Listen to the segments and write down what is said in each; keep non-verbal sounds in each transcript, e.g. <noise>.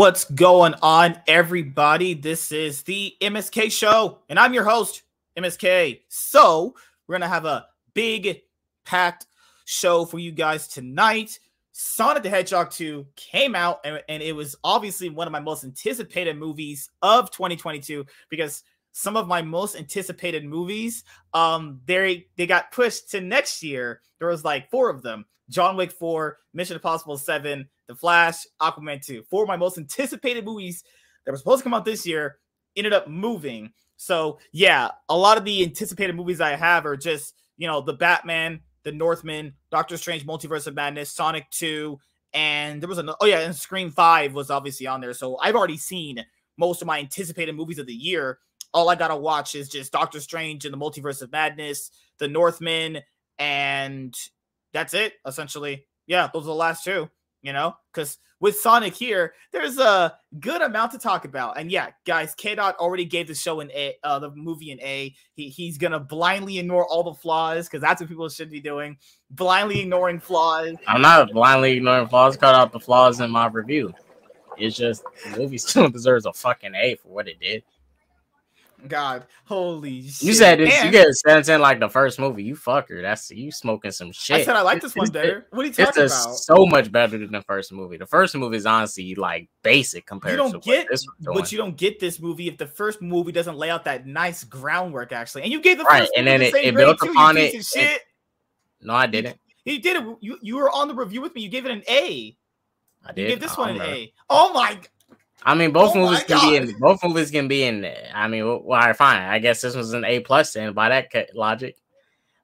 What's going on, everybody? This is the MSK show, and I'm your host, MSK. So, we're going to have a big, packed show for you guys tonight. Sonic the Hedgehog 2 came out, and, and it was obviously one of my most anticipated movies of 2022 because some of my most anticipated movies um they they got pushed to next year there was like four of them john wick 4 mission impossible 7 the flash aquaman 2 four of my most anticipated movies that were supposed to come out this year ended up moving. So yeah a lot of the anticipated movies i have are just you know the batman the northman doctor strange multiverse of madness sonic 2 and there was an oh yeah and scream 5 was obviously on there. So i've already seen most of my anticipated movies of the year. All I gotta watch is just Doctor Strange and the Multiverse of Madness, The Northman, and that's it. Essentially, yeah, those are the last two. You know, because with Sonic here, there's a good amount to talk about. And yeah, guys, K Dot already gave the show an A, uh, the movie an A. He, he's gonna blindly ignore all the flaws because that's what people should be doing, blindly ignoring flaws. I'm not blindly ignoring flaws. Cut out the flaws in my review. It's just the movie <laughs> still deserves a fucking A for what it did. God, holy shit. You said this, you get a sentence in like the first movie. You fucker. That's you smoking some shit. I said I like this one better. What are you talking it's about? so much better than the first movie. The first movie is honestly like basic compared you don't to get, what this was but you don't get this movie if the first movie doesn't lay out that nice groundwork. Actually, and you gave the Right, first and then the it- it built too, upon it, Shit. No, I didn't. You did it. You you were on the review with me. You gave it an A. I You did. gave this I one an remember. A. Oh my! I mean, both Oh movies can be in. Both movies can be in. I mean, well, all right, fine. I guess this was an A plus then by that logic.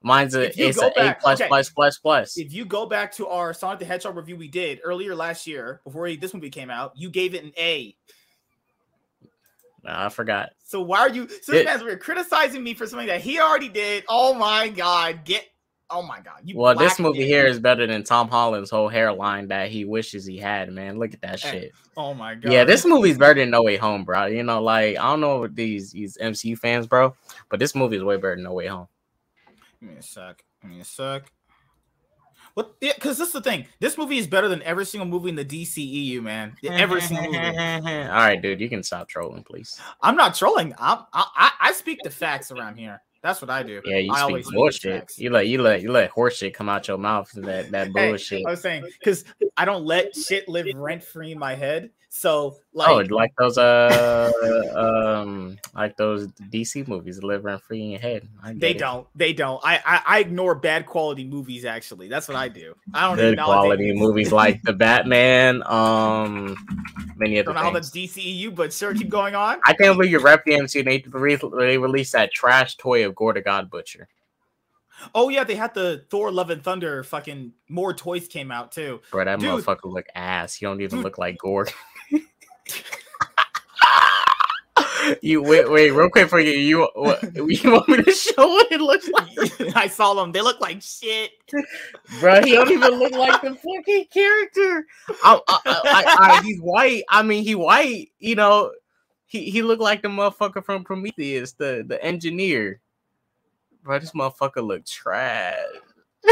Mine's a it's an A plus okay. plus plus plus. If you go back to our Sonic the Hedgehog review we did earlier last year, before this movie came out, you gave it an A. No, I forgot. So why are you? So this man's we're criticizing me for something that he already did. Oh my god! Get. Oh my god! You Well, this movie here is better than Tom Holland's whole hairline that he wishes he had. Man, look at that Eh, shit. Oh my god! Yeah, this movie's better than No Way Home, bro. You know, like I don't know what these these MCU fans, bro, but this movie is way better than No Way Home. Give me a sec. Give me a sec. What? Yeah, because this is the thing. This movie is better than every single movie in the DCEU, man. Every single movie. <laughs> All right, dude, you can stop trolling, please. I'm not trolling. I'm, I, I I speak the facts around here. That's what I do. Yeah, you I speak always bullshit. You let you let you let horse shit come out your mouth. That that <laughs> Hey, bullshit. I was saying because I don't let shit live rent free in my head. So like, oh, like those uh um like those DC movies live rent free in your head. They it. don't. They don't. I, I I ignore bad quality movies. Actually, that's what I do. I don't Good quality movies like the Batman, um, many I other don't know how that's things. DCEU, but sure, keep going on. I can't believe you rep the MCU. They, re- they released that trash toy of Gorr the God Butcher. Oh yeah, they had the Thor: Love and Thunder. Fucking more toys came out too. Bro, that Dude. motherfucker look ass. He don't even Dude. look like Gorr. You wait, wait, real quick for you. You what, <laughs> you want me to show what it looks like, <laughs> I saw them. They look like shit. bro? He don't even look like the fucking character. I, I, I, I, he's white. I mean, he white. You know, he he looked like the motherfucker from Prometheus, the the engineer. Bro, this motherfucker look trash. <laughs>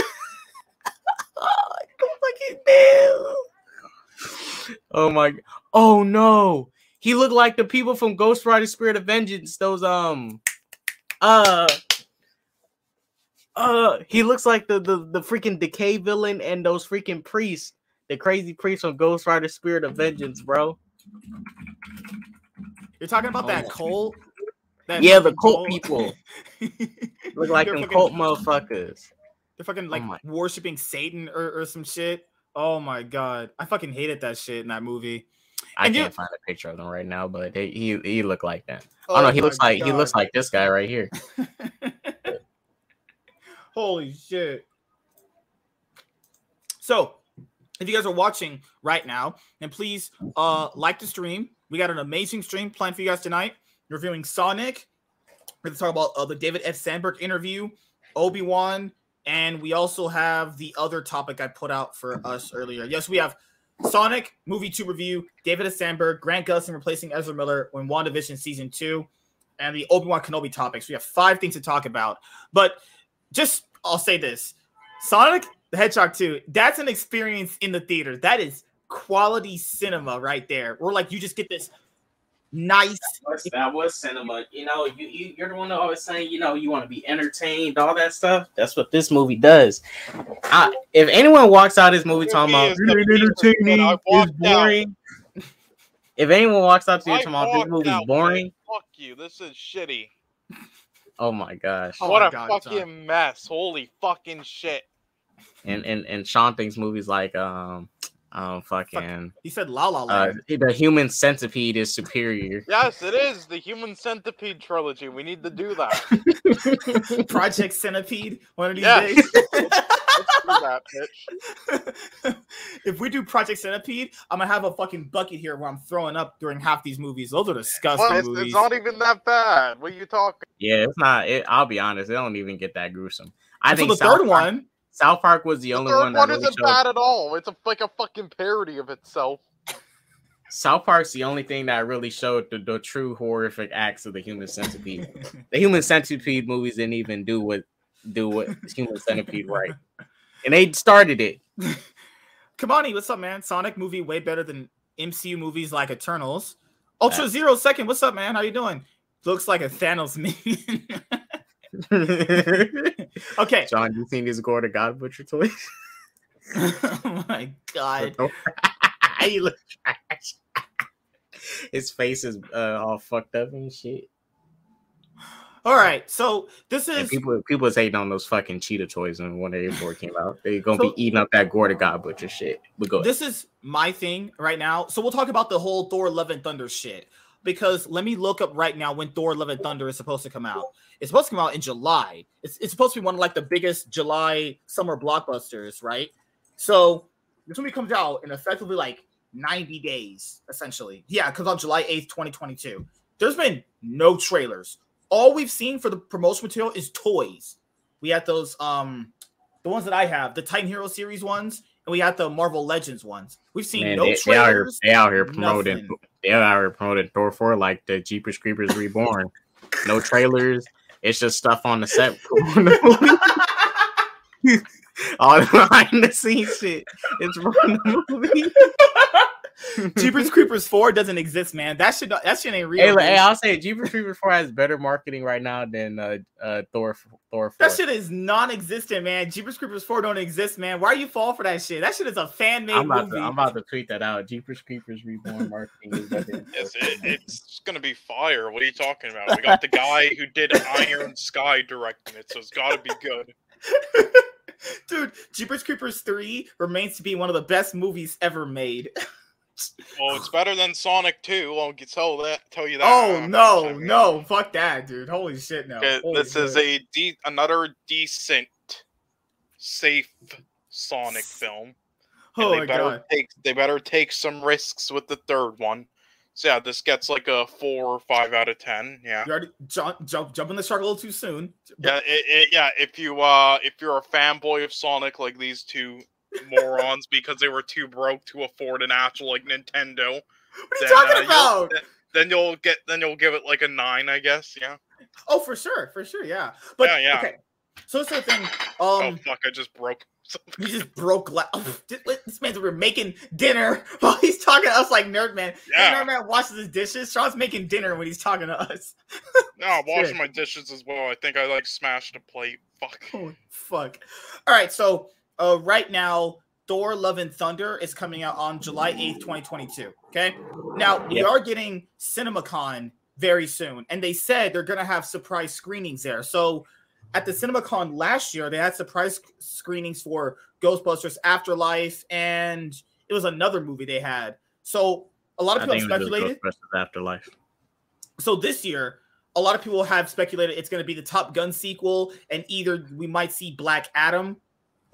oh, fucking damn. Oh my oh no. He looked like the people from Ghost Rider Spirit of Vengeance. Those um uh uh he looks like the the, the freaking decay villain and those freaking priests, the crazy priests from Ghost Rider Spirit of Vengeance, bro. You're talking about Oh that my- cult? That Yeah, the fucking cult people. <laughs> Look like They're them fucking- cult motherfuckers. They're fucking like my- worshiping Satan or, or some shit. Oh my god, I fucking hated that shit in that movie. I And can't find a picture of them right now, but they, he he looked like that. Oh, no, he looks like he looks like this guy right here. <laughs> Holy shit. So, if you guys are watching right now, and please uh like the stream. We got an amazing stream planned for you guys tonight. Reviewing Sonic. We're gonna talk about uh, the David F. Sandberg interview, Obi Wan, and we also have the other topic I put out for us earlier. Yes, we have Sonic movie two review, David F. Sandberg, Grant Gustin replacing Ezra Miller in WandaVision season two, and the Obi Wan Kenobi topics. We have five things to talk about, but just I'll say this: Sonic the Hedgehog 2, that's an experience in the theater. That is quality cinema right there. Or like you just get this nice. That was, that was cinema. You know, you, you you're the one that always saying, you know, you want to be entertained, all that stuff. That's what this movie does. I, if anyone walks out of this movie talking about Movie is the "It ain't reason that I entertaining, it's out." boring. If anyone walks out to you I talking about this walked movie's out, boring, man. Fuck you. This is shitty. oh my gosh. Oh what my a God, fucking John. mess. Holy fucking shit. And and and Sean thinks movies like um um fucking He said La La uh the Human Centipede is superior. <laughs> Yes, it is the Human Centipede trilogy. We need to do that. <laughs> Project Centipede. One of these Yes. days. <laughs> That, if we do Project Centipede, I'm gonna have a fucking bucket here where I'm throwing up during half these movies. Those are disgusting Well, it's, movies. it's not even that bad. What are you talking? Yeah, it's not. It, I'll be honest, it don't even get that gruesome. I Until think the South third Park, one. South Park was the The only third one that one really isn't showed. bad at all. It's a, like a fucking parody of itself. South Park's the only thing that really showed the, the true horrific acts of the Human Centipede. <laughs> the Human Centipede movies didn't even do what do what Human Centipede right, and they started it. <laughs> Kamani, what's up, man? Sonic movie way better than MCU movies like Eternals. Ultra Zero Second, what's up, man? How you doing? Looks like a Thanos minion. <laughs> <laughs> okay. John, you seen these Gorr to God Butcher toys? <laughs> oh my god. he <laughs> look trash. His face is uh, all fucked up and shit. All right. So this And is people people was hating on those fucking cheetah toys when when they four came out. They're gonna So- be eating up that Gorr to God Butcher shit. We go. this is my thing right now. So we'll talk about the whole Thor Love and Thunder shit. Because let me look up right now when Thor Love and Thunder is supposed to come out. It's supposed to come out in July. It's, it's supposed to be one of like the biggest July summer blockbusters, right? So this movie comes out in effectively like 90 days, essentially. Yeah, it comes out July 8th, 2022. There's been no trailers. All we've seen for the promotion material is toys. We had those um the ones that I have, the Titan Hero series ones, and we had the Marvel Legends ones. We've seen Man, no they, they out here, trailers. they out here promoting. nothing. They out here promoting Thor four like the Jeepers Creepers Reborn. no trailers. It's just stuff on the set. <laughs> <laughs> All the behind the scenes shit. It's from the movie. <laughs> <laughs> Jeepers Creepers 4 doesn't exist, man. That shit that shit ain't real. Hey, hey, I'll say Jeepers Creepers 4 has better marketing right now than uh, uh Thor Thor 4. that shit is non-existent, man. Jeepers Creepers 4 don't exist, man. Why are you fall for that shit? That shit is a fan-made I'm about, movie. to, I'm about to tweet that out. Jeepers Creepers Reborn marketing is better. than It's, it, it's gonna be fire. What are you talking about? We got the guy who did Iron Sky directing it, so it's gotta be good. <laughs> Dude, Jeepers Creepers 3 remains to be one of the best movies ever made. <laughs> Well, it's better than Sonic 2. I'll tell that tell you that. Oh no, no, fuck that, dude. Holy shit, no. okay, Holy this is shit. a de- another decent, safe Sonic film. Oh they my better god. take they better take some risks with the third one. So yeah, this gets like a four or five out of ten. Yeah. You already jump, jump, jump in the shark a little too soon. Yeah, it, it, yeah. If you uh, if you're a fanboy of Sonic like these two morons because they were too broke to afford an actual like Nintendo, What are you then, talking uh, you'll- about? then you'll get then you'll give it like a nine, I guess. Yeah. Oh, for sure, for sure, yeah. But Yeah, yeah. okay. So is the thing. oh Um, fuck! I just broke. something. we just broke. La- oh, <laughs> this man's we're making dinner <laughs> while he's talking to us like nerd man. Yeah. Nerd man washes his dishes. Sean's making dinner when he's talking to us. <laughs> No, I'm washing my dishes as well. I think I like smashed a plate. Fuck. Holy fuck! All right, so uh, right now, Thor: Love and Thunder is coming out on July eighth, twenty twenty two. Okay. Now we are getting CinemaCon very soon, and they said they're gonna have surprise screenings there. So at the CinemaCon last year, they had surprise screenings for Ghostbusters Afterlife, and it was another movie they had. So a lot of people think have it was speculated. Ghostbusters Afterlife. So this year, a lot of people have speculated it's going to be the Top Gun sequel, and either we might see Black Adam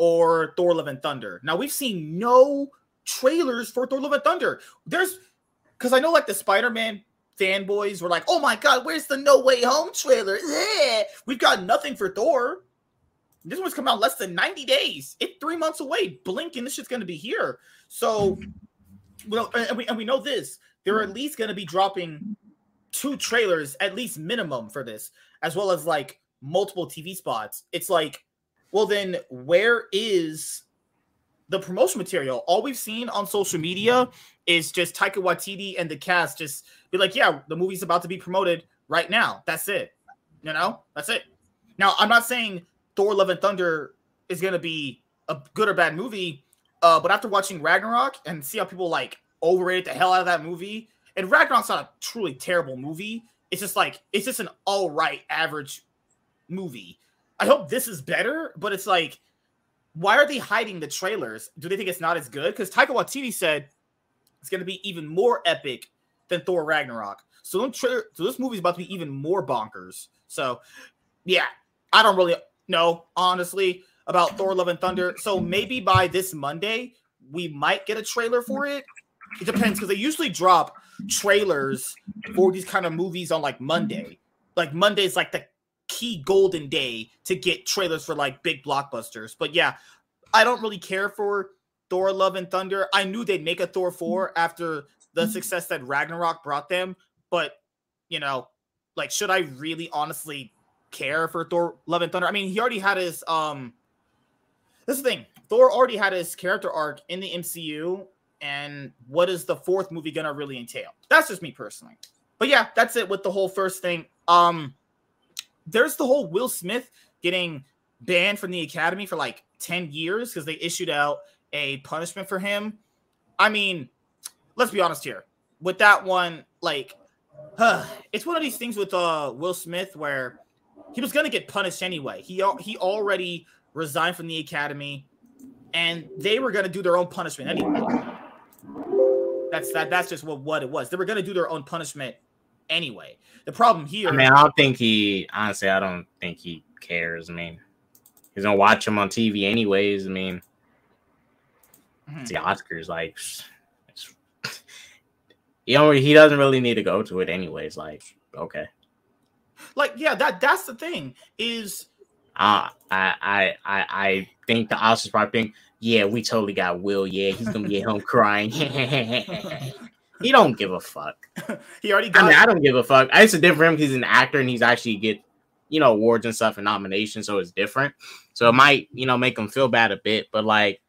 or Thor: Love and Thunder. Now we've seen no trailers for Thor: Love and Thunder. There's because I know like the Spider-Man fanboys were like, "Oh my god, where's the No Way Home trailer?" Yeah. We've got nothing for Thor. This one's come out less than 90 days. It's three months away. Blinking, this shit's gonna be here. So, well, and we, and we know this. They're at least gonna be dropping two trailers at least minimum for this, as well as like multiple TV spots. It's like, well, then where is the promotion material. All we've seen on social media is just Taika Waititi and the cast just be like, "Yeah, the movie's about to be promoted right now." That's it. You know, that's it. Now, I'm not saying Thor: Love and Thunder is gonna be a good or bad movie, uh, but after watching Ragnarok and see how people like overrated the hell out of that movie, and Ragnarok's not a truly terrible movie. It's just like it's just an all right average movie. I hope this is better, but it's like, why are they hiding the trailers? Do they think it's not as good? Because Taika Waititi said it's going to be even more epic than Thor Ragnarok. So, tra- so this movie's about to be even more bonkers. So, yeah, I don't really know honestly about Thor: Love and Thunder. So maybe by this Monday we might get a trailer for it. It depends because they usually drop trailers for these kind of movies on like Monday. Like Monday's like the key golden day to get trailers for like big blockbusters. But yeah, I don't really care for Thor Love and Thunder. I knew they'd make a Thor 4 after the success that Ragnarok brought them, but you know, like should I really honestly care for Thor Love and Thunder? I mean, he already had his um this is the thing. Thor already had his character arc in the MCU and what is the fourth movie gonna really entail? That's just me personally. But yeah, that's it with the whole first thing. Um there's the whole Will Smith getting banned from the Academy for like 10 years because they issued out a punishment for him. I mean, let's be honest here. With that one, like, huh, <sighs> it's one of these things with uh Will Smith where he was gonna get punished anyway. He he already resigned from the academy, and they were gonna do their own punishment anyway. That's that. That's just what what it was. They were gonna do their own punishment anyway. The problem here. I mean, I don't think he. Honestly, I don't think he cares. I mean, he's gonna watch him on TV anyways. I mean, mm-hmm. the Oscars. Like, <laughs> you know, he doesn't really need to go to it anyways. Like, okay. Like, yeah, that that's the thing is. Uh, I I I I think the Oscars probably think, yeah, we totally got Will. Yeah, he's gonna get home <laughs> crying. <laughs> he don't give a fuck. <laughs> he already got. I mean, I don't give a fuck. It's a different. Because he's an actor and he's actually get you know awards and stuff and nominations, so it's different. So it might you know make him feel bad a bit, but like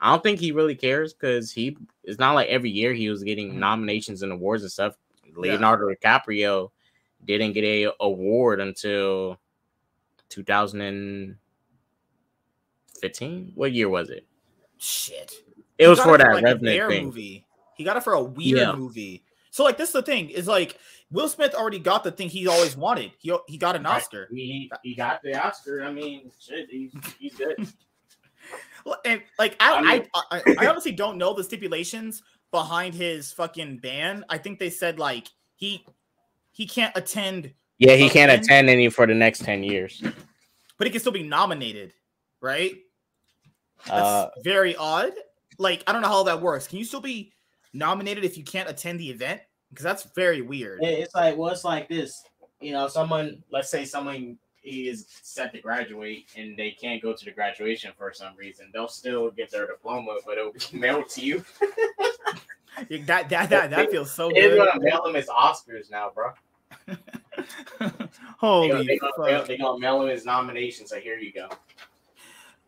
I don't think he really cares because he it's not like every year he was getting mm-hmm. nominations and awards and stuff. Leonardo yeah. DiCaprio didn't get a award until 2015. What year was it? Shit. It was for that like Revenant thing. movie. He got it for a weird yeah. movie. So like this is the thing is like Will Smith already got the thing he always wanted. He he got an Oscar. He, he got the Oscar. I mean, shit, he's, he's good. <laughs> and like I, I, mean, I, I, I honestly don't know the stipulations behind his fucking ban. I think they said like he he can't attend. Yeah, he can't attend any for the next ten years. But he can still be nominated, right? That's uh, very odd. Like I don't know how that works. Can you still be nominated if you can't attend the event? Because that's very weird. It's like well, it's like this. You know, someone. Let's say someone is set to graduate and they can't go to the graduation for some reason. They'll still get their diploma, but it'll be <laughs> mailed to you. that that that, that <laughs> feels so good. They're gonna mail them as Oscars now, bro. <laughs> Holy they gonna, they, gonna, they gonna mail him his nominations. So here you go.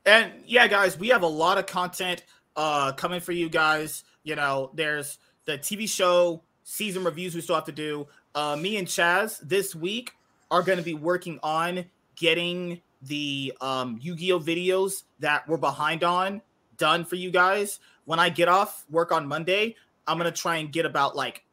And yeah, guys, we have a lot of content uh coming for you guys. You know, there's the TV show season reviews we still have to do. Uh, me and Chaz this week are going to be working on getting the um, Yu-Gi-Oh videos that we're behind on done for you guys. When I get off work on Monday, I'm going to try and get about like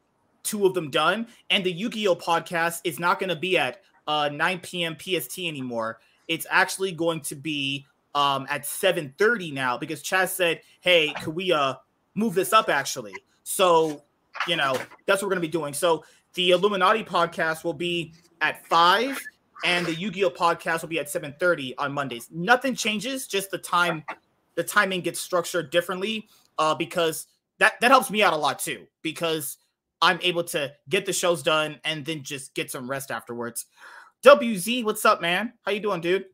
two of them done. And the Yu-Gi-Oh podcast is not going to be at uh, 9 p.m. PST anymore. It's actually going to be um, at 7:30 now because Chaz said, "Hey, could we uh move this up actually?" So, you know, that's what we're going to be doing. So, the Illuminati podcast will be at 5 and the Yu-Gi-Oh podcast will be at 7:30 on Mondays. Nothing changes, just the time the timing gets structured differently uh because that that helps me out a lot too because I'm able to get the shows done and then just get some rest afterwards. WZ, what's up, man? How you doing, dude?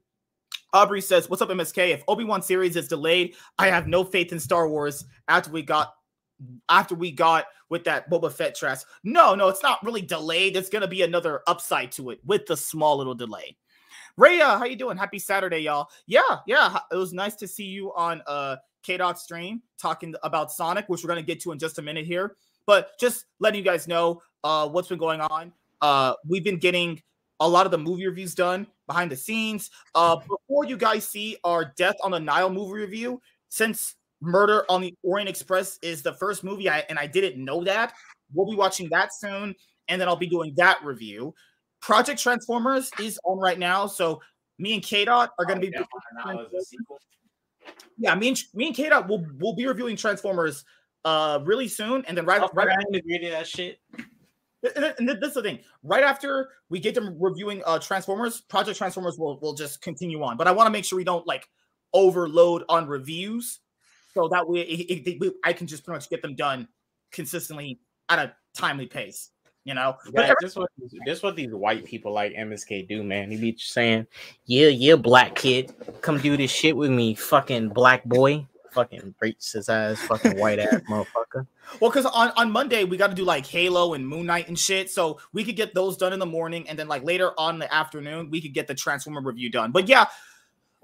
Aubrey says, "What's up, MSK? If Obi Wan series is delayed, I have no faith in Star Wars after we got after we got with that Boba Fett trash. No, no, it's not really delayed. There's gonna be another upside to it with the small little delay. Raya, how you doing? Happy Saturday, y'all. Yeah, yeah. It was nice to see you on uh K Dot stream talking about Sonic, which we're gonna get to in just a minute here. But just letting you guys know uh, what's been going on. Uh, we've been getting a lot of the movie reviews done behind the scenes. Uh, before you guys see our Death on the Nile movie review, since Murder on the Orient Express is the first movie, I, and I didn't know that, we'll be watching that soon, and then I'll be doing that review. Project Transformers is on right now, so me and K Dot are going to be. Yeah, me and me and K Dot will will be reviewing Transformers uh really soon, and then right Oh, right I ain't agree to that shit. And, this is the thing. Right after we get them reviewing uh Transformers, Project Transformers will will just continue on. But I want to make sure we don't like overload on reviews, so that way it, it- it- I can just pretty much get them done consistently at a timely pace. You know, but Yeah, every- this what this what these white people like MSK do, man. He be saying, "Yeah, yeah, black kid, come do this shit with me, fucking black boy, fucking racist ass, fucking white ass <laughs> motherfucker." well, because on on Monday we got to do like Halo and Moon Knight and shit, so we could get those done in the morning, and then like later on in the afternoon we could get the Transformer review done. But yeah,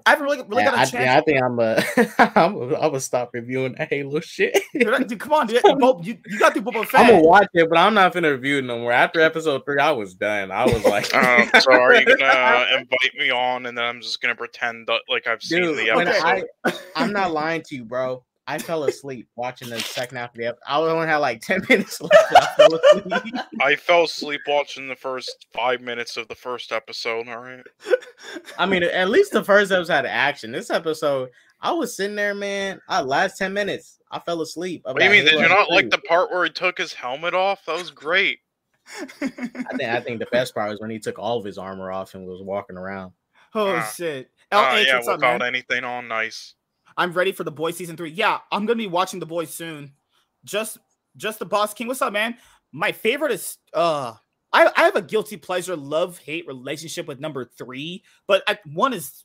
I haven't really really Yeah, got a I, chance. think, I think I'm a, <laughs> I'm a, I'm gonna stop reviewing that Halo shit. Dude, dude, come on, dude. Bob- you, you got through Boba I'm gonna watch it, but I'm not gonna review it no more. After episode three, I was done. I was like, Um, so are you gonna <laughs> invite me on, and then I'm just gonna pretend that like I've seen dude, the episode? I, I'm not lying to you, bro. I fell asleep watching the second half of the episode. I only had like 10 <laughs> minutes left. I fell asleep. <laughs> I fell asleep watching the first five minutes of the first episode. All right. I mean, at least the first episode had action. This episode, I was sitting there, man. I last 10 minutes, I fell asleep. What do you mean? Did you not like the part where he took his helmet off? That was great. I think I think the best part was when he took all of his armor off and was walking around. oh Ah. shit. Uh, yeah, what's up, without anything on, nice. I'm ready for the boys season three. Yeah, I'm gonna be watching the boys soon. Just just the boss king. What's up, man? My favorite is uh I, I have a guilty pleasure love hate relationship with number three, but I, one is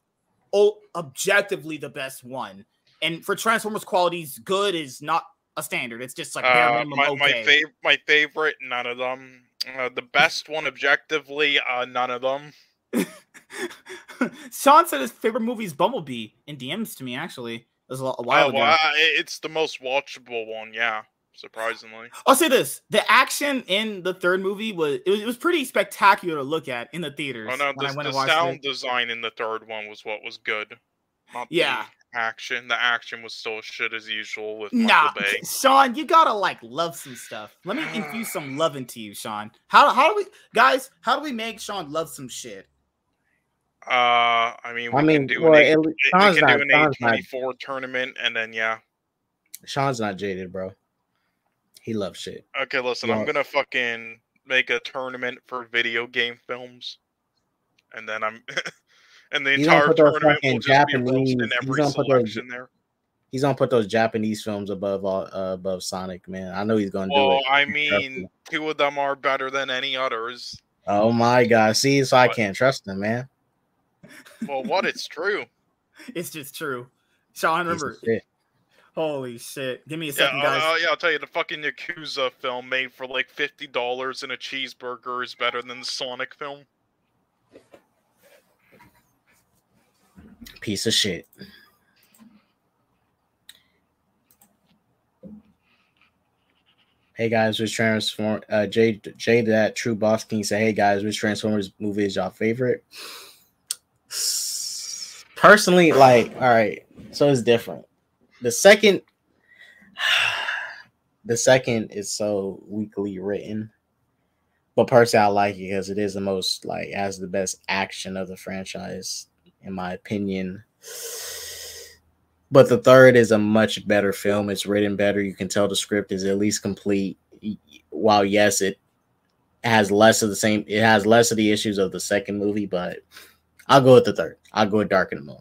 oh, objectively the best one. And for Transformers qualities, good is not a standard. It's just like Uh, my, okay. my, fav- my favorite, none of them. Uh, the best one, objectively, uh, none of them. <laughs> Sean said his favorite movie is Bumblebee in DMs to me. Actually, it was a, a while Oh, ago. well, I- it's the most watchable one, yeah. Surprisingly. I'll say this: the action in the third movie was it was, it was pretty spectacular to look at in the theaters. Oh no, the, went the sound it. design in the third one was what was good. Not the Yeah. action. The action was still shit as usual with Nah, Bay. Sean, you gotta like love some stuff. Let me infuse some <sighs> love into you, Sean. How how do we guys? How do we make Sean love some shit? Uh, I mean, we I mean, can do well, an, at eight, we Sean's can not, do an A24 tournament, and then yeah. Sean's not jaded, bro. He loves shit. Okay, listen, I'm gonna fucking make a tournament for video game films, and then I'm, <laughs> and the He's entire tournament will just Japanese- roasting he's every gonna put those there. He's gonna put those Japanese films above all uh, above Sonic, man. I know he's gonna do it. I mean, two of them are better than any others. Oh my god, see, so I can't trust him, man. Well, what? It's true. <laughs> It's just true. Sean, Piece of remember? shit. Holy shit! Give me a Yeah, second, guys. uh, yeah, I'll tell you, the fucking Yakuza film made for like fifty dollars and a cheeseburger is better than the Sonic film. Piece of shit. Hey guys, which transform uh Jay Jay that true boss king said, Hey guys, which Transformers movie is y'all favorite? Personally, like, all right, so it's different. The second <sighs> the second is so weakly written. But personally, I like it because it is the most like has the best action of the franchise, in my opinion. But the third is a much better film. It's written better. You can tell the script is at least complete. While yes, it has less of the same. It has less of the issues of the second movie, but I'll go with the third. I'll go with Dark in the Moon.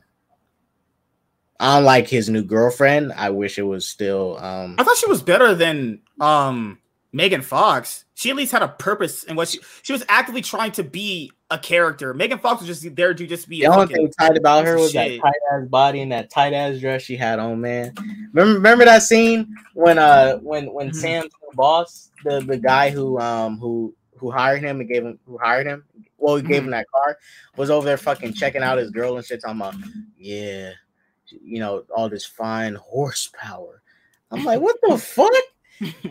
I don't like his new girlfriend. I wish it was still. um I thought she was better than um Megan Fox. She at least had a purpose in what she she was actively trying to be a character. Megan Fox was just there to just be The a only thing tight about her was that tight ass body and that tight ass dress she had on, man. Remember, remember that scene when uh when when Mhm. Sam's boss, the the guy who um who who hired him and gave him who hired him, well, he gave Mm-hmm. him that car, was over there fucking checking out his girl and shit, talking about, yeah, you know, all this fine horsepower. I'm like, what the <laughs> fuck?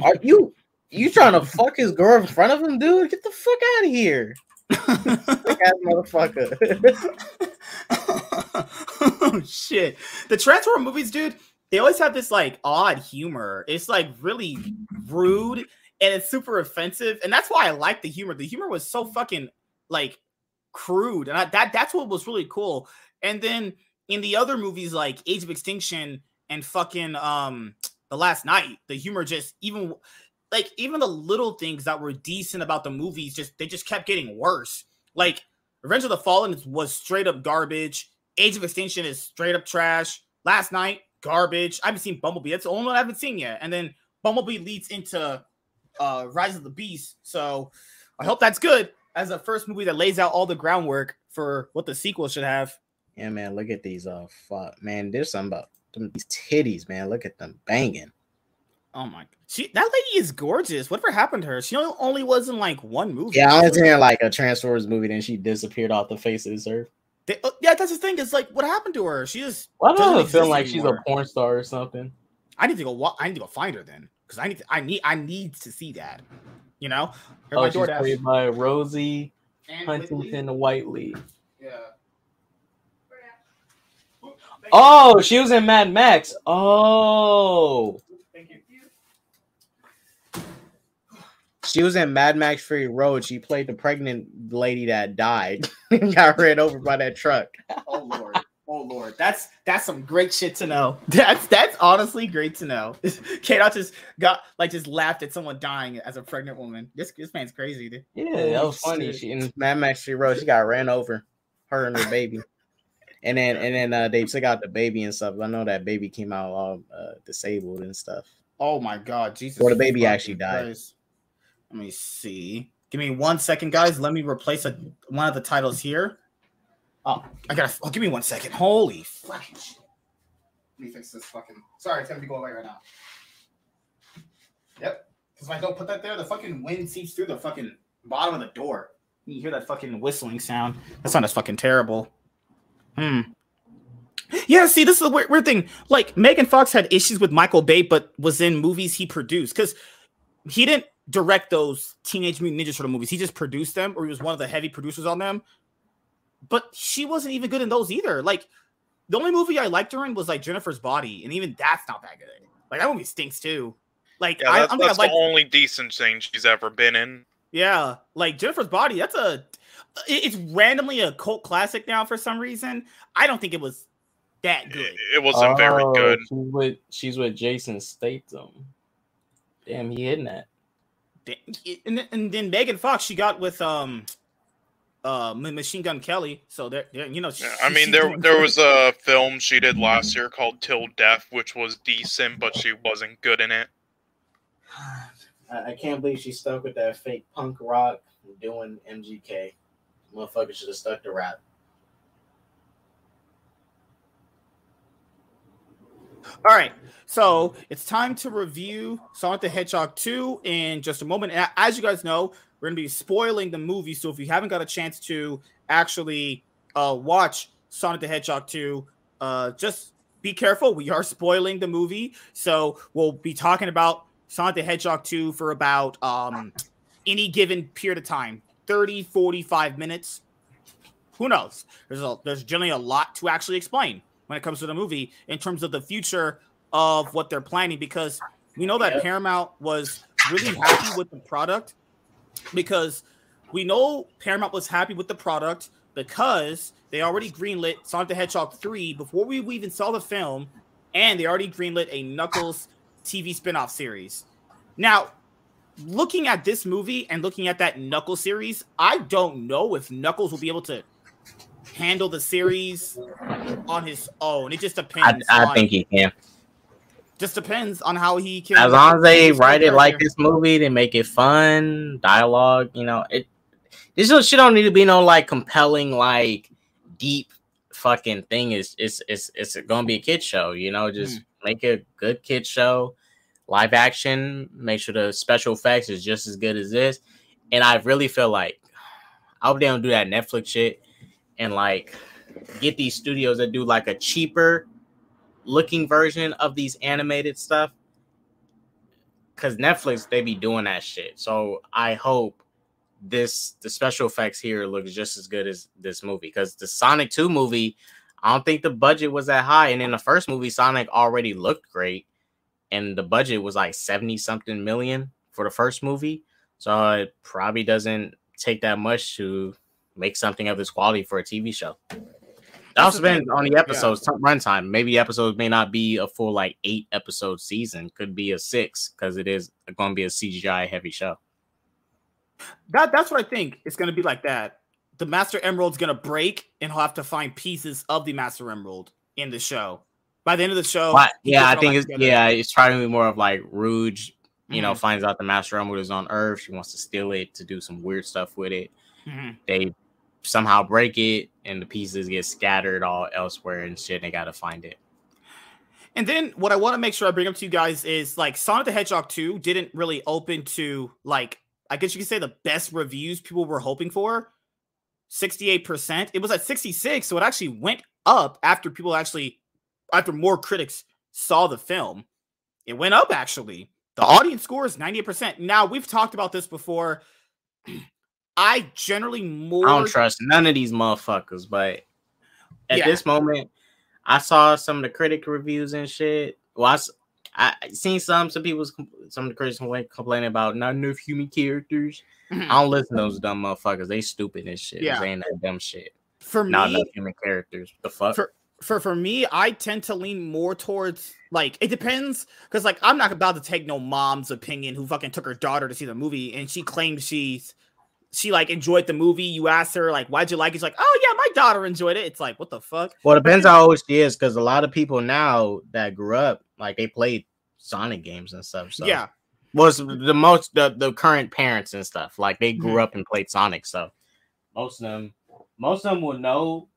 Are you you trying to fuck his girl in front of him, dude? Get the fuck out of here. Motherfucker. <laughs> oh shit. The Transformer movies, dude, they always have this like odd humor. It's like really rude and it's super offensive. And that's why I like the humor. The humor was so fucking like crude. And I, that that's what was really cool. And then in the other movies like Age of Extinction and fucking um The Last Knight, the humor just even like even the little things that were decent about the movies just they just kept getting worse. Like Revenge of the Fallen was straight up garbage. Age of Extinction is straight up trash. Last Knight garbage. I haven't seen Bumblebee. That's the only one I haven't seen yet. And then Bumblebee leads into uh Rise of the Beast. So I hope that's good as a first movie that lays out all the groundwork for what the sequel should have. Yeah, man, look at these. Uh, fuck, man, there's something about them, these titties, man. Look at them banging. Oh my! She that lady is gorgeous. Whatever happened to her? She only was in like one movie. Yeah, I was in like a Transformers movie, then she disappeared off the face of this earth. They, uh, yeah, that's the thing. It's like, what happened to her? She just. Why well, do I feel like anymore. she's a porn star or something? I need to go. I need to go find her then, because I need. To, I need. I need to see that. You know. Her oh, she's played by Rosie and Huntington Whiteley. Yeah. Oh, she was in Mad Max. Oh. She was in Mad Max Fury Road. She played the pregnant lady that died <laughs> and got ran over by that truck. oh lord. Oh lord. That's that's some great shit to know. <laughs> That's that's honestly great to know. <laughs> Kate I just got like just laughed at someone dying as a pregnant woman. This this man's crazy, dude. Yeah, oh, that was funny. She in Mad Max Fury Road, she got ran over. Her and her baby. <laughs> and then and then uh, they took out the baby and stuff. I know that baby came out all uh, disabled and stuff. Oh my god, Jesus! Or the baby actually died. Christ. Let me see. Give me one second, guys. Let me replace a, one of the titles here. Oh, I gotta. Oh, give me one second. Holy shit. Let me fix this fucking. Sorry, it's gonna be going away right now. Yep. Because if I don't put that there, the fucking wind seeps through the fucking bottom of the door. You hear that fucking whistling sound. That sound is fucking terrible. Hmm. Yeah, see, this is a weird, weird thing. Like Megan Fox had issues with Michael Bay, but was in movies he produced because he didn't direct those Teenage Mutant Ninja Turtle movies. He just produced them, or he was one of the heavy producers on them. But she wasn't even good in those either. Like the only movie I liked her in was like Jennifer's Body, and even that's not that good. Like that movie stinks too. Like yeah, that's, I, that's the only decent thing she's ever been in. Yeah, like Jennifer's Body. That's a. It's randomly a cult classic now for some reason. I don't think it was that good. It, it wasn't oh, very good. She's with she's with Jason Statham. Damn, he hitting that and, and then Megan Fox, she got with um uh Machine Gun Kelly. So there, you know. She, I mean, there there was a film she did last year called Till Death, which was decent, but she wasn't good in it. I can't believe she stuck with that fake punk rock doing MGK. Motherfucker should have stuck to rap. All right. So it's time to review Sonic the Hedgehog 2 in just a moment. As you guys know, we're going to be spoiling the movie. So if you haven't got a chance to actually uh, watch Sonic the Hedgehog 2, uh, just be careful. We are spoiling the movie. So we'll be talking about Sonic the Hedgehog 2 for about um, any given period of time 30, 45 minutes. Who knows? There's, a, there's generally a lot to actually explain when it comes to the movie in terms of the future of what they're planning because we know that yep. Paramount was really happy with the product because we know Paramount was happy with the product because they already greenlit Sonic the Hedgehog 3 before we even saw the film, and they already greenlit a Knuckles TV spinoff series. Now, looking at this movie and looking at that Knuckles series, I don't know if Knuckles will be able to handle the series on his own. It just depends. I, I think he can. Just depends on how he can. As long as they write it like this movie, they make it fun, dialogue. You know, it. This shit don't need to be no like compelling, like deep fucking thing. Is it's it's it's gonna be a kid show. You know, just mm. make a good kid show, live action. Make sure the special effects is just as good as this. And I really feel like I hope they don't do that Netflix shit and like get these studios that do like a cheaper looking version of these animated stuff because Netflix they be doing that shit. So I hope this the special effects here looks just as good as this movie because the Sonic 2 movie, I don't think the budget was that high. And in the first movie, Sonic already looked great, and the budget was like 70 something million for the first movie. So it probably doesn't take that much to make something of this quality for a TV show. It also depends on the episodes yeah. runtime. Maybe the episodes may not be a full like eight episode season. Could be a six because it is going to be a CGI heavy show. That that's what I think. It's going to be like that. The Master Emerald's going to break, and he'll have to find pieces of the Master Emerald in the show. By the end of the show, but, yeah, I think it's together. yeah, it's trying to be more of like Rouge. You mm-hmm. know, finds out the Master Emerald is on Earth. She wants to steal it to do some weird stuff with it. Mm-hmm. They somehow break it and the pieces get scattered all elsewhere and shit. And they got to find it. And then what I want to make sure I bring up to you guys is like Sonic the Hedgehog 2 didn't really open to like I guess you could say the best reviews people were hoping for. 68%. It was at 66, so it actually went up after people actually after more critics saw the film. It went up actually. The audience score is 98%. Now, we've talked about this before. <clears throat> I generally more I don't trust none of these motherfuckers, but at yeah. this moment, I saw some of the critic reviews and shit. Well, I, I seen some some people some of the critics complaining about not enough human characters. Mm-hmm. I don't listen to those dumb motherfuckers. They stupid and shit. Yeah, ain't that dumb shit. For not me, enough human characters. The fuck. For, for for me, I tend to lean more towards like it depends because like I'm not about to take no mom's opinion who fucking took her daughter to see the movie and she claims she's she like enjoyed the movie. You asked her like, "Why'd you like it?" She's like, "Oh yeah, my daughter enjoyed it." It's like, what the fuck? Well, it depends how old she is, because a lot of people now that grew up like they played Sonic games and stuff. So yeah, was the most the, the current parents and stuff like they grew mm-hmm. up and played Sonic. So most of them, most of them will know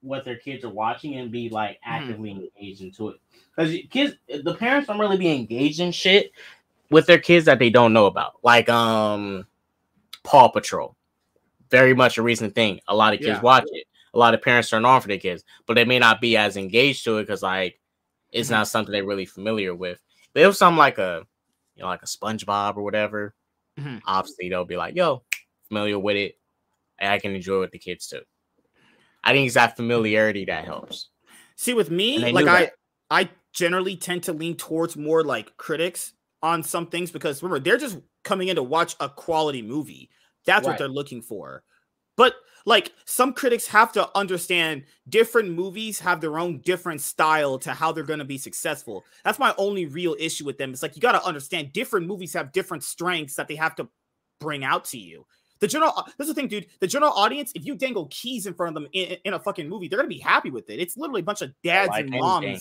what their kids are watching and be like mm-hmm. actively mm-hmm. engaged into it. Because kids, the parents don't really be engaged in shit with their kids that they don't know about. Like um Paw Patrol. Very much a recent thing. A lot of kids yeah. watch it. A lot of parents turn on for their kids, but they may not be as engaged to it because like it's mm-hmm. not something they're really familiar with. But it was something like a you know, like a SpongeBob or whatever. Mm-hmm. Obviously, they'll be like, yo, familiar with it. And I can enjoy it with the kids too. I think it's that familiarity that helps. See, with me, like I I generally tend to lean towards more like critics on some things because remember, they're just coming in to watch a quality movie. That's right. what they're looking for. But like some critics have to understand different movies have their own different style to how they're going to be successful. That's my only real issue with them. It's like you got to understand different movies have different strengths that they have to bring out to you. The general, uh, this is the thing, dude. The general audience, if you dangle keys in front of them in, in a fucking movie, they're gonna be happy with it. It's literally a bunch of dads like and moms. Anything.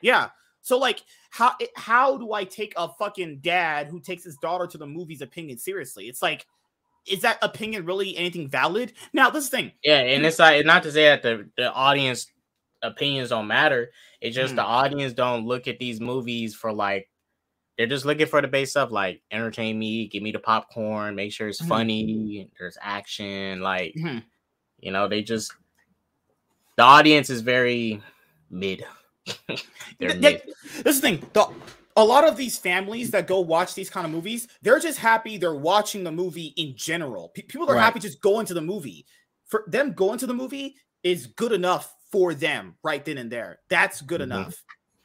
Yeah. So like, how how do I take a fucking dad who takes his daughter to the movies opinion seriously? It's like, is that opinion really anything valid? Now this thing, yeah, and it's like not to say that the the audience opinions don't matter. It's just mm. the audience don't look at these movies for like they're just looking for the base stuff like entertain me, give me the popcorn, make sure it's mm-hmm. funny, there's action, like mm-hmm. you know, they just the audience is very mid. <laughs> This is the thing. The, a lot of these families that go watch these kind of movies, they're just happy they're watching the movie in general. P- people are right. happy just going to the movie. For them going to the movie is good enough for them right then and there. That's good mm-hmm. enough.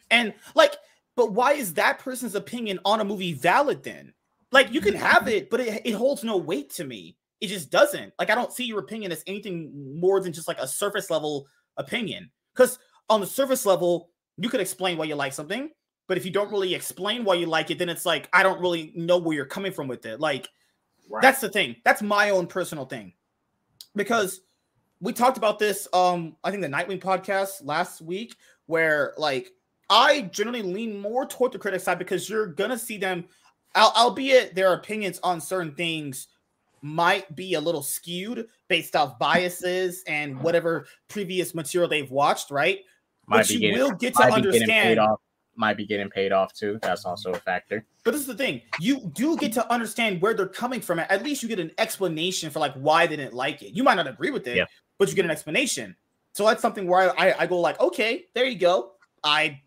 And like, but why is that person's opinion on a movie valid then? Like, you can have it, but it, it holds no weight to me. It just doesn't. Like, I don't see your opinion as anything more than just like a surface level opinion. Because on the surface level, you could explain why you like something, but if you don't really explain why you like it, then it's like I don't really know where you're coming from with it. Like right. that's the thing. That's my own personal thing. Because we talked about this um I think the Nightwing podcast last week where like I generally lean more toward the critic side because you're gonna see them albeit their opinions on certain things might be a little skewed based off biases and whatever previous material they've watched, right? Might but be you getting, will get to understand. Off, might be getting paid off too. That's also a factor. But this is the thing: you do get to understand where they're coming from. At least you get an explanation for like why they didn't like it. You might not agree with it, yeah. but you get an explanation. So that's something where I, I, I go like, okay, there you go. I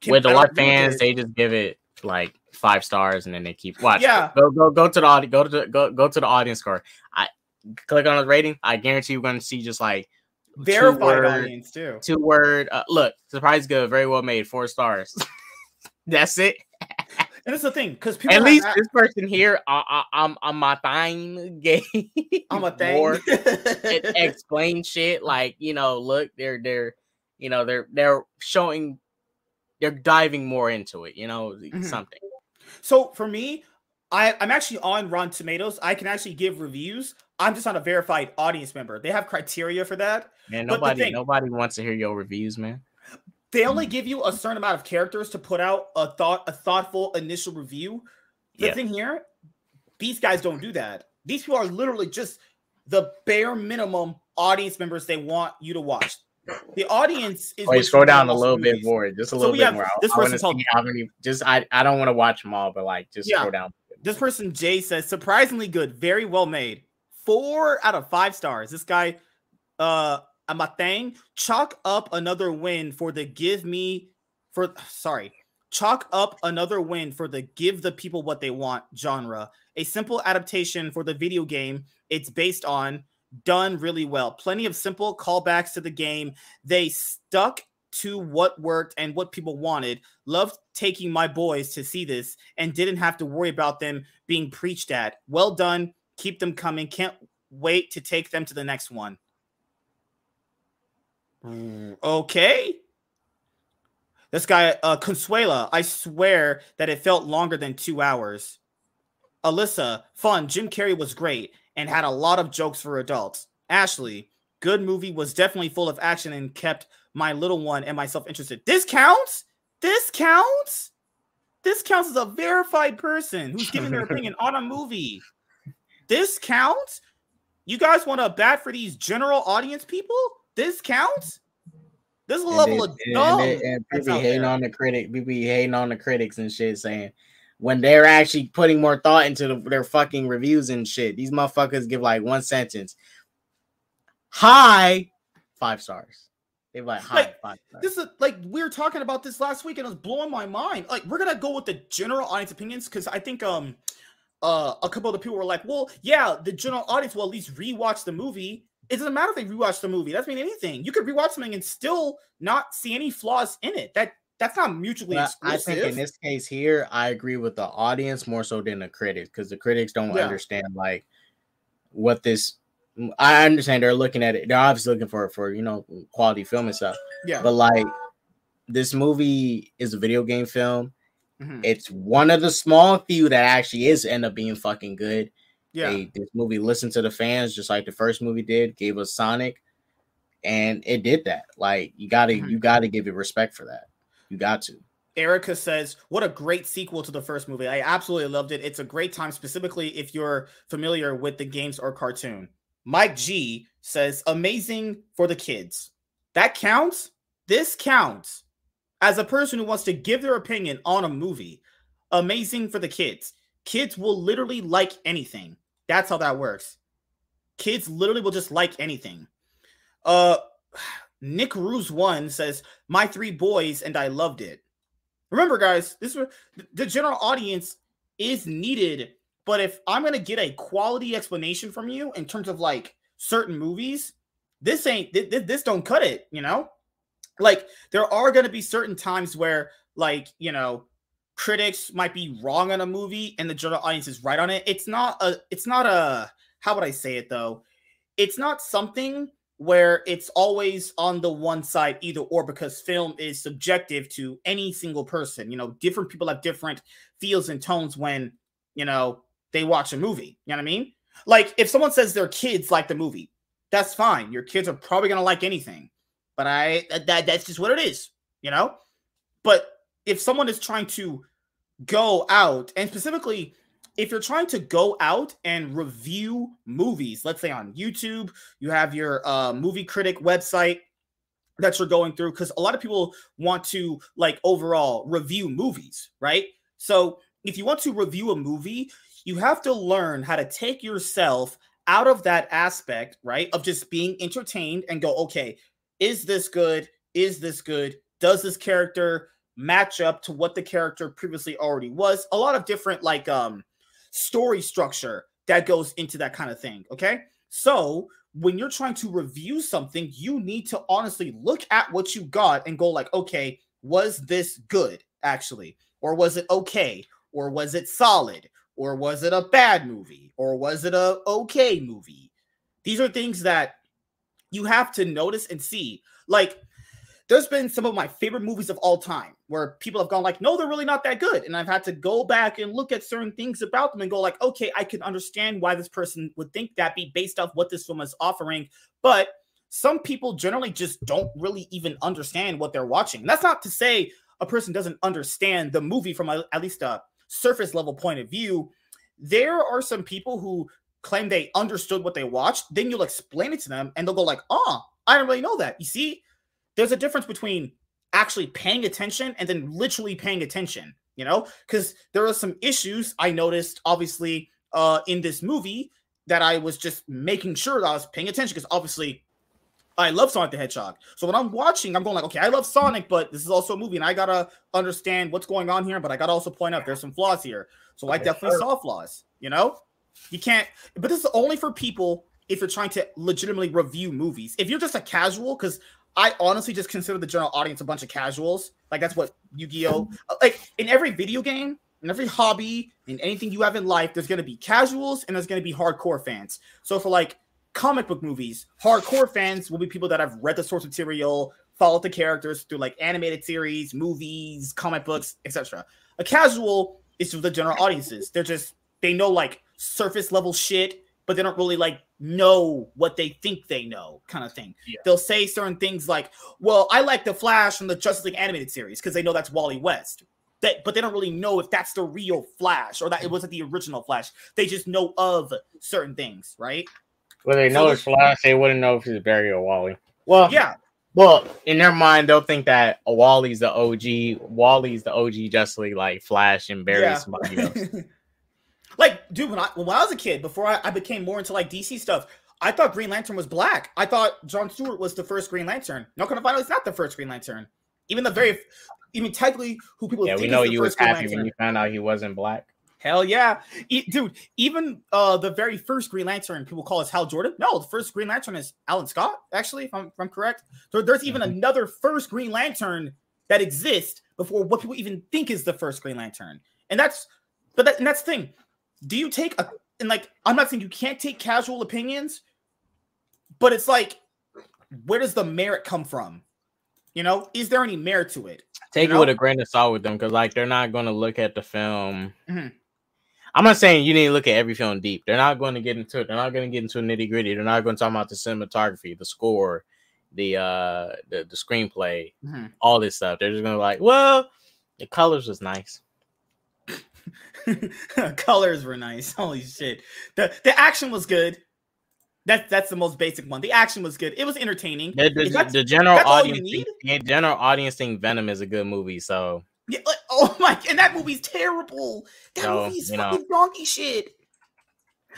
can- with a lot of fans, they just give it like five stars and then they keep watch. Yeah. Go go go to the go to the, go go to the audience score. I click on the rating. I guarantee you're gonna see just like verified word- audience too. two word. Uh, look, surprise good, very well made, four stars. <laughs> That's it. And that's the thing, because people At least a- this person here, I, I, I'm I'm my thing <laughs> gay. I'm a thing. more <laughs> it explain shit like you know look they're they're you know they're they're showing they're diving more into it you know Mhm. something So for me, I, I'm actually on Rotten Tomatoes. I can actually give reviews. I'm just not a verified audience member. They have criteria for that. man nobody thing- nobody wants to hear your reviews man They Mm. only give you a certain amount of characters to put out a thought, a thoughtful initial review. The Yeah. thing here, these guys don't do that. These people are literally just the bare minimum audience members they want you to watch. The audience is. Wait, what scroll down a watch little bit more just a So little bit have more I- this I, want to person called- see how many just I, I don't want to watch them all but like just Yeah. scroll down This person Jay says surprisingly good, very well made. Four out of five stars. This guy, uh, Amatang, chalk up another win for the give me for sorry, chalk up another win for the give the people what they want genre. A simple adaptation for the video game it's based on, done really well. Plenty of simple callbacks to the game. They stuck to what worked and what people wanted. Loved taking my boys to see this and didn't have to worry about them being preached at. Well done. Keep them coming. Can't wait to take them to the next one. Okay. This guy, uh, Consuela, I swear that it felt longer than two hours. Alyssa, fun. Jim Carrey was great and had a lot of jokes for adults. Ashley, good movie, was definitely full of action and kept my little one and myself interested. This counts? This counts? This counts as a verified person who's giving their <laughs> opinion on a movie. This counts? You guys want to bat for these general audience people? This counts? This And level they- of and, dumb. they- and that's people hating there. on the critic people be hating on the critics and shit saying when they're actually putting more thought into the, their fucking reviews and shit these motherfuckers give like one sentence hi five stars they like Like, five This is like we were talking about this last week and it was blowing my mind. Like we're gonna go with the general audience opinions because I think um uh a couple of the people were like, well, yeah, the general audience will at least rewatch the movie. It doesn't matter if they rewatch the movie. That doesn't mean anything. You could rewatch something and still not see any flaws in it. That that's not mutually But I think in this case here, I agree with the audience more so than the critics because the critics don't Yeah. understand like what this. I understand they're looking at it. They're obviously looking for for you know quality film and stuff, yeah. but like this movie is a video game film. Mhm. It's one of the small few that actually is end up being fucking good. yeah. They, this movie listened to the fans just like the first movie did, gave us Sonic, and it did that. Like you gotta Mhm. you gotta give it respect for that. You got to. Erica says, "What a great sequel to the first movie! I absolutely loved it. It's a great time, specifically if you're familiar with the games or cartoon." Mike G says, "Amazing for the kids. That counts. This counts. As a person who wants to give their opinion on a movie, amazing for the kids. Kids will literally like anything. That's how that works. Kids literally will just like anything." Uh, <sighs> Nick Ruse one says, "My three boys and I loved it." Remember, guys, this the general audience is needed. But if I'm gonna get a quality explanation from you in terms of like certain movies, this ain't thi- thi- this don't cut it. You know, like there are gonna be certain times where like you know critics might be wrong on a movie and the general audience is right on it. It's not a. It's not a. How would I say it though? It's not something where it's always on the one side either or because film is subjective to any single person you know different people have different feels and tones when you know they watch a movie you know what i mean? Like if someone says their kids like the movie that's fine. Your kids are probably to like anything but i that that's just what it is you know? But if someone is trying to go out and specifically if you're trying to go out and review movies, let's say on YouTube, you have your uh, movie critic website that you're going through, because a lot of people want to like overall review movies, right? So if you want to review a movie, you have to learn how to take yourself out of that aspect, right? Of just being entertained and go, okay, is this good? Is this good? Does this character match up to what the character previously already was. A lot of different like um story structure that goes into that kind of thing. Okay. So when you're trying to review something, you need to honestly look at what you got and go like, okay, was this good actually? Or was it okay? Or was it solid? Or was it a bad movie? Or was it a okay movie? These are things that you have to notice and see. Like there's been some of my favorite movies of all time where people have gone like no they're really not that good and i've had to go back and look at certain things about them and go like okay i can understand why this person would think that be based off what this film is offering but some people generally just don't really even understand what they're watching and that's not to say a person doesn't understand the movie from a, at least a surface level point of view there are some people who claim they understood what they watched then you'll explain it to them and they'll go like oh i didn't really know that you see there's a difference between actually paying attention and then literally paying attention, you know? Because there are some issues I noticed, obviously, uh, in this movie that I was just making sure that I was paying attention because obviously I love Sonic the Hedgehog. So when I'm watching, I'm going like, okay, I love Sonic, but this is also a movie, and I gotta understand what's going on here. But I gotta also point out there's some flaws here. So I definitely saw flaws. You know, you can't. But this is only for people if you're trying to legitimately review movies. If you're just a casual, because I honestly just consider the general audience a bunch of casuals. Like that's what Yu-Gi-Oh! Uh, like in every video game, in every hobby, in anything you have in life, there's gonna be casuals and there's gonna be hardcore fans. So for like comic book movies, hardcore fans will be people that have read the source material, followed the characters through like animated series, movies, comic books, etc. A casual is for the general audiences. They're just they know like surface level shit but they don't really like know what they think they know, kind of thing. Yeah. They'll say certain things like, "Well, I like the Flash from the Justice League animated series because they know that's Wally West." That, but they don't really know if that's the real Flash or that it wasn't the original Flash. They just know of certain things, right? Well, they know so it's Flash. They wouldn't know if it's Barry or Wally. Well, yeah. Well, in their mind, they'll think that Wally's the OG. Wally's the OG Justice League, like Flash and Barry's yeah. somebody else. <laughs> Like, dude, when I when I was a kid, before I, I became more into like DC stuff, I thought Green Lantern was black. I thought John Stewart was the first Green Lantern. Not gonna find out he's not the first Green Lantern. Even the very, even technically, who people yeah, we know you was happy when you found out he wasn't black. Hell yeah, e- dude! Even uh, the very first Green Lantern, people call us Hal Jordan. No, the first Green Lantern is Alan Scott. Actually, if I'm, if I'm correct, there, there's even mm-hmm. another first Green Lantern that exists before what people even think is the first Green Lantern, and that's but that, and that's the thing do you take a and like I'm not saying you can't take casual opinions, but it's like where does the merit come from? You know, is there any merit to it? Take you it with a grain of salt with them because like they're not going to look at the film. Mm-hmm. I'm not saying you need to look at every film deep. They're not going to get into it. They're not going to get into a nitty gritty. They're not going to talk about the cinematography, the score, the uh the, the screenplay, mm-hmm. all this stuff. They're just going to like, well, the colors was nice. <laughs> Colors were nice. <laughs> Holy shit. The the action was good. That's that's the most basic one. The action was good. It was entertaining. The, the, the general audience, think, general audience think Venom is a good movie. So yeah, like, <laughs> oh my, and that movie's terrible. That movie's fucking know. donkey shit.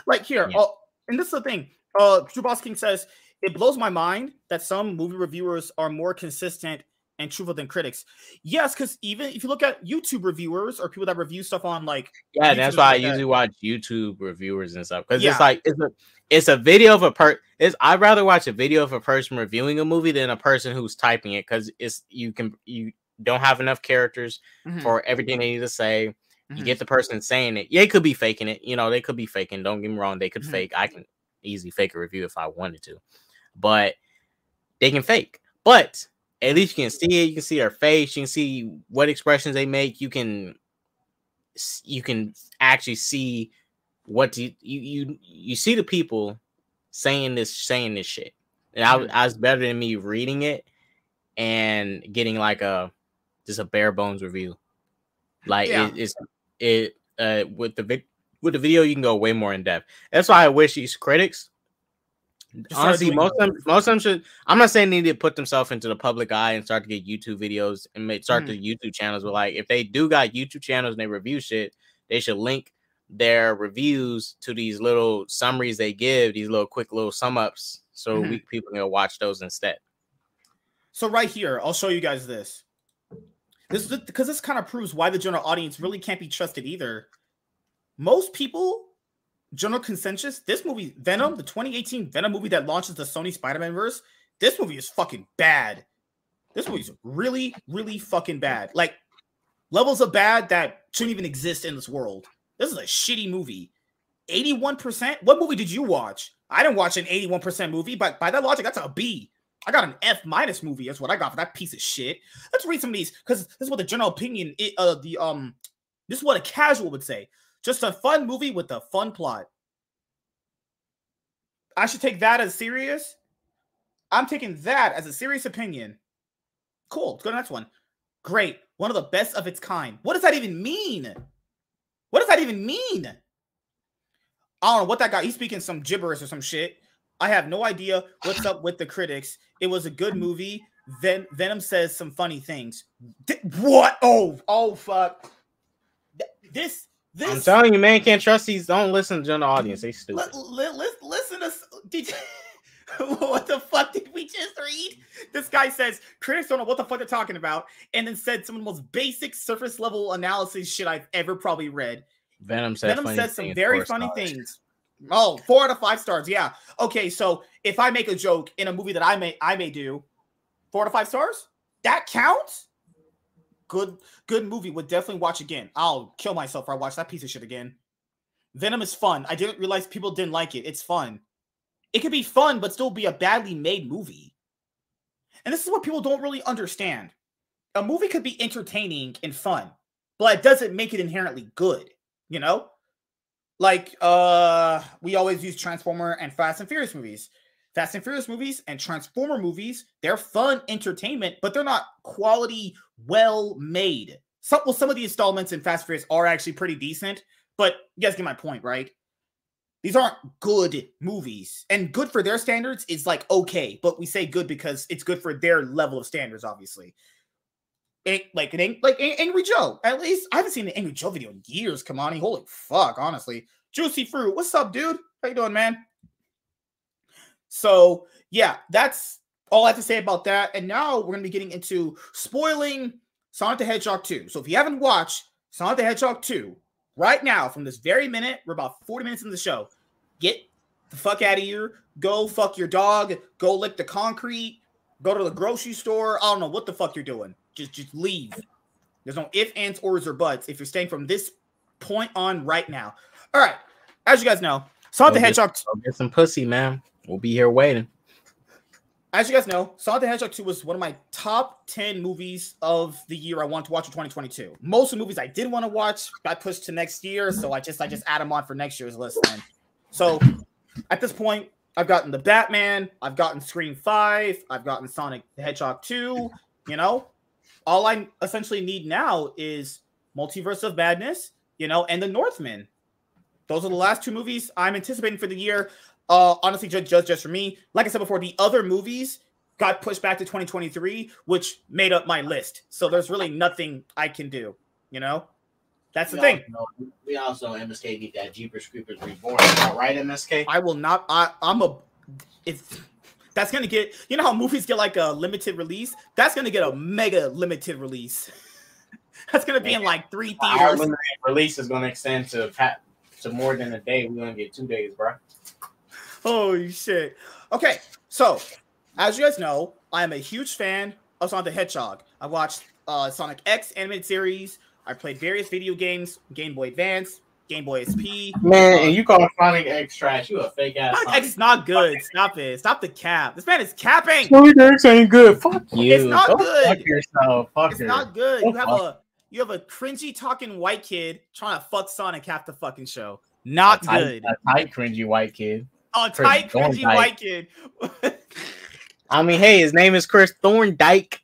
Like here, yeah. uh, and this is the thing. Uh, Drew Boss King says it blows my mind that some movie reviewers are more consistent and truthful than critics. Yes, because even if you look at YouTube reviewers or people that review stuff on like yeah, that's why I usually watch YouTube reviewers and stuff because yeah. it's like it's a it's a video of a per. Is I'd rather watch a video of a person reviewing a movie than a person who's typing it because it's you can you don't have enough characters mm-hmm. for everything they need to say. Mm-hmm. You get the person saying it. Yeah, they could be faking it. You know, they could be faking. Don't get me wrong. They could mm-hmm. fake. I can easily fake a review if I wanted to, but they can fake. But at least you can see it. You can see their face. You can see what expressions they make. You can you can actually see what you you you, you see the people saying this saying this shit. And I, I was better than me reading it and getting like a just a bare bones review. Like yeah. it, it's it uh with the with the video you can go way more in depth. That's why I wish these critics Honestly, most of them, most of them should. I'm not saying they need to put themselves into the public eye and start to get YouTube videos and make, start mm. the YouTube channels. But like, if they do got YouTube channels and they review shit, they should link their reviews to these little summaries they give, these little quick little sum ups, so mm-hmm. we people can watch those instead. So right here, I'll show you guys this. This is because this kind of proves why the general audience really can't be trusted either. Most people, general consensus, this movie, Venom, the 2018 Venom movie that launches the Sony Spider-Man verse, this movie is fucking bad. This movie's really, really fucking bad. Like levels of bad that shouldn't even exist in this world. This is a shitty movie. 81%? What movie did you watch? I didn't watch an 81% movie, but by that logic, that's a B. I got an F minus movie. That's what I got for that piece of shit. Let's read some of these because this is what the general opinion, it, uh, the um, this is what a casual would say. Just a fun movie with a fun plot. I should take that as serious. I'm taking that as a serious opinion. Cool. Let's go to the next one. Great. One of the best of its kind. What does that even mean? What does that even mean? I don't know what that guy. He's speaking some gibberish or some shit. I have no idea what's up with the critics. It was a good movie. Ven- Venom says some funny things. Th- what? Oh, oh, fuck. Th- This, this. I'm telling you, man, can't trust these. Don't listen to the audience. They stupid. Li- listen to. Did <laughs> what the fuck did we just read? This guy says critics don't know what the fuck they're talking about, and then said some of the most basic surface level analysis shit I've ever probably read. Venom said Venom says some very funny things. Oh, four out of five stars. Yeah. Okay, so if I make a joke in a movie that I may I may do, four of five stars, that counts. Good, good movie. Would definitely watch again. I'll kill myself if I watch that piece of shit again. Venom is fun. I didn't realize people didn't like it. It's fun. It could be fun, but still be a badly made movie. And this is what people don't really understand. A movie could be entertaining and fun, but it doesn't make it inherently good. You know, like uh, we always use Transformer and Fast and Furious movies. Fast and Furious movies and Transformer movies, they're fun entertainment, but they're not quality, well made. Some well, some of the installments in Fast and Furious are actually pretty decent, but you guys get my point, right? These aren't good movies, and good for their standards is like okay, but we say good because it's good for their level of standards, obviously. Like ain't like Angry Joe. At least I haven't seen an Angry Joe video in years. On, holy fuck, honestly. Juicy fruit, what's up, dude? How you doing, man? So yeah, that's all I have to say about that. And now we're gonna be getting into spoiling Sonic the Hedgehog 2. So if you haven't watched Sonic the Hedgehog 2 right now, from this very minute, we're about 40 minutes into the show. Get the fuck out of here. Go fuck your dog. Go lick the concrete. Go to the grocery store. I don't know what the fuck you're doing. Just just leave. There's no if, ands, ors, or buts if you're staying from this point on right now. All right. As you guys know, Sonic the Go get- Hedgehog get some pussy, man. We'll be here waiting. as you guys know, Sonic the Hedgehog 2 was one of my top 10 movies of the year I wanted to watch in 2022. Most of the movies I did want to watch got pushed to next year, so I just I just add them on for next year's list then. So at this point, I've gotten the Batman, I've gotten Scream 5, I've gotten Sonic the Hedgehog 2, you know. All I essentially need now is Multiverse of Madness, you know, and The Northman. Those are the last two movies I'm anticipating for the year. Uh, honestly, just, just just for me, like I said before, the other movies got pushed back to 2023, which made up my list. So there's really nothing I can do. You know, that's the We thing. also know- we also MSK need that Jeepers Creepers Reborn. Right, MSK? I will not. I I'm a. If that's gonna get, you know how movies get like a limited release. That's gonna get a mega limited release. <laughs> that's gonna be in like three Our theaters. limited release is to extend to to more than a day. We're to get two days, bro. Holy shit. Okay, so as you guys know, I am a huge fan of Sonic the Hedgehog. I watched uh, Sonic X animated series. I played various video games, Game Boy Advance, Game Boy SP. Man, uh, and you call Sonic X trash? You a fake ass. Sonic X is not good. Stop it. Stop the cap. This man is capping. Sonic X ain't good. Fuck you. It's not Go good. Fuck yourself. Fuck It's her. not good. Go You have a you have a cringy talking white kid trying to fuck Sonic half the fucking show. Not a tight, good. A tight, cringy white kid. Chris tight cringy Thorndike. white kid. <laughs> I mean, hey, his name is Chris Thorndike.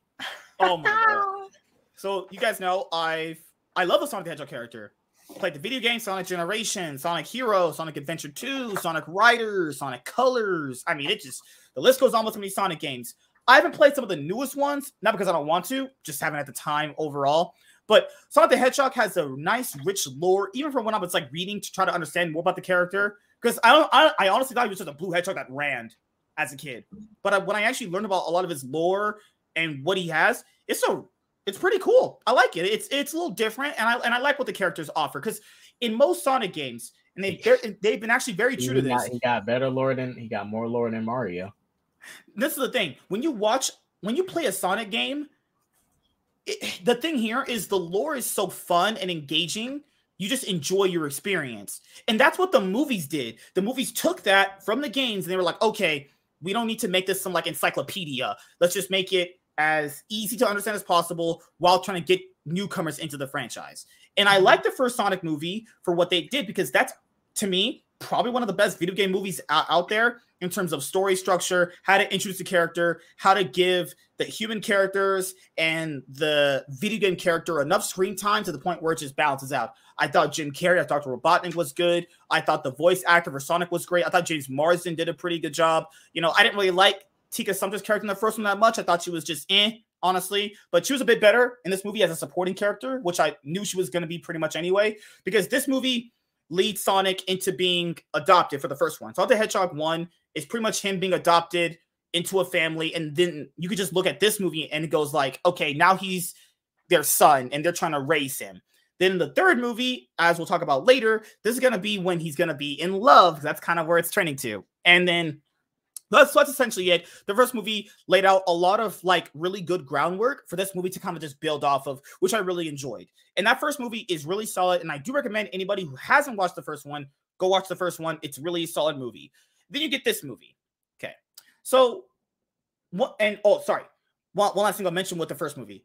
Oh my god. So you guys know I've I love the Sonic the Hedgehog character. Played the video game Sonic Generation, Sonic Hero, Sonic Adventure 2, Sonic Riders, Sonic Colors. I mean, it just the list goes on with of these Sonic games. I haven't played some of the newest ones, not because I don't want to, just haven't at the time overall. But Sonic the Hedgehog has a nice, rich lore, even from when I was like reading to try to understand more about the character. Because I don't, I, I honestly thought he was just a blue hedgehog that ran as a kid. But I, when I actually learned about a lot of his lore and what he has, it's a It's pretty cool. I like it. It's it's a little different, and I and I like what the characters offer because in most Sonic games, and they they've been actually very true to got, this. he got better lore than he got more lore than Mario. This is the thing when you watch when you play a Sonic game, it, the thing here is the lore is so fun and engaging. You just enjoy your experience, and that's what the movies did. The movies took that from the games, and they were like, okay, we don't need to make this some like encyclopedia. Let's just make it as easy to understand as possible while trying to get newcomers into the franchise. And I mm-hmm. like the first Sonic movie for what they did because that's to me probably one of the best video game movies out, out there in terms of story structure, how to introduce the character, how to give the human characters and the video game character enough screen time to the point where it just balances out. I thought Jim Carrey, I thought Robotnik was good. I thought the voice actor for Sonic was great. I thought James Marsden did a pretty good job. You know, I didn't really like Tika Sumpter's character in the first one that much. I thought she was just eh, honestly, but she was a bit better in this movie as a supporting character, which I knew she was going to be pretty much anyway, because this movie leads Sonic into being adopted for the first one. Sonic the Hedgehog 1 is pretty much him being adopted into a family, and then you could just look at this movie and it goes like, okay, now he's their son and they're trying to raise him. Then the third movie, as we'll talk about later, this is gonna be when he's gonna be in love. That's kind of where it's trending to. And then that's that's essentially it. The first movie laid out a lot of like really good groundwork for this movie to kind of just build off of, which I really enjoyed. And that first movie is really solid. And I do recommend anybody who hasn't watched the first one, go watch the first one. It's really a solid movie. Then you get this movie. Okay. So what and oh sorry. One, one last thing I'll mention with the first movie.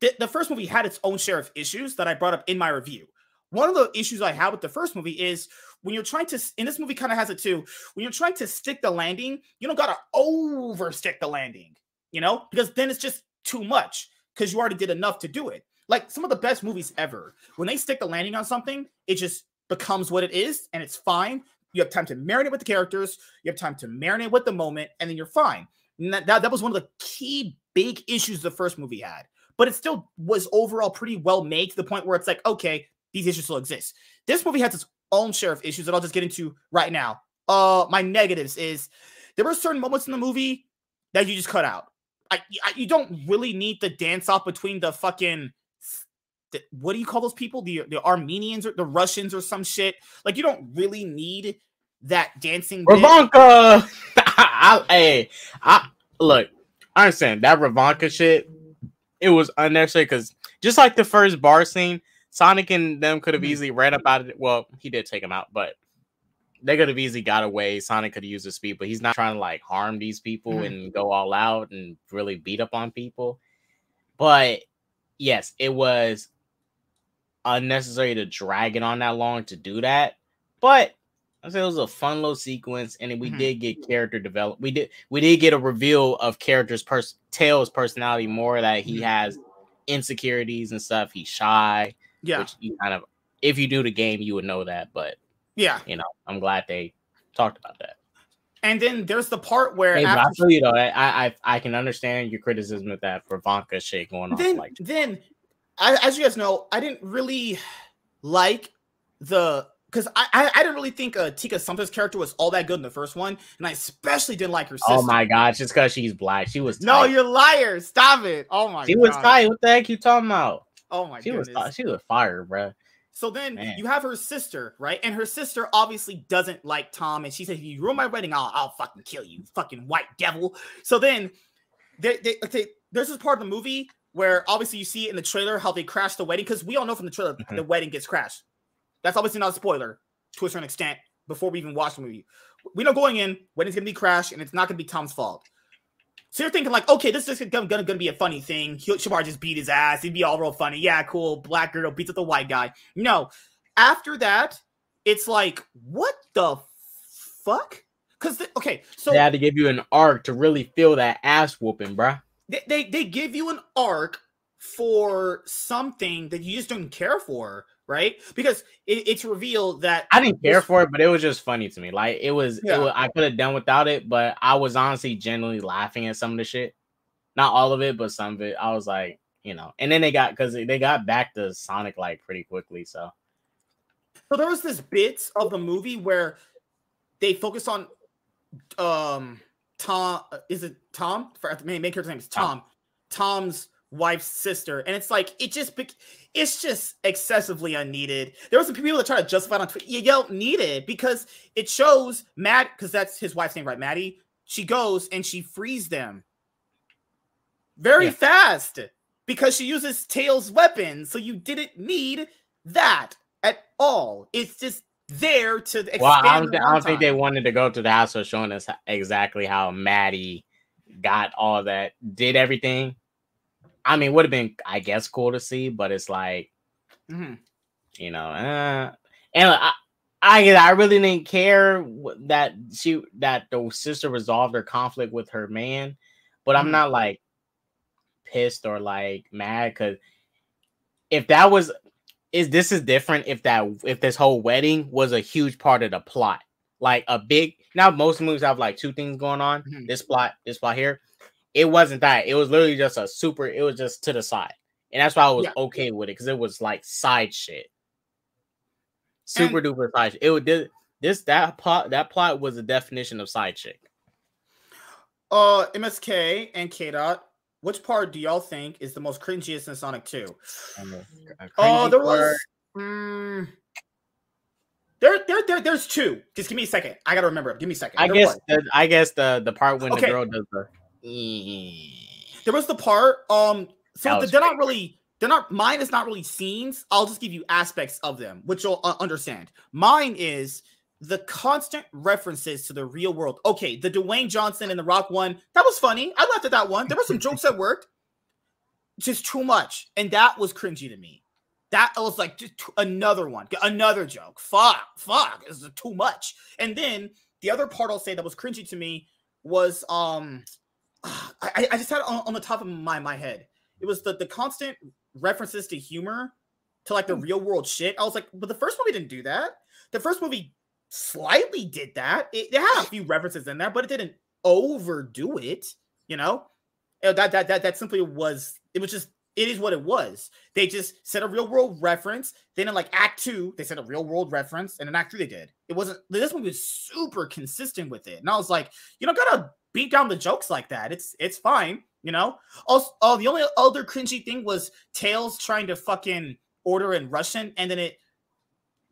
The, the first movie had its own share of issues that I brought up in my review. One of the issues I had with the first movie is when you're trying to, and this movie kind of has it too, when you're trying to stick the landing, you don't gotta overstick the landing, you know, because then it's just too much because you already did enough to do it. Like some of the best movies ever, when they stick the landing on something, it just becomes what it is and it's fine. You have time to marinate with the characters, you have time to marinate with the moment, and then you're fine. And that, that, that was one of the key big issues the first movie had. But it still was overall pretty well made to the point where it's like, okay, these issues still exist. This movie has its own share of issues that I'll just get into right now. Uh, my negatives is there were certain moments in the movie that you just cut out. I, I you don't really need the dance off between the fucking the, what do you call those people? The the Armenians or the Russians or some shit. Like you don't really need that dancing. Ravanka. <laughs> Hey, I look. I understand that Ravanka shit. It was unnecessary because just like the first bar scene, Sonic and them could have Mhm. easily ran up out of it. Well, he did take him out, but they could have easily got away. Sonic could have used his speed, but he's not trying to like harm these people Mhm. and go all out and really beat up on people. But yes, it was unnecessary to drag it on that long to do that. But I say it was a fun little sequence, and we Mhm. did get character develop. We did we did get a reveal of characters' pers- Tails' personality more that he Mhm. has insecurities and stuff. He's shy, Yeah, which you kind of if you do the game, you would know that. But yeah. you know, I'm glad they talked about that. And then there's the part where Hey, I after feel you though. I, I I can understand your criticism of that for Vanka shit going on. then like then I, as you guys know i didn't really like the because I, I i didn't really think uh tika Sumpter's character was all that good in the first one and i especially didn't like her sister oh my god, just because she's black, she was no you're liar. stop it oh my she god was tight. What the heck you talking about? Oh my god. She was goodness fi- she was fire, bro. so then Man. you have her sister right and her sister obviously doesn't like tom and she said if you ruin my wedding i'll, I'll fucking kill you fucking white devil so then they, they, okay, there's this part of the movie where obviously you see in the trailer how they crash the wedding because we all know from the trailer Mhm. the wedding gets crashed. That's obviously not a spoiler to a certain extent before we even watch the movie. We know going in, wedding's gonna be crashed and it's not gonna be Tom's fault. So you're thinking like, okay, this is gonna, gonna, gonna be a funny thing. He'll Shamar just beat his ass. He'd be all real funny. Yeah, cool. Black girl beats up the white guy. No, after that, it's like, what the fuck? Because okay, so they had to give you an arc to really feel that ass whooping, bro. they, they they give you an arc for something that you just don't care for, right? Because it, it's revealed that I didn't care for it, but it was just funny to me. Like it was, it was I could have done without it, but I was honestly genuinely laughing at some of the shit. Not all of it, but some of it. I was like, you know. And then they got because they got back to Sonic like pretty quickly. So so there was this bits of the movie where they focus on um Tom uh, is it Tom for main main character's name is Tom. Tom. Tom's wife's sister, and it's like it just it's just excessively unneeded. There were some people that try to justify it on Twitter. You don't need it because it shows Matt because that's his wife's name, right? Maddie. She goes and she frees them very Yeah. fast because she uses Tails' weapon. So you didn't need that at all. It's just there to expand. Well, I don't, the I don't think they wanted to go to the house of showing us exactly how Maddie got all that, did everything. I mean, would have been, I guess, cool to see, but it's like, Mhm. you know, uh, and I, I, I really didn't care that she that the sister resolved her conflict with her man, but I'm Mhm. not like pissed or like mad because if that was is this is different if that if this whole wedding was a huge part of the plot like a big now most movies have like two things going on Mhm. this plot this plot here it wasn't that it was literally just a super it was just to the side and that's why i was Yeah. okay with it because it was like side shit super duper side shit. it would this, this that plot that plot was the definition of side chick Uh, MSK and K Dot. Which part do y'all think is the most cringiest in Sonic 2? Oh, oh there was. Mm, there, there, there, there's two. Just give me a second. I gotta remember. Give me a second. i There guess was. the, i guess the the part when Okay. the girl does the there was the part. Um, so they're not really. They're not. Mine is not really scenes. I'll just give you aspects of them, which you'll uh, understand. Mine is the constant references to the real world. Okay, the Dwayne Johnson and the Rock one that was funny. I laughed at that one. There were some jokes that worked. Just too much, and that was cringy to me. That was like just another one, another joke. Fuck, fuck, is too much. And then the other part I'll say that was cringy to me was um, I, I just had on, on the top of my my head. It was the the constant references to humor, to like the real world shit. I was like, but the first movie didn't do that. The first movie slightly did that. It, it had a few references in there, but it didn't overdo it. You know, Uh, that that that that simply was. It was just. It is what it was. They just said a real world reference. Then in like Act Two, they said a real world reference, and in Act Three they did. It wasn't. This movie was super consistent with it, and I was like, you don't gotta beat down the jokes like that. It's it's fine, you know. Also, oh, uh, the only other cringy thing was Tails trying to fucking order in Russian, and then it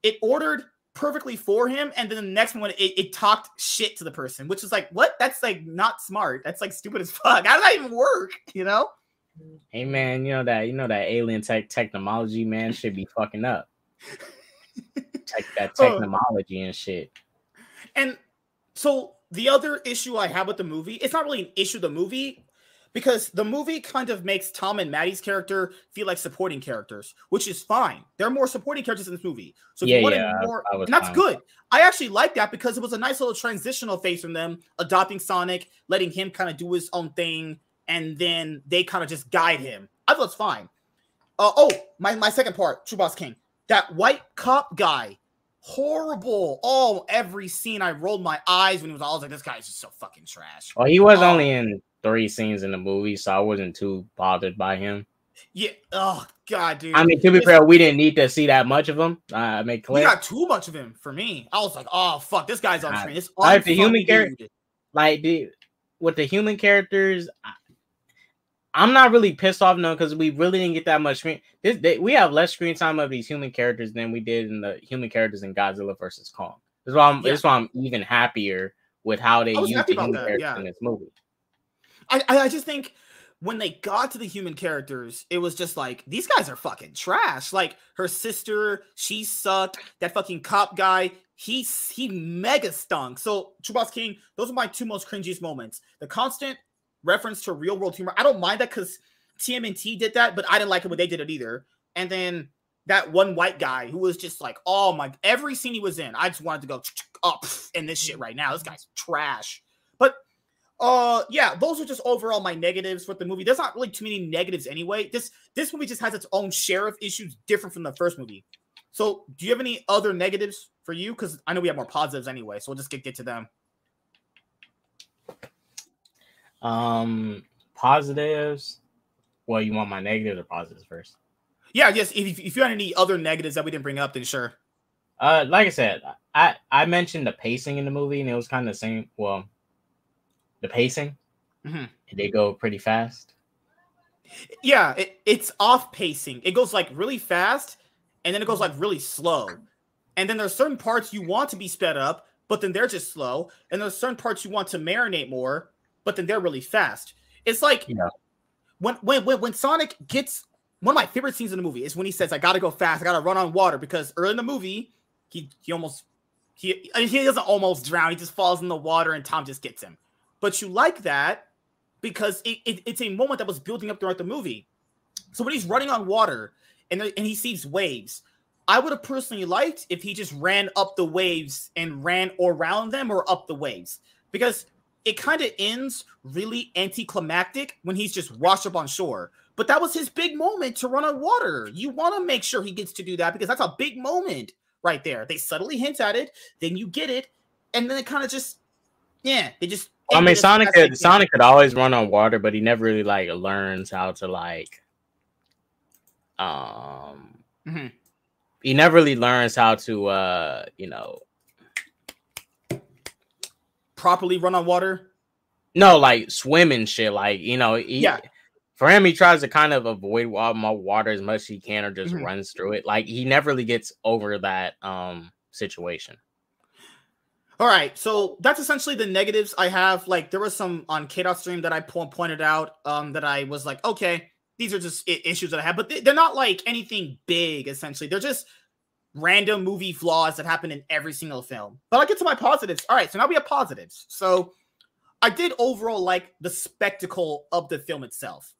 it ordered perfectly for him, and then the next one it, it talked shit to the person, which is like, what? That's like not smart. That's like stupid as <laughs> fuck. How does that even work? You know? Hey man, you know that you know that alien tech technology man should be fucking up. <laughs> Tech, that Oh. technology and shit. And so the other issue I have with the movie, it's not really an issue the movie because the movie kind of makes Tom and Maddie's character feel like supporting characters, which is fine. There are more supporting characters in this movie. So Yeah, yeah, more, I was and that's good. I actually like that because it was a nice little transitional phase from them adopting Sonic, letting him kind of do his own thing, and then they kind of just guide him. I thought it's fine. Uh, oh, my, my second part, True Boss King. That white cop guy horrible. Oh, every scene I rolled my eyes when he was. I was like, this guy's just so fucking trash. Well, he was only in three scenes in the movie, so I wasn't too bothered by him. Yeah. Oh God, dude. I mean, to be fair, we didn't need to see that much of him. Uh, I make we got too much of him for me. I was like, oh fuck, this guy's on I- train. This like the human character, char- dude. like the with the human characters I, i'm not really pissed off no because we really didn't get that much screen this they, we have less screen time of these human characters than we did in the human characters in godzilla versus kong this is why i'm Yeah. this is why i'm even happier with how they I was use the human that, characters yeah. in this movie I, I I just think when they got to the human characters, it was just like these guys are fucking trash. Like her sister, she sucked. That fucking cop guy, he he mega stunk. So Chubas King, those are my two most cringiest moments. The constant reference to real world humor. I don't mind that because TMNT did that, but I didn't like it when they did it either. And then that one white guy who was just like, oh my, every scene he was in, I just wanted to go up in this shit right now. This guy's trash. But uh yeah, those are just overall my negatives with the movie. There's not really too many negatives anyway. This this movie just has its own share of issues different from the first movie. So, do you have any other negatives for you? Because I know we have more positives anyway, so we'll just get, get to them. Um positives well you want my negatives or positives first Yeah, yes. If, if you had any other negatives that we didn't bring up, then sure. Uh, like I said, I I mentioned the pacing in the movie, and it was kind of the same. Well, the pacing Mhm. they go pretty fast. Yeah, it, it's off pacing. It goes like really fast, and then it goes like really slow. And then there's certain parts you want to be sped up, but then they're just slow. And there's certain parts you want to marinate more, but then they're really fast. It's like Yeah. when when when, when Sonic gets one of my favorite scenes in the movie is when he says, "I gotta go fast. I gotta run on water," because early in the movie he he almost he I mean, he doesn't almost drown. He just falls in the water, and Tom just gets him. But you like that because it, it, it's a moment that was building up throughout the movie. So when he's running on water and and he sees waves, I would have personally liked if he just ran up the waves and ran around them or up the waves because it kind of ends really anticlimactic when he's just washed up on shore. But that was his big moment to run on water. You want to make sure he gets to do that because that's a big moment right there. They subtly hint at it, then you get it, and then it kind of just, yeah, they just. I mean, Sonic fast as they could. Sonic could always run on water, but he never really like learns how to like um Mhm. he never really learns how to uh you know properly run on water. no like swimming shit like you know he, Yeah. for him he tries to kind of avoid water as much as he can or just Mhm. runs through it like he never really gets over that um situation All right, so that's essentially the negatives I have. Like there was some on KDOT stream that I po- pointed out um, that I was like, okay, these are just I- issues that I have, but they- they're not like anything big. Essentially, they're just random movie flaws that happen in every single film. But I'll get to my positives. All right, so now we have positives. So I did overall like the spectacle of the film itself.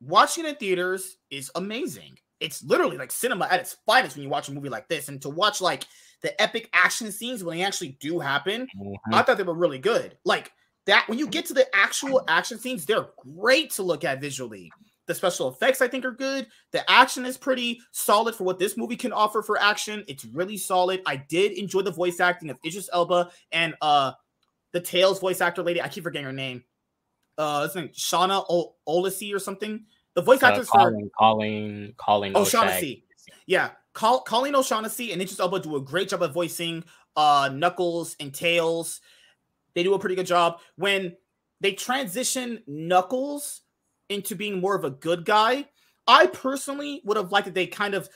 Watching it in theaters is amazing. It's literally like cinema at its finest when you watch a movie like this, and to watch like the epic action scenes when they actually do happen, mm-hmm. I thought they were really good. Like that, when you get to the actual action scenes, they're great to look at visually. The special effects, I think, are good. The action is pretty solid for what this movie can offer for action. It's really solid. I did enjoy the voice acting of Idris Elba and uh the Tails voice actor lady. I keep forgetting her name. Uh, it's like Shauna o- Olesi or something. The voice uh, actors for calling calling Colleen O'Shaughnessy. Yeah, Col- Colleen O'Shaughnessy and Idris Elba do a great job of voicing uh Knuckles and Tails. They do a pretty good job when they transition Knuckles into being more of a good guy. I personally would have liked that they kind of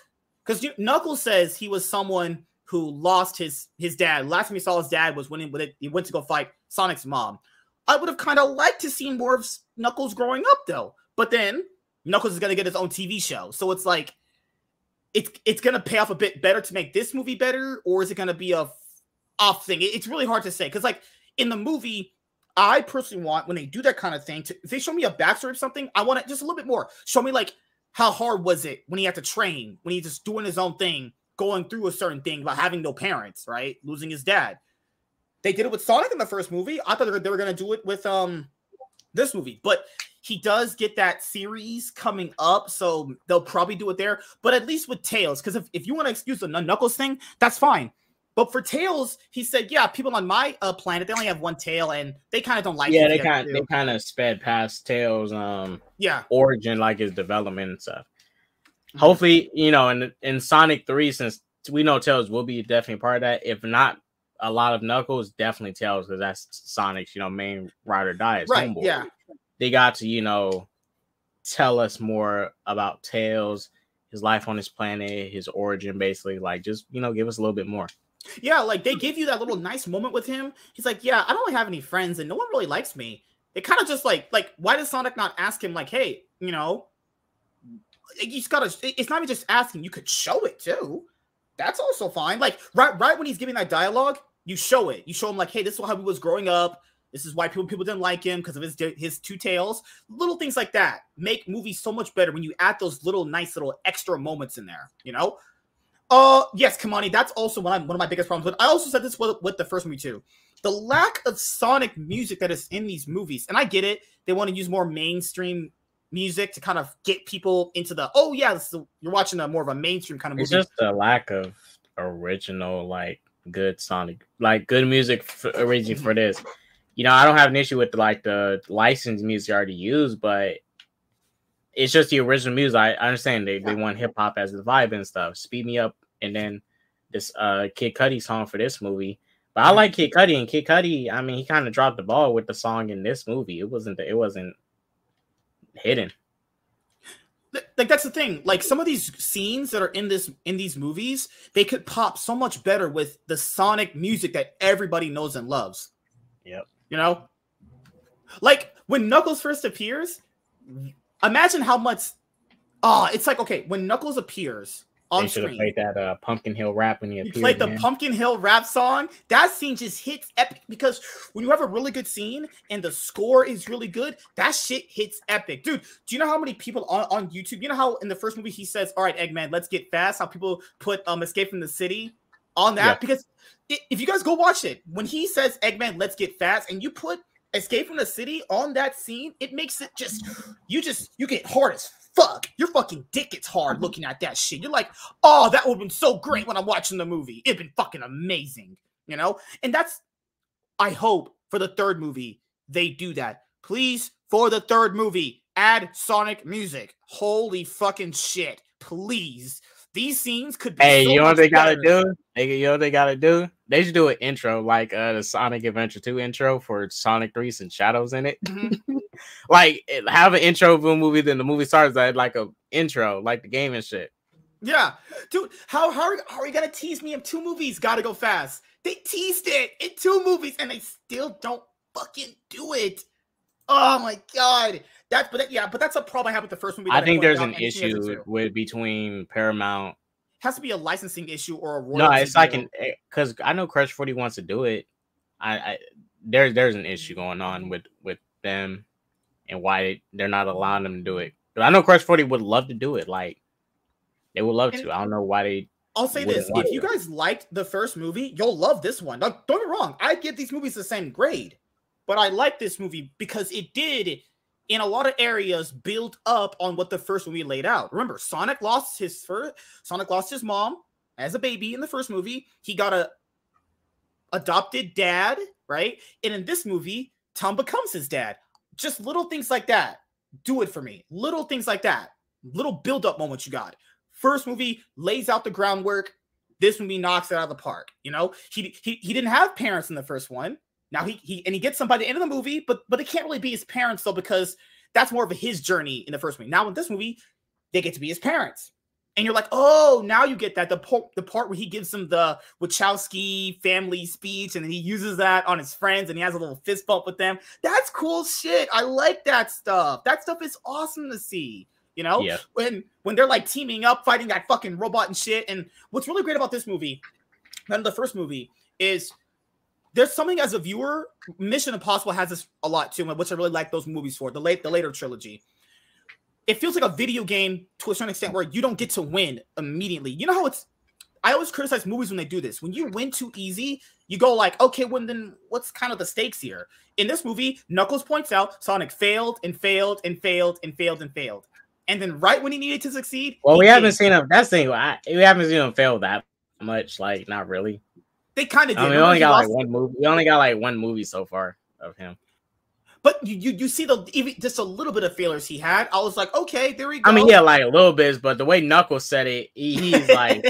because Knuckles says he was someone who lost his his dad. Last time he saw his dad was when he, when he went to go fight Sonic's mom. I would have kind of liked to see more of Knuckles growing up though. But then Knuckles is gonna get his own TV show, so it's like it's it's gonna pay off a bit better to make this movie better, or is it gonna be a off thing? It- It's really hard to say because like in the movie, I personally want when they do that kind of thing to if they show me a backstory of something, I want it just a little bit more. Show me like how hard was it when he had to train, when he's just doing his own thing, going through a certain thing about having no parents, right? Losing his dad. They did it with Sonic in the first movie. I thought they were, they were gonna do it with um this movie, but he does get that series coming up, so they'll probably do it there. But at least with Tails, because if, if you want to excuse the Knuckles thing, that's fine. But for Tails, he said, yeah, people on my uh, planet they only have one tail, and they kind of don't like. It. Yeah they if you have kind they kind of sped past tails um yeah, origin like his development and stuff Mhm. hopefully you know in in sonic 3 since we know tails will be definitely part of that if not a lot of knuckles definitely tails because that's sonic's you know main ride or die right, homeboy. yeah, they got to you know tell us more about tails his life on this planet his origin basically like just you know give us a little bit more yeah. Like they give you that little nice moment with him. He's like, yeah, I don't really have any friends, and no one really likes me. It kind of just like like why does Sonic not ask him like, hey, you know, just gotta. It's not even just asking. You could show it too. That's also fine. Like right right when he's giving that dialogue, you show it. You show him like, hey, this is how he was growing up. This is why people people didn't like him because of his his two tails. Little things like that make movies so much better when you add those little nice little extra moments in there. You know. Uh yes, Kamani, that's also one of, one of my biggest problems. But I also said this with, with the first movie too. The lack of Sonic music that is in these movies, and I get it. They want to use more mainstream music to kind of get people into the oh yeah, this is, you're watching a more of a mainstream kind of movie. it's just a lack of original like good sonic like good music for, originally for this you know i don't have an issue with like the licensed music already used but it's just the original music. I, I understand they, they want hip-hop as the vibe and stuff. Speed me up and then this uh kid cudi song for this movie. But i like kid cudi and kid cudi i mean he kind of dropped the ball with the song in this movie. It wasn't it wasn't hidden. Like that's the thing. Like some of these scenes that are in this in these movies, they could pop so much better with the Sonic music that everybody knows and loves. Yep. You know, like when Knuckles first appears, imagine how much. Oh, it's like okay when Knuckles appears on They should have played that uh, Pumpkin Hill rap when he You appeared. played the man. Pumpkin Hill rap song. That scene just hits epic because when you have a really good scene and the score is really good, that shit hits epic. Dude, do you know how many people on, on YouTube, you know how in the first movie he says, All right, Eggman, let's get fast? How people put um Escape from the City on that? Yeah. Because if you guys go watch it, when he says Eggman, let's get fast, and you put Escape from the City on that scene, it makes it just you just you get hard as fuck. Your fucking dick gets hard mm-hmm. looking at that shit. You're like, oh, that would have been so great when I'm watching the movie. It'd been fucking amazing, you know? And that's I hope for the third movie they do that. Please, for the third movie, add Sonic music. Holy fucking shit. Please. These scenes could be Hey, so you know what they gotta do? They, you know what they gotta do? They should do an intro like uh the Sonic Adventure 2 intro for Sonic 3 and Shadows in it. Mhm. <laughs> like it- have an intro of a movie, then the movie starts that like a intro, like the game and shit. Yeah, dude, how how are, how are you gonna tease me in two movies? Gotta go fast. They teased it in two movies and they still don't fucking do it. Oh my god, that's but that, yeah, but that's a problem I have with the first movie. I think there's an and she has it issue with between Paramount. has to be a licensing issue or a royalty. No, it's like an eh, because I know Crush 40 wants to do it. I, I there's there's an issue mm-hmm. going on with with them and why they, they're not mm-hmm. allowing them to do it. But I know Crush 40 would love to do it. Like they would love And- to. I don't know why they I'll say this: if you guys liked the first movie, you'll love this one. Now, don't get me wrong; I give these movies the same grade, but I like this movie because it did, in a lot of areas, build up on what the first movie laid out. Remember, Sonic lost his first. Sonic lost his mom as a baby in the first movie. He got a adopted dad, right? And in this movie, Tom becomes his dad. Just little things like that do it for me. Little things like that, little build up moments you got. First movie lays out the groundwork. This movie knocks it out of the park. You know, he he, he didn't have parents in the first one. Now he he and he gets some by the end of the movie, but but it can't really be his parents though because that's more of a his journey in the first movie. Now in this movie, they get to be his parents, and you're like, oh, now you get that the part the part where he gives them the Wachowski family speech, and then he uses that on his friends, and he has a little fist bump with them. That's cool shit. I like that stuff. That stuff is awesome to see. You know, Yeah. when when they're like teaming up, fighting that fucking robot and shit. And what's really great about this movie, than the first movie, is there's something as a viewer. Mission Impossible has this a lot too, which I really like those movies for the late the later trilogy. It feels like a video game to a certain extent where you don't get to win immediately. You know how it's. I always criticize movies when they do this. When you win too easy, you go like, okay, well then what's kind of the stakes here? In this movie, Knuckles points out Sonic failed and failed and failed and failed and failed. And then right when he needed to succeed, Well, we haven't seen him. That's the thing. I, we haven't seen him fail that much. Like, not really. They kind of did. I mean, we only got like one movie. We only got like one movie so far of him. But you, you you see the even just a little bit of failures he had. I was like, okay, there we go. I mean, yeah, like a little bit, but the way Knuckles said it, he, he's like,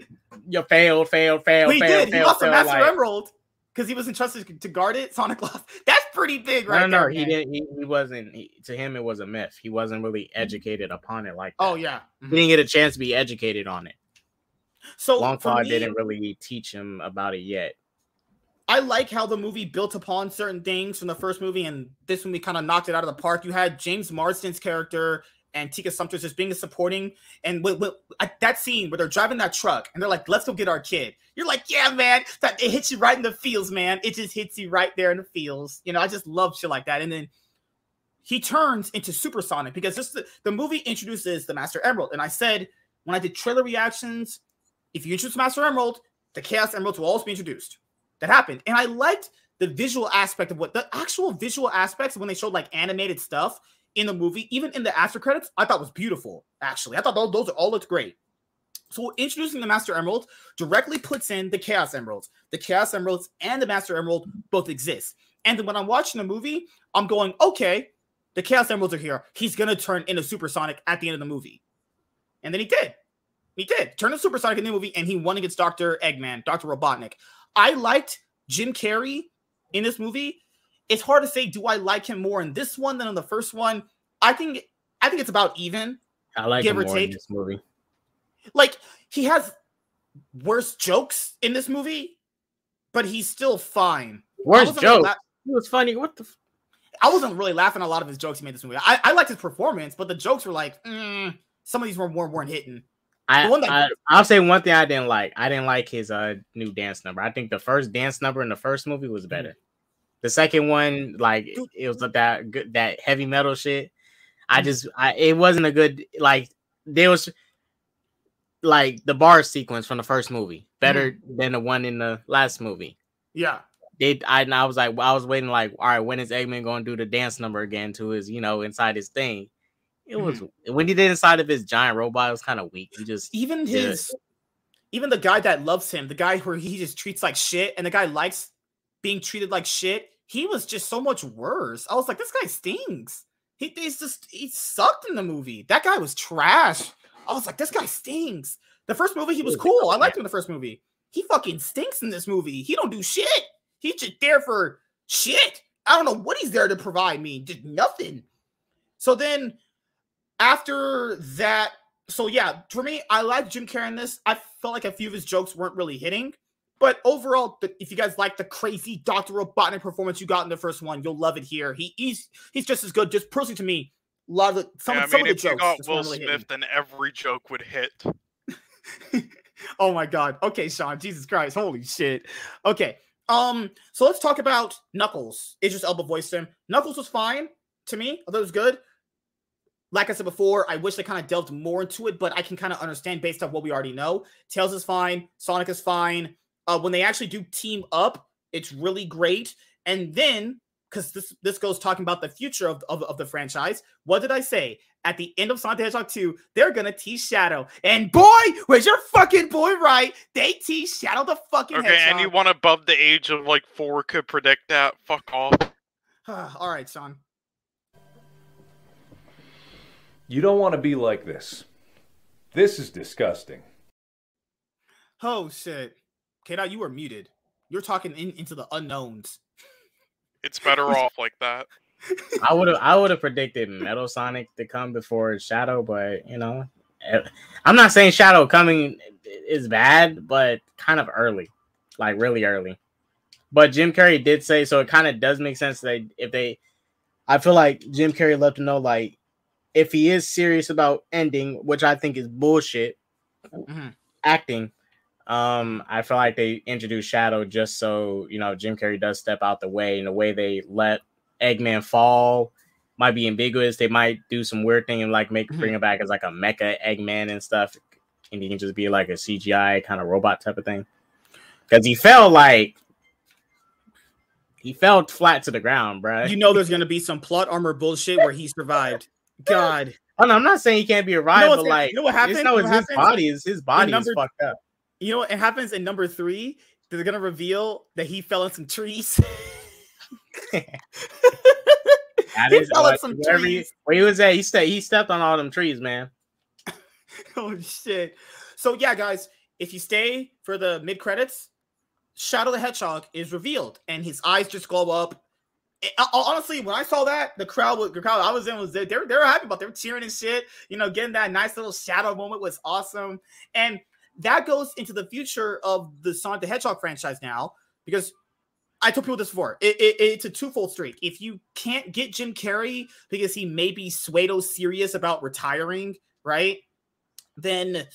<laughs> "You failed, failed, failed, he failed, did. He failed, lost the failed." Master Like, Emerald because he was entrusted to guard it. Sonic lost. <laughs> That's pretty big, right? no, no, there, he man. didn't. He, he wasn't. He, to him, it was a myth. He wasn't really educated upon it like. Oh, that. Oh yeah. he didn't mm-hmm. get a chance to be educated on it. So for Longclaw me, didn't really teach him about it yet. I like how the movie built upon certain things from the first movie, and this movie kind of knocked it out of the park. You had James Marsden's character and Tika Sumpter's just being a supporting, and with, with, at that scene where they're driving that truck and they're like, "Let's go get our kid." You're like, "Yeah, man!" That it hits you right in the feels, man. It just hits you right there in the feels. You know, I just love shit like that. And then he turns into Supersonic because this the, the movie introduces the Master Emerald, and I said when I did trailer reactions, if you introduce Master Emerald, the Chaos Emeralds will always be introduced that happened. And I liked the visual aspect of what the actual visual aspects when they showed like animated stuff in the movie, even in the after credits, I thought was beautiful. Actually, I thought those, those all looked great. So introducing the Master Emerald directly puts in the Chaos Emeralds. The Chaos Emeralds and the Master Emerald both exist. And then when I'm watching the movie, I'm going, okay, the Chaos Emeralds are here. He's gonna turn into Supersonic at the end of the movie. And then he did. He did turn into Supersonic in the movie, and he won against Dr. Eggman, Dr. Robotnik. I liked Jim Carrey in this movie. It's hard to say, do I like him more in this one than in the first one? I think I think it's about even. I like Give him or more in take. this movie. like he has worse jokes in this movie, but he's still fine. I Worst wasn't really joke. la- It was funny. What the? F- I wasn't really laughing at a lot of his jokes he made this movie. I, I liked his performance, but the jokes were like, mm, some of these were weren't, weren't hitting. I, The one that- I I'll say one thing I didn't like. I didn't like his uh new dance number. I think the first dance number in the first movie was better. The second one, like it was that good that heavy metal shit. I Mm. just I it wasn't a good like there was like the bar sequence from the first movie better than the one in the last movie. Yeah. They I and I was like I was waiting like all right when is Eggman going to do the dance number again to his you know inside his thing. It was Mm-hmm. when he did inside of his giant robot. It was kind of weak. He just Even his, even the guy that loves him, the guy where he just treats like shit, and the guy likes being treated like shit. He was just so much worse. I was like, this guy stinks. He, he's just he sucked in the movie. That guy was trash. I was like, this guy stinks. The first movie, he was was cool. I liked him in the first movie. He fucking stinks in this movie. He don't do shit. He's just there for shit. I don't know what he's there to provide me. Just nothing. So then after that, so yeah, for me, I like Jim Carrey in this. I felt like a few of his jokes weren't really hitting. But overall, the, if you guys like the crazy Dr. Robotnik performance you got in the first one, you'll love it here. He, he's he's just as good. Just personally to me, a lot of the, some, yeah, I some of the if you jokes got just Will really hitting. Then every joke would hit. <laughs> oh my god. Okay, Sean. Jesus Christ. Holy shit. Okay. Um. So let's talk about Knuckles. Idris Elba voiced him. Knuckles was fine to me. I thought it was good. Like I said before, I wish they kind of delved more into it, but I can kind of understand based on what we already know. Tails is fine. Sonic is fine. Uh, when they actually do team up, it's really great. And then, because this this goes talking about the future of, of, of the franchise, what did I say? At the end of Sonic the Hedgehog 2, they're gonna tease Shadow. And boy, was your fucking boy right. They tease Shadow the fucking Okay, hedgehog. anyone above the age of like four could predict that. Fuck off. <sighs> All right, Sean. You don't want to be like this. This is disgusting. Oh shit. Okay, now you were muted. You're talking in, into the unknowns. It's better <laughs> off like that. I would have I would have predicted Metal Sonic to come before Shadow, but you know, eh, I'm not saying Shadow coming is bad, but kind of early, like really early. But Jim Carrey did say so. It kind of does make sense that if they, I feel like Jim Carrey left to know like if he is serious about ending, which I think is bullshit, Mhm. acting. Um, I feel like they introduced Shadow just so you know Jim Carrey does step out the way, and the way they let Eggman fall might be ambiguous. They might do some weird thing and like make Mhm. bring it back as like a mecha Eggman and stuff, and he can just be like a CGI kind of robot type of thing. Because he fell like he fell flat to the ground, bro. You know there's gonna be some plot armor bullshit where he survived. God. oh, no, I'm not saying he can't be a You know, rival. what's- like you know what just happened? know You it's his happens? body is his body number- is fucked up. You know what it happens in number three? They're gonna reveal that he fell in some trees. <laughs> That He is fell in some he, trees. where he was at. He ste- he stepped on all them trees, man. <laughs> oh shit. So yeah, guys, if you stay for the mid credits, Shadow the Hedgehog is revealed, and his eyes just glow up. Honestly, when I saw that, the crowd, was- the crowd I was in was they were they were happy about. They were cheering and shit. You know, getting that nice little shadow moment was awesome, and that goes into the future of the Sonic the Hedgehog franchise now because. I told people this before. It, it- it's a twofold streak. If you can't get Jim Carrey because he may be Suedo serious about retiring, right? Then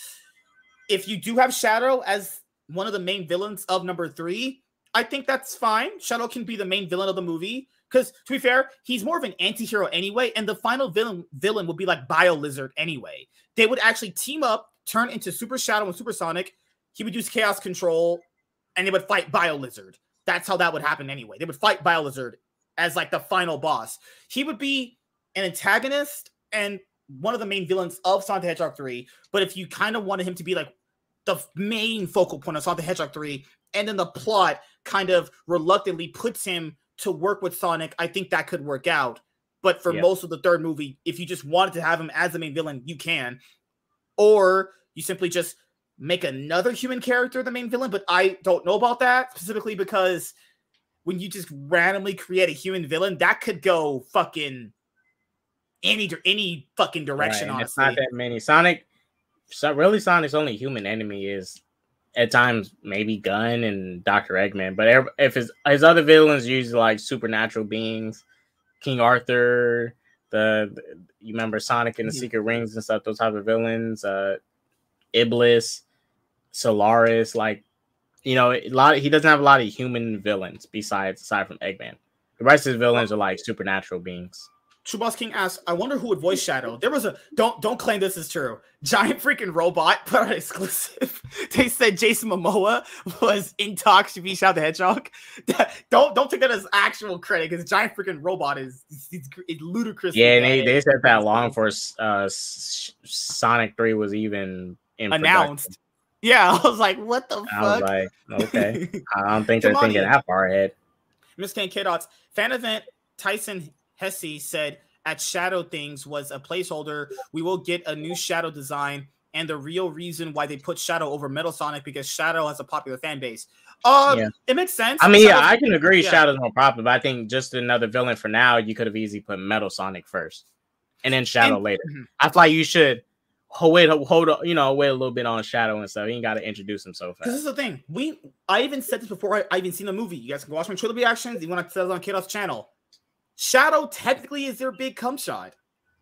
if you do have Shadow as one of the main villains of number three, I think that's fine. Shadow can be the main villain of the movie. Because to be fair, he's more of an anti-hero anyway, and the final villain villain would be like Bio Lizard anyway. They would actually team up, turn into Super Shadow and Supersonic. He would use Chaos Control, and they would fight Bio Lizard. That's how that would happen anyway. They would fight Bio Lizard as like the final boss. He would be an antagonist and one of the main villains of Sonic the Hedgehog 3. But if you kind of wanted him to be like the main focal point of Sonic the Hedgehog 3, and then the plot kind of reluctantly puts him to work with Sonic, I think that could work out. But for most of the third movie, if you just wanted to have him as the main villain, you can. Or you simply just make another human character the main villain. But I don't know about that specifically because when you just randomly create a human villain, that could go fucking any any fucking direction. Right, and it's not that many. Sonic, so really, Sonic's only human enemy is at times maybe Gun and Doctor Eggman, but if his his other villains usually like supernatural beings, King Arthur, the, you remember Sonic and the Mhm. Secret Rings and stuff, those type of villains, uh, Iblis, Solaris, like you know, a lot. he doesn't have a lot of human villains besides aside from Eggman. The rest of his villains are like supernatural beings. Boss King asks, I wonder who would voice Shadow. There was a don't don't claim this is true. Giant freaking robot <laughs> put out exclusive. <laughs> they said Jason Momoa was in talks to be Shadow the Hedgehog. <laughs> don't don't take that as actual credit because Giant freaking robot is it's, it's ludicrous. Yeah, they, they said that long for uh, Sonic Three was even in production. announced. Yeah, I was like, what the I was fuck? like, okay, I don't think they're thinking that far ahead. Miss Kane K Dots fan event Tyson Hesse said at Shadow Things was a placeholder. We will get a new Shadow design and the real reason why they put Shadow over Metal Sonic because Shadow has a popular fan base. Uh, Yeah. it makes sense. I mean, yeah, I can agree. yeah. Shadow's more popular, but I think just another villain for now. You could have easily put Metal Sonic first, and then Shadow And- later. Mhm. I feel like you should hold wait, hold, you know, wait a little bit on Shadow and stuff. You ain't got to introduce him so Because this is the thing. We I even said this before I, I even seen the movie. You guys can watch my trailer reactions. You want to tell us on Kiddos channel. Shadow technically is their big cum shot.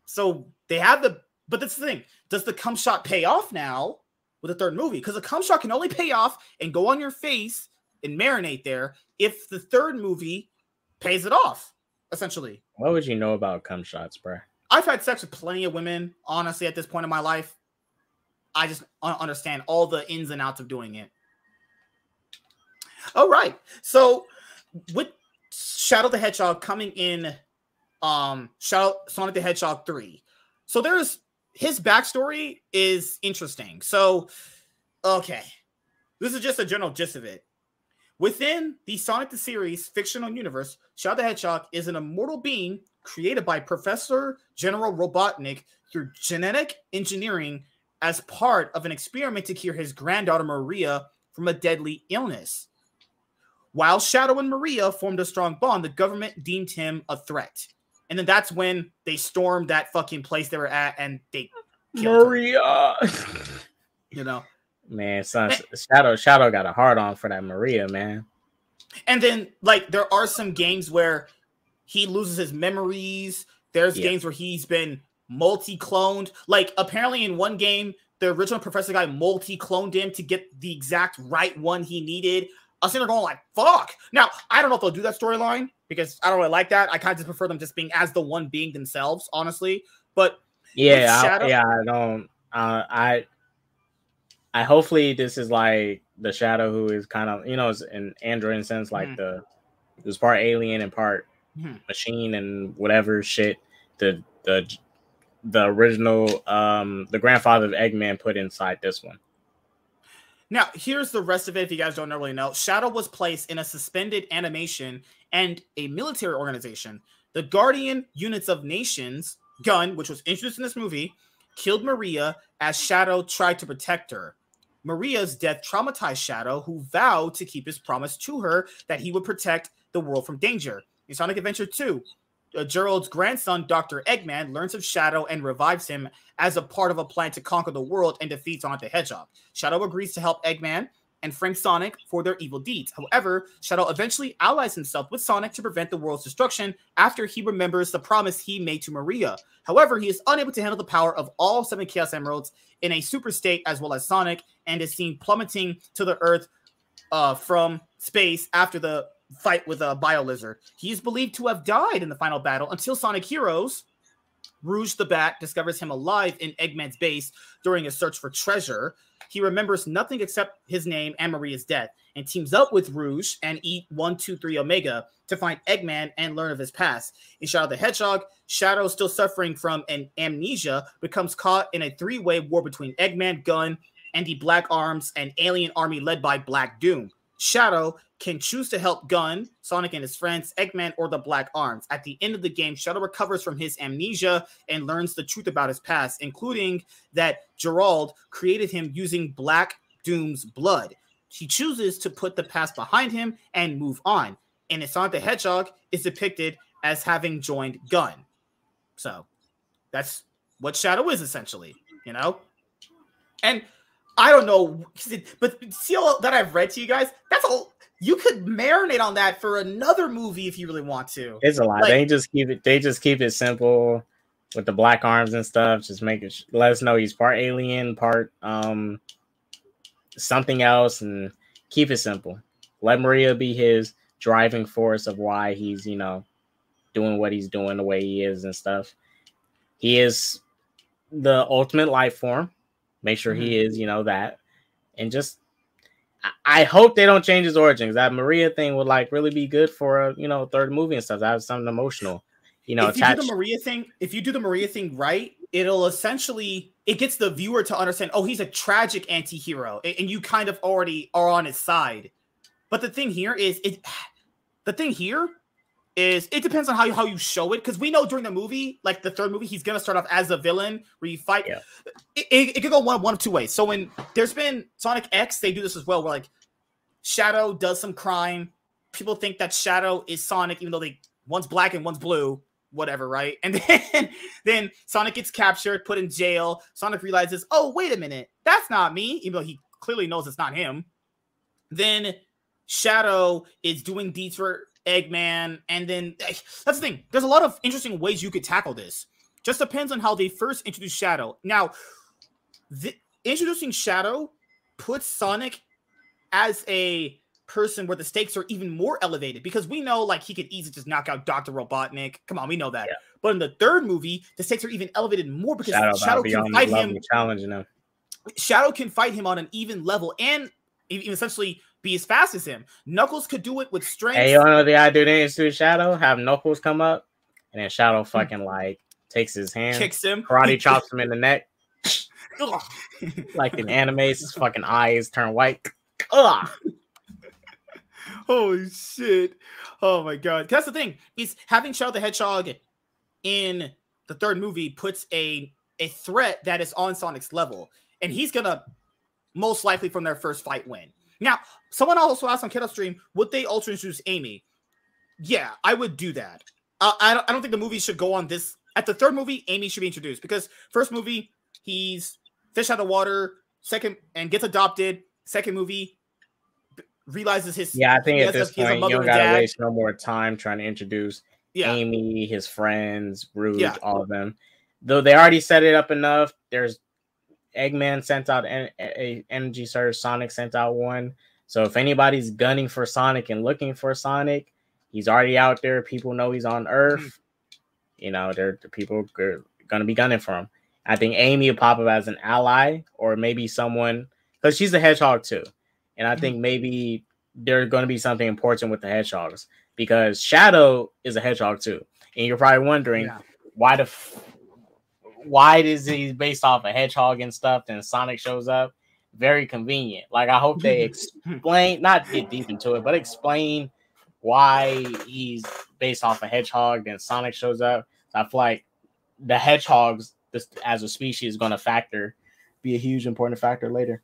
So they have the but that's the thing. Does the cum shot pay off now with the third movie? Because the cum shot can only pay off and go on your face and marinate there if the third movie pays it off, essentially. What would you know about cum shots, bro? I've had sex with plenty of women, honestly, at this point in my life. I just understand all the ins and outs of doing it. All right. So with Shadow the Hedgehog coming in um Shadow Sonic the Hedgehog 3. So there's his backstory is interesting. So okay. This is just a general gist of it. Within the Sonic the Series fictional universe, Shadow the Hedgehog is an immortal being created by Professor Gerald Robotnik through genetic engineering as part of an experiment to cure his granddaughter Maria from a deadly illness. While Shadow and Maria formed a strong bond, the government deemed him a threat. And then that's when they stormed that fucking place they were at and they killed her, Maria, you know. man, son, Shadow, Shadow got a hard on for that Maria, man. And then like there are some games where he loses his memories. There's Yeah. games where he's been multi-cloned. Like apparently in one game, the original professor guy multi-cloned him to get the exact right one he needed. I was sitting there going like, fuck. Now, I don't know if they'll do that storyline because I don't really like that. I kind of just prefer them just being as the one being themselves, honestly. But Yeah, I, yeah, I don't. Uh, I, I hopefully this is like the Shadow who is kind of you know is an android in sense like Mhm. the it was part alien and part Mhm. machine and whatever shit the the the original um the grandfather of Eggman put inside this one. Now, here's the rest of it if you guys don't really know. Shadow was placed in a suspended animation and a military organization. The Guardian Units of Nations, Gun, which was introduced in this movie, killed Maria as Shadow tried to protect her. Maria's death traumatized Shadow, who vowed to keep his promise to her that he would protect the world from danger. In Sonic Adventure 2, uh, Gerald's grandson, Dr. Eggman, learns of Shadow and revives him as a part of a plan to conquer the world and defeat Sonic the Hedgehog. Shadow agrees to help Eggman and frame Sonic for their evil deeds. However, Shadow eventually allies himself with Sonic to prevent the world's destruction after he remembers the promise he made to Maria. However, he is unable to handle the power of all seven Chaos Emeralds in a super state as well as Sonic and is seen plummeting to the earth uh, from space after the fight with a bio lizard. He is believed to have died in the final battle until Sonic Heroes Rouge the Bat discovers him alive in Eggman's base during a search for treasure. He remembers nothing except his name and Maria's death and teams up with Rouge and E-123 Omega to find Eggman and learn of his past. In Shadow the Hedgehog, Shadow, still suffering from an amnesia, becomes caught in a three way war between Eggman, Gun, and the Black Arms and alien army led by Black Doom. Shadow can choose to help Gun, Sonic and his friends, Eggman, or the Black Arms. At the end of the game, Shadow recovers from his amnesia and learns the truth about his past, including that Gerald created him using Black Doom's blood. He chooses to put the past behind him and move on. And Sonic the Hedgehog is depicted as having joined Gun. So That's what Shadow is essentially, you know? And I don't know, but see all that I've read to you guys, that's all you could marinate on that for another movie if you really want to. It's a lot. Like- they just keep it. They just keep it simple with the black arms and stuff. Just make it. Let us know he's part alien, part um something else, and keep it simple. Let Maria be his driving force of why he's you know doing what he's doing the way he is and stuff. He is the ultimate life form. Make sure he mm-hmm. is, you know, that, and just I- I hope they don't change his origins. That Maria thing would like really be good for a you know third movie and stuff. That was something emotional, you know. if you do the Maria thing, if you do the Maria thing right, it'll essentially it gets the viewer to understand, oh, he's a tragic anti-hero, and you kind of already are on his side. But the thing here is it <sighs> the thing here is it depends on how you how you show it because we know during the movie, like the third movie, he's gonna start off as a villain where you fight. Yeah. It, it, it could go one one of two ways. So when there's been Sonic X, they do this as well, where like Shadow does some crime. People think that Shadow is Sonic, even though they one's black and one's blue, whatever, right? <laughs> And then then Sonic gets captured, put in jail. Sonic realizes, oh wait a minute, that's not me, even though he clearly knows it's not him. Then Shadow is doing deeds for Eggman, and then that's the thing. There's a lot of interesting ways you could tackle this. Just depends on how they first introduce Shadow. Now, the, introducing Shadow puts Sonic as a person where the stakes are even more elevated because we know like he could easily just knock out Dr. Robotnik. Come on, we know that. Yeah. But in the third movie, the stakes are even elevated more because Shadow, Shadow, can fight him level challenging him. Shadow can fight him on an even level and even essentially be as fast as him. Knuckles could do it with strength. Hey, you know the idea they do Shadow? Have Knuckles come up, and then Shadow Hmm. fucking like takes his hand, kicks him. karate <laughs> chops him in the neck, like in anime. His <laughs> fucking eyes turn white. Ugh. <laughs> Holy shit. Oh my god. That's the thing. Is having Shadow the Hedgehog in the third movie puts a a threat that is on Sonic's level. And he's gonna most likely from their first fight win. Now, someone also asked on Kettle Stream, would they also introduce Amy? Yeah, I would do that. Uh, I, don't, I don't think the movie should go on this. At the third movie, Amy should be introduced because first movie, he's fish out of water. Second, and gets adopted. Second movie, realizes his Yeah, I think at this a- he has a point you don't gotta waste no more time trying to introduce yeah. Amy, his friends, Rouge, Yeah. all of them. Though they already set it up enough. There's Eggman sent out an a energy surge. Sonic sent out one. So if anybody's gunning for Sonic and looking for Sonic, he's already out there. People know he's on Earth. Hmm. You know, they're the people are gonna be gunning for him. I think Amy will pop up as an ally, or maybe someone because she's a hedgehog too. And I hmm. think maybe there's going to be something important with the hedgehogs because Shadow is a hedgehog too. And you're probably wondering Yeah. why the f- why is he based off a hedgehog and stuff? Then Sonic shows up. Very convenient. Like I hope they <laughs> explain, not get deep into it, but explain why he's based off a hedgehog. Then Sonic shows up. I feel like the hedgehogs, this as a species, is going to factor, be a huge important factor later.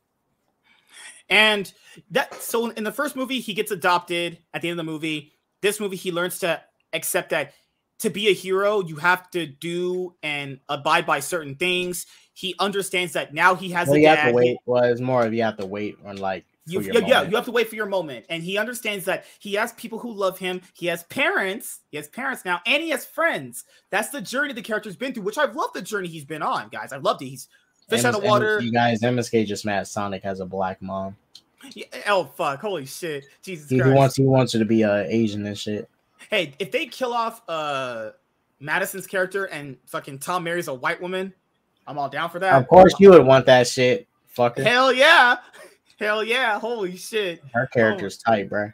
And that so in the first movie, he gets adopted at the end of the movie. This movie, he learns to accept that to be a hero, you have to do and abide by certain things. He understands that now he has Well, a you dad. have to wait. Well, it's more of you have to wait on like You, yeah, yeah, you have to wait for your moment. And he understands that he has people who love him. He has parents. He has parents now, and he has friends. That's the journey the character's been through, which I've loved the journey he's been on, guys. I've loved it. He's fish out of water. You guys, MSK just mad Sonic has a black mom. Yeah, oh fuck! Holy shit! Jesus He, he wants he wants her to be uh, Asian and shit. Hey, if they kill off uh Madison's character and fucking Tom marries a white woman, I'm all down for that. Of course, you would want that shit, fucker. Hell yeah! <laughs> Hell yeah! Holy shit! Her character's tight, bro.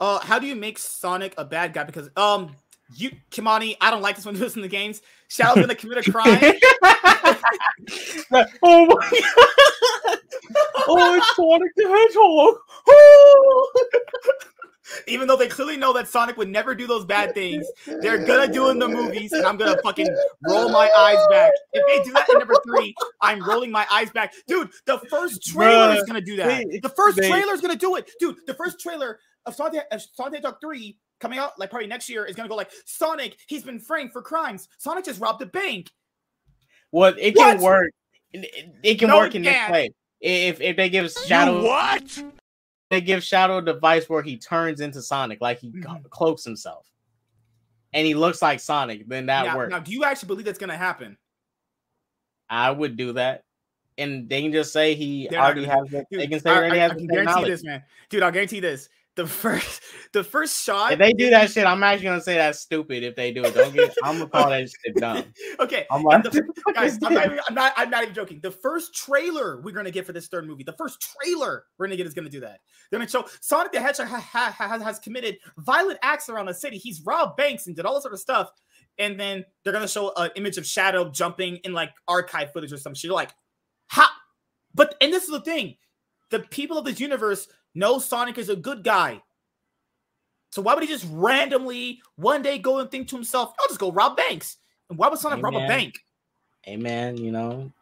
Uh, how do you make Sonic a bad guy? Because um, you Kimani, I don't like this when you in the games. Shadow's gonna commit a crime. oh my god! <laughs> oh, it's Sonic the Hedgehog. <laughs> Even though they clearly know that Sonic would never do those bad things, they're gonna do it in the movies, and I'm gonna fucking roll my eyes back. If they do that in number three, I'm rolling my eyes back, dude. The first trailer is gonna do that. they- The first they- trailer is gonna do it, dude. The first trailer of Sonic, of Sonic Hedgehog three coming out like probably next year is gonna go like Sonic. He's been framed for crimes. Sonic just robbed a bank. Well, it can What? work. It, it- can No, work it in this way. If if they give Shadow what? They give Shadow a device where he turns into Sonic, like he Mhm. cloaks himself, and he looks like Sonic, then that now, works. now, do you actually believe that's gonna happen? I would do that, and they can just say he They're already has. The, Dude, they can say I, he already I- has I can guarantee this, man. Dude, I'll guarantee this. The first, the first shot. If they do that shit, I'm actually gonna say that's stupid. If they do it, don't get. I'm gonna call that shit dumb. <laughs> okay, I'm like, the- <laughs> guys, I'm not, even, I'm not. I'm not even joking. The first trailer we're gonna get for this third movie, the first trailer we're gonna get is gonna do that. They're gonna show Sonic the Hedgehog ha, ha, ha- has committed violent acts around the city. He's robbed banks and did all this sort of stuff. And then they're gonna show an image of Shadow jumping in like archive footage or some shit. You're like, how? But and this is the thing: the people of this universe know Sonic is a good guy. So why would he just randomly one day go and think to himself, "I'll just go rob banks"? And why would Sonic Hey, rob a bank? hey man, you know,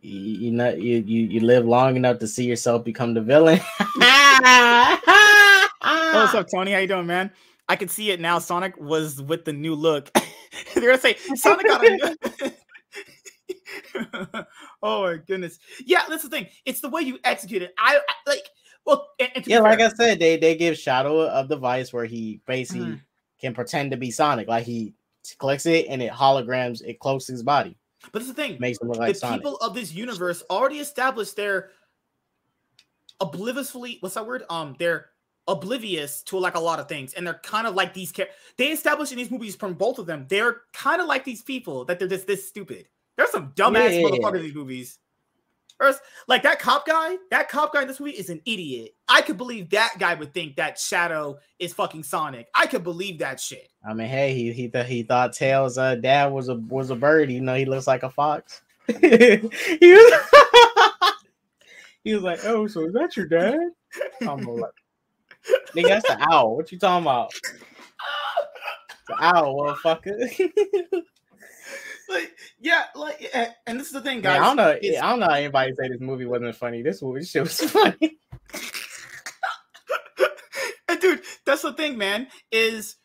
you you know you you, you live long enough to see yourself become the villain. <laughs> What's up, Tony? How you doing, man? I can see it now. Sonic was with the new look. <laughs> They're gonna say Sonic got a new. <laughs> oh my goodness! Yeah, that's the thing. It's the way you execute it. I, I like. Well, and, to yeah, like I said, they they give Shadow a device where he basically Mhm. can pretend to be Sonic. Like he collects it and it holograms, it cloaks his body, but that's the thing. makes him look like the Sonic. people of this universe already established their obliviously. What's that word? Um, they're oblivious to like a lot of things, and they're kind of like these. Char- they established in these movies from both of them. They're kind of like these people that they're just this stupid. There's some dumbass Yeah. motherfuckers in these movies. Like that cop guy. That cop guy in this movie is an idiot. I could believe that guy would think that Shadow is fucking Sonic. I could believe that shit. I mean, hey, he he thought he thought Tails' uh, dad was a was a bird. You know, he looks like a fox. <laughs> he was <laughs> he was like, "Oh, so is that your dad?" I'm like, "Nigga, that's the owl. What you talking about?" <laughs> The owl, motherfucker. Like, yeah, like, and- this is the thing, Man, guys. I don't know. it's- I don't know how anybody say this movie wasn't funny. This movie shit was <laughs> funny. <laughs> And dude, that's the thing, man. Is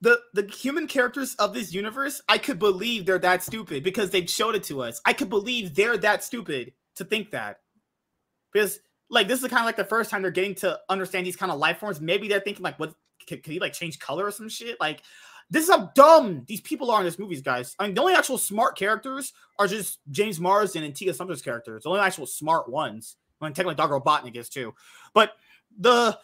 the the human characters of this universe? I could believe they're that stupid because they've showed it to us. I could believe they're that stupid to think that because like this is kind of like the first time they're getting to understand these kind of life forms. Maybe they're thinking like, what can, can he like change color or some shit? Like this is how dumb these people are in this movies, guys. I mean, the only actual smart characters are just James Marsden and Tia Sumpter's characters. The only actual smart ones. I mean, technically Dr. Robotnik is too, but the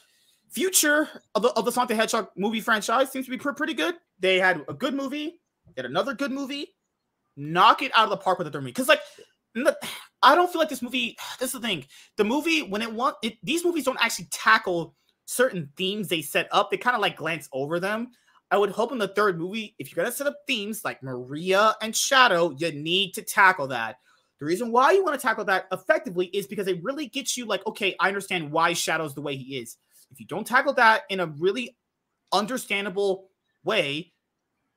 future of the, of the Sonic the Hedgehog movie franchise seems to be pre- pretty good. They had a good movie, they had another good movie. Knock it out of the park with the third movie. Because, like, I don't feel like this movie. <sighs> This is the thing. The movie, when it want these movies don't actually tackle certain themes they set up. They kind of like glance over them. I would hope in the third movie, if you're gonna set up themes like Maria and Shadow, you need to tackle that. The reason why you want to tackle that effectively is because it really gets you like, okay, I understand why Shadow's the way he is. If you don't tackle that in a really understandable way,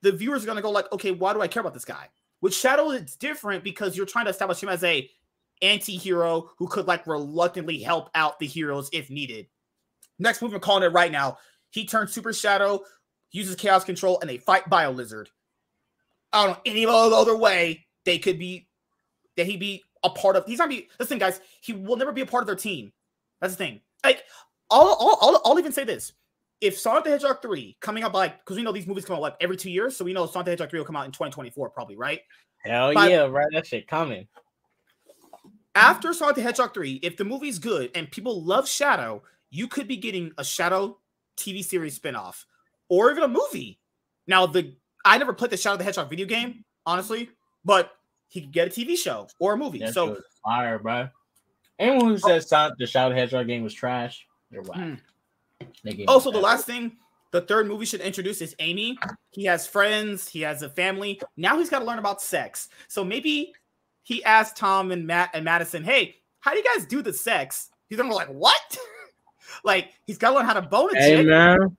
the viewers are gonna go like, okay, why do I care about this guy? With Shadow, it's different because you're trying to establish him as a anti-hero who could like reluctantly help out the heroes if needed. Next move, I'm calling it right now. He turns Super Shadow, uses Chaos Control, and they fight Bio Lizard. I don't know any other way they could be that he be a part of. He's not be. Listen, guys, he will never be a part of their team. That's the thing. Like, I'll I'll, I'll, I'll even say this: if Sonic the Hedgehog three coming out by like because we know these movies come out like every two years, so we know Sonic the Hedgehog three will come out in 2024 probably, right? Hell But- yeah, right? That shit coming. after Sonic the Hedgehog 3, if the movie's good and people love Shadow, you could be getting a Shadow TV series spinoff or even a movie. Now, the I never played the Shadow the Hedgehog video game, honestly, but he could get a TV show or a movie. That so fire, bro. Anyone who says Sonic the Shadow Hedgehog game was trash, they're whack. Hmm. They also the that. last thing the third movie should introduce is Amy. He has friends, he has a family. Now he's got to learn about sex. So maybe he asked Tom and Matt and Madison, hey, how do you guys do the sex? He's gonna be like, what? <laughs> like he's got to learn how to bone a Hey chick. man.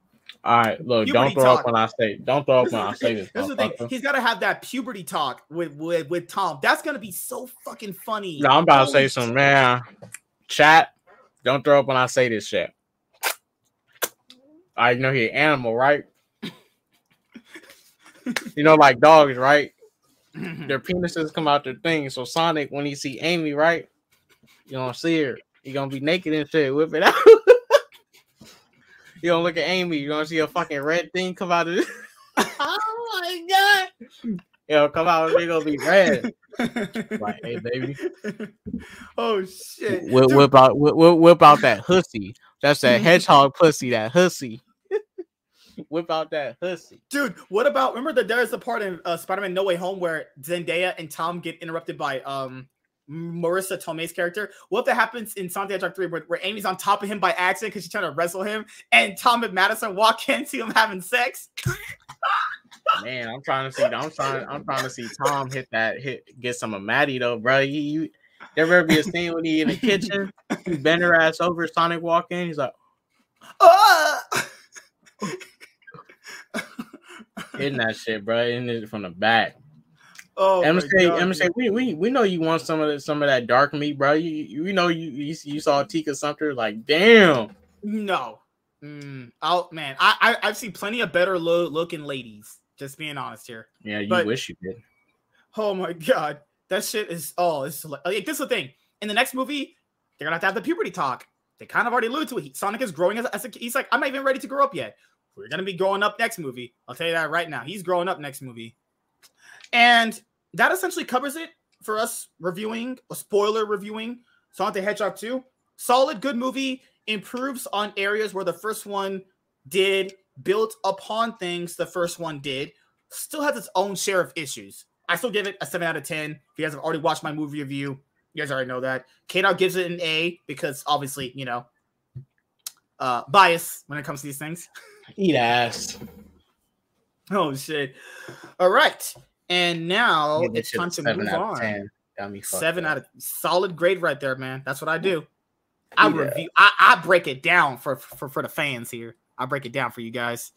All right, look, Puberty don't throw talk. up when I say don't throw up when I <laughs> say this. The thing. He's got to have that puberty talk with, with with Tom. That's gonna be so fucking funny. No, I'm about to say some man. Chat, don't throw up when I say this shit. I know he an animal, right? you know, like dogs, right? <laughs> Their penises come out their thing. So Sonic, when he see Amy, right? You don't see her. He gonna be naked and shit, whip it out. You don't look at Amy, you gonna see a fucking red thing come out of it. <laughs> oh my god! It'll come out, it's gonna be red. <laughs> Like, hey baby. oh shit. Whip, Dude, whip out whip, whip, whip out that hussy. That's that hedgehog pussy, that hussy. <laughs> whip out that hussy. Dude, what about remember that there's a part in uh, Spider-Man No Way Home where Zendaya and Tom get interrupted by um Marisa Tomei's character. What if that happens in the Hedgehog 3 where, where Amy's on top of him by accident because she's trying to wrestle him and Tom and Madison walk <laughs> into him having sex? Man, I'm trying to see. I'm trying. I'm trying to see Tom hit that hit get some of Maddie though, bro. You, you there ever be a scene when he in the kitchen, he bend her ass over, Sonic walk in, he's like Ah! <laughs> hitting that shit, bro, hitting it from the back. Oh, my MSK, God, MSK, dude. we, we we know you want some of the, some of that dark meat, bro. You you we know you you, you saw Tika Sumpter, like damn. No. Mm, oh man, I, I I've seen plenty of better lo- looking ladies. Just being honest here. Yeah, you But- wish you did. Oh my god, that shit is oh, it's like this is the thing. In the next movie, they're gonna have to have the puberty talk. They kind of already alluded to it. Sonic is growing as, as a he's like, I'm not even ready to grow up yet. We're gonna be growing up next movie. I'll tell you that right now. He's growing up next movie, and that essentially covers it for us reviewing a spoiler reviewing Sonic the Hedgehog 2. Solid, good movie. Improves on areas where the first one did, built upon things the first one did. Still has its own share of issues. I still give it a 7 out of 10. If you guys have already watched my movie review, you guys already know that. K now gives it an A because obviously, you know, uh bias when it comes to these things. Eat ass. Oh shit. All right. And now this it's time to move on. 10. Got me Seven up. out of solid grade right there, man. That's what I do. I Yeah. review I, I break it down for, for for the fans here. I break it down for you guys.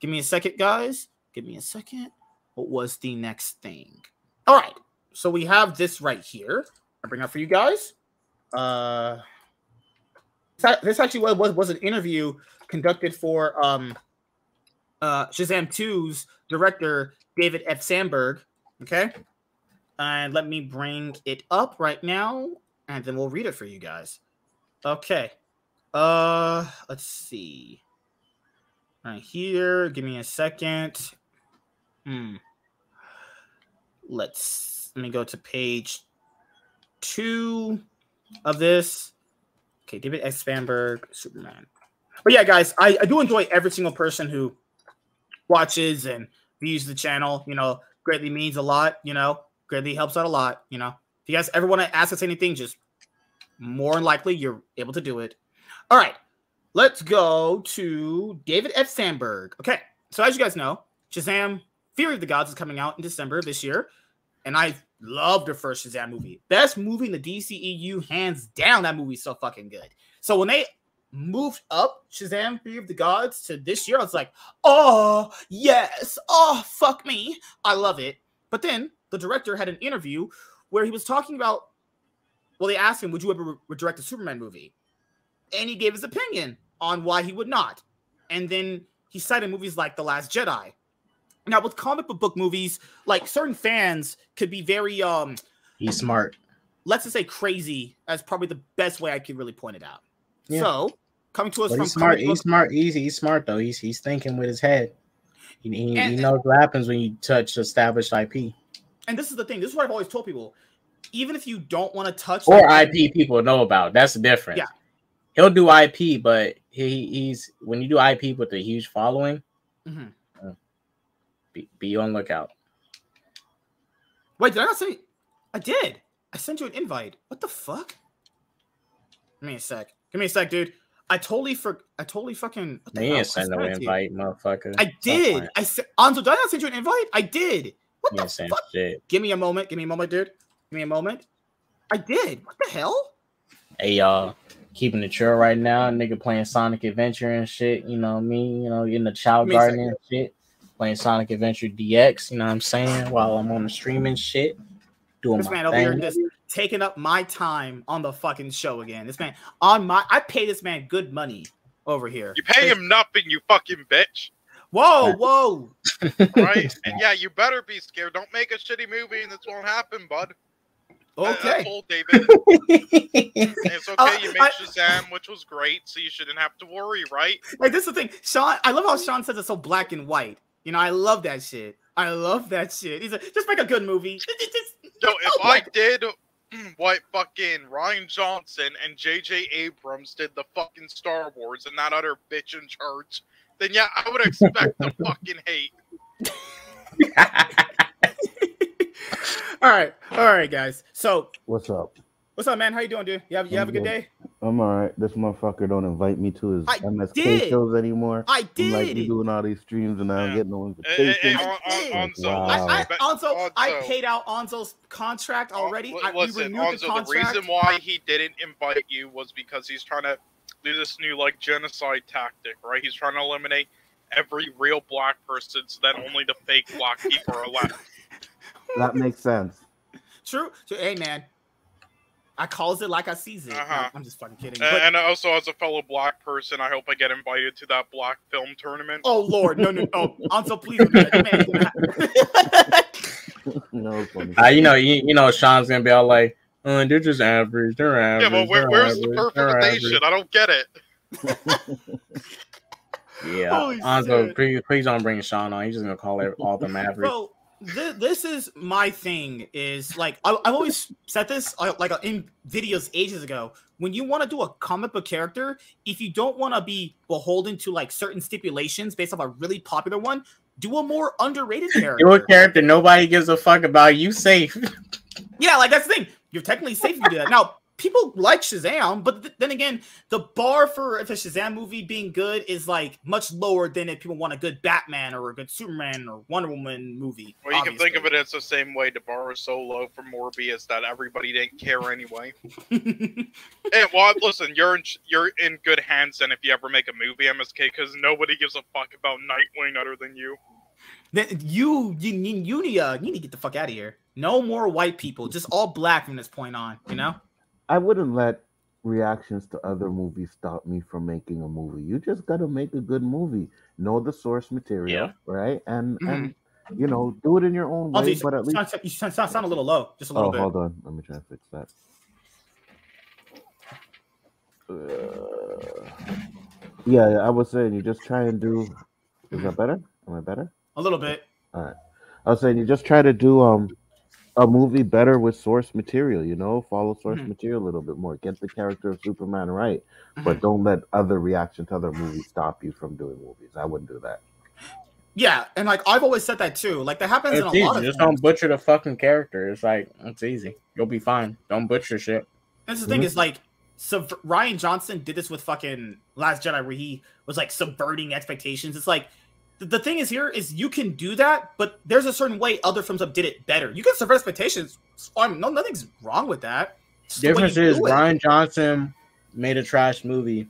Give me a second, guys. Give me a second. What was the next thing? All right. So we have this right here. I bring up for you guys. Uh this- this actually was, was was an interview conducted for um uh Shazam 2's director David F. Sandberg. Okay. And let me bring it up right now, and then we'll read it for you guys. Okay. Uh let's see. Right here. Give me a second. Hmm. Let's let me go to page two of this. Okay, David F. Sandberg, Superman. But yeah, guys, I, I do enjoy every single person who watches and views the channel. You know, greatly means a lot. You know, greatly helps out a lot. You know, if you guys ever want to ask us anything, just more than likely you're able to do it. All right, let's go to David F. Sandberg. Okay, so as you guys know, Shazam: Fury of the Gods is coming out in December this year, and I love the first Shazam movie. Best movie in the DCEU, hands down. That movie's so fucking good. So when they moved up Shazam: Fury of the Gods to this year, I was like, oh yes, oh fuck me, I love it. But then the director had an interview where he was talking about. Well, they asked him, "Would you ever re- direct a Superman movie?" And he gave his opinion on why he would not. And then he cited movies like The Last Jedi. Now, with comic book movies, like certain fans could be very um He's smart. let's just say crazy as probably the best way I could really point it out. Yeah. So coming to us But from he's smart. He's smart. He's, he's smart though. He's he's thinking with his head. He, he, he knows what happens when you touch established IP and this is the thing. This is what I've always told people. Even if you don't want to touch or that- IP people know about. That's the difference. Yeah. He'll do IP, but he, he's when you do IP with a huge following, Mhm. be, be on lookout. Wait, did I not say? I did. I sent you an invite. What the fuck? Give me a sec. Give me a sec, dude. I totally for I totally fucking. What the They hell? ain't send no sent you. invite, motherfucker. I did. I said, Anzo, did I not send you an invite? I did. What You the saying fuck? shit. Give me a moment. Give me a moment, dude. Give me a moment. I did. What the hell? Hey y'all, keeping it chill right now. Nigga playing Sonic Adventure and shit. You know me. You know in the child Give me a garden and shit. Playing Sonic Adventure DX. You know what I'm saying? While I'm on the streaming shit, doing This my man over here thing. just taking up my time on the fucking show again. This man on my I pay this man good money over here. You pay him nothing, you fucking bitch. Whoa, whoa. <laughs> Right? and yeah, you better be scared. Don't make a shitty movie and this won't happen, bud. That- That's Okay. all, David. <laughs> it's okay. Uh, you made I- Shazam, which was great, so you shouldn't have to worry, right? Like this is the thing. Sean, I love how Sean says it's so black and white. You know, I love that shit. I love that shit. He's like, just make a good movie. Just- just- So oh, if I did <clears throat> what fucking Rian Johnson and J.J. Abrams did the fucking Star Wars and that other bitch in church, then yeah, I would expect the <laughs> fucking hate. <laughs> all right, all right, guys. So, What's up? What's up, man? How you doing, dude? You have you have a good day? I'm alright. This motherfucker don't invite me to his I MSK did. shows anymore. I did. I'm like, you did. doing all these streams and I don't Yeah. get no invitations. I on- on- Onzo, Wow. I, I, but- Anzo, I paid out Anzo's contract already. Li- I, we Listen, renewed the Onzo, the contract. reason why he didn't invite you was because he's trying to do this new like genocide tactic, right? He's trying to eliminate every real black person so that only the fake black people are left. That makes sense. True. So, hey, man, I calls it like I sees it. Uh-huh. I'm just fucking kidding. And, But, and also, as a fellow black person, I hope I get invited to that black film tournament. oh Lord, no, no, no, Anzo, please. don't do that. Man, it's gonna happen. <laughs> no, funny. Uh, you know, you, you know, Sean's gonna be all like, uh, "They're just average. They're average." yeah, but where, where's the average, they're? I don't get it. <laughs> Yeah, Holy Anzo, shit. please, please don't bring Sean on. He's just gonna call it all them average. Bro, this, this is my thing. Is like I, I've always said this uh, like uh, in videos ages ago. When you want to do a comic book character, if you don't want to be beholden to like certain stipulations based off a really popular one, do a more underrated <laughs> character. You're a character nobody gives a fuck about. You safe. Yeah, like that's the thing. You're technically safe if you do that. Now, people like Shazam, but th- then again, the bar for if a Shazam movie being good is like much lower than if people want a good Batman or a good Superman or Wonder Woman movie. Well, you can think of it as the same way the bar is so low for Morbius that everybody didn't care anyway. <laughs> Hey, well, listen, you're in, you're in good hands then if you ever make a movie, MSK, because nobody gives a fuck about Nightwing other than you. then you, you, you, you need, uh, you need to get the fuck out of here. No more white people, just all black from this point on. You know. I wouldn't let reactions to other movies stop me from making a movie. You just gotta make a good movie. Know the source material, Yeah. right? And Mhm. and you know, do it in your own Also, way. you, But at least you sound, sound a little low, just a little Oh, bit. hold on. Let me try to fix that. Uh, yeah, yeah, I was saying you just try and do. Is that better? Am I better? A little bit. All right. I was saying you just try to do um a movie better with source material. You know, follow source Mhm. material a little bit more. Get the character of Superman right, Mm-hmm. but don't let other reaction to other movies stop you from doing movies. I wouldn't do that. Yeah, and like I've always said that too. Like that happens in It's a lot of Just things. don't butcher the fucking character. It's like it's easy. You'll be fine. Don't butcher shit. That's the thing Mhm. is like, sub- Rian Johnson did this with fucking Last Jedi, where he was like subverting expectations. It's like the, the thing is here is you can do that, but there's a certain way other films have did it better. You can subvert expectations. It's fine. No, nothing's wrong with that. It's just the Difference is do it. Rian Johnson made a trash movie.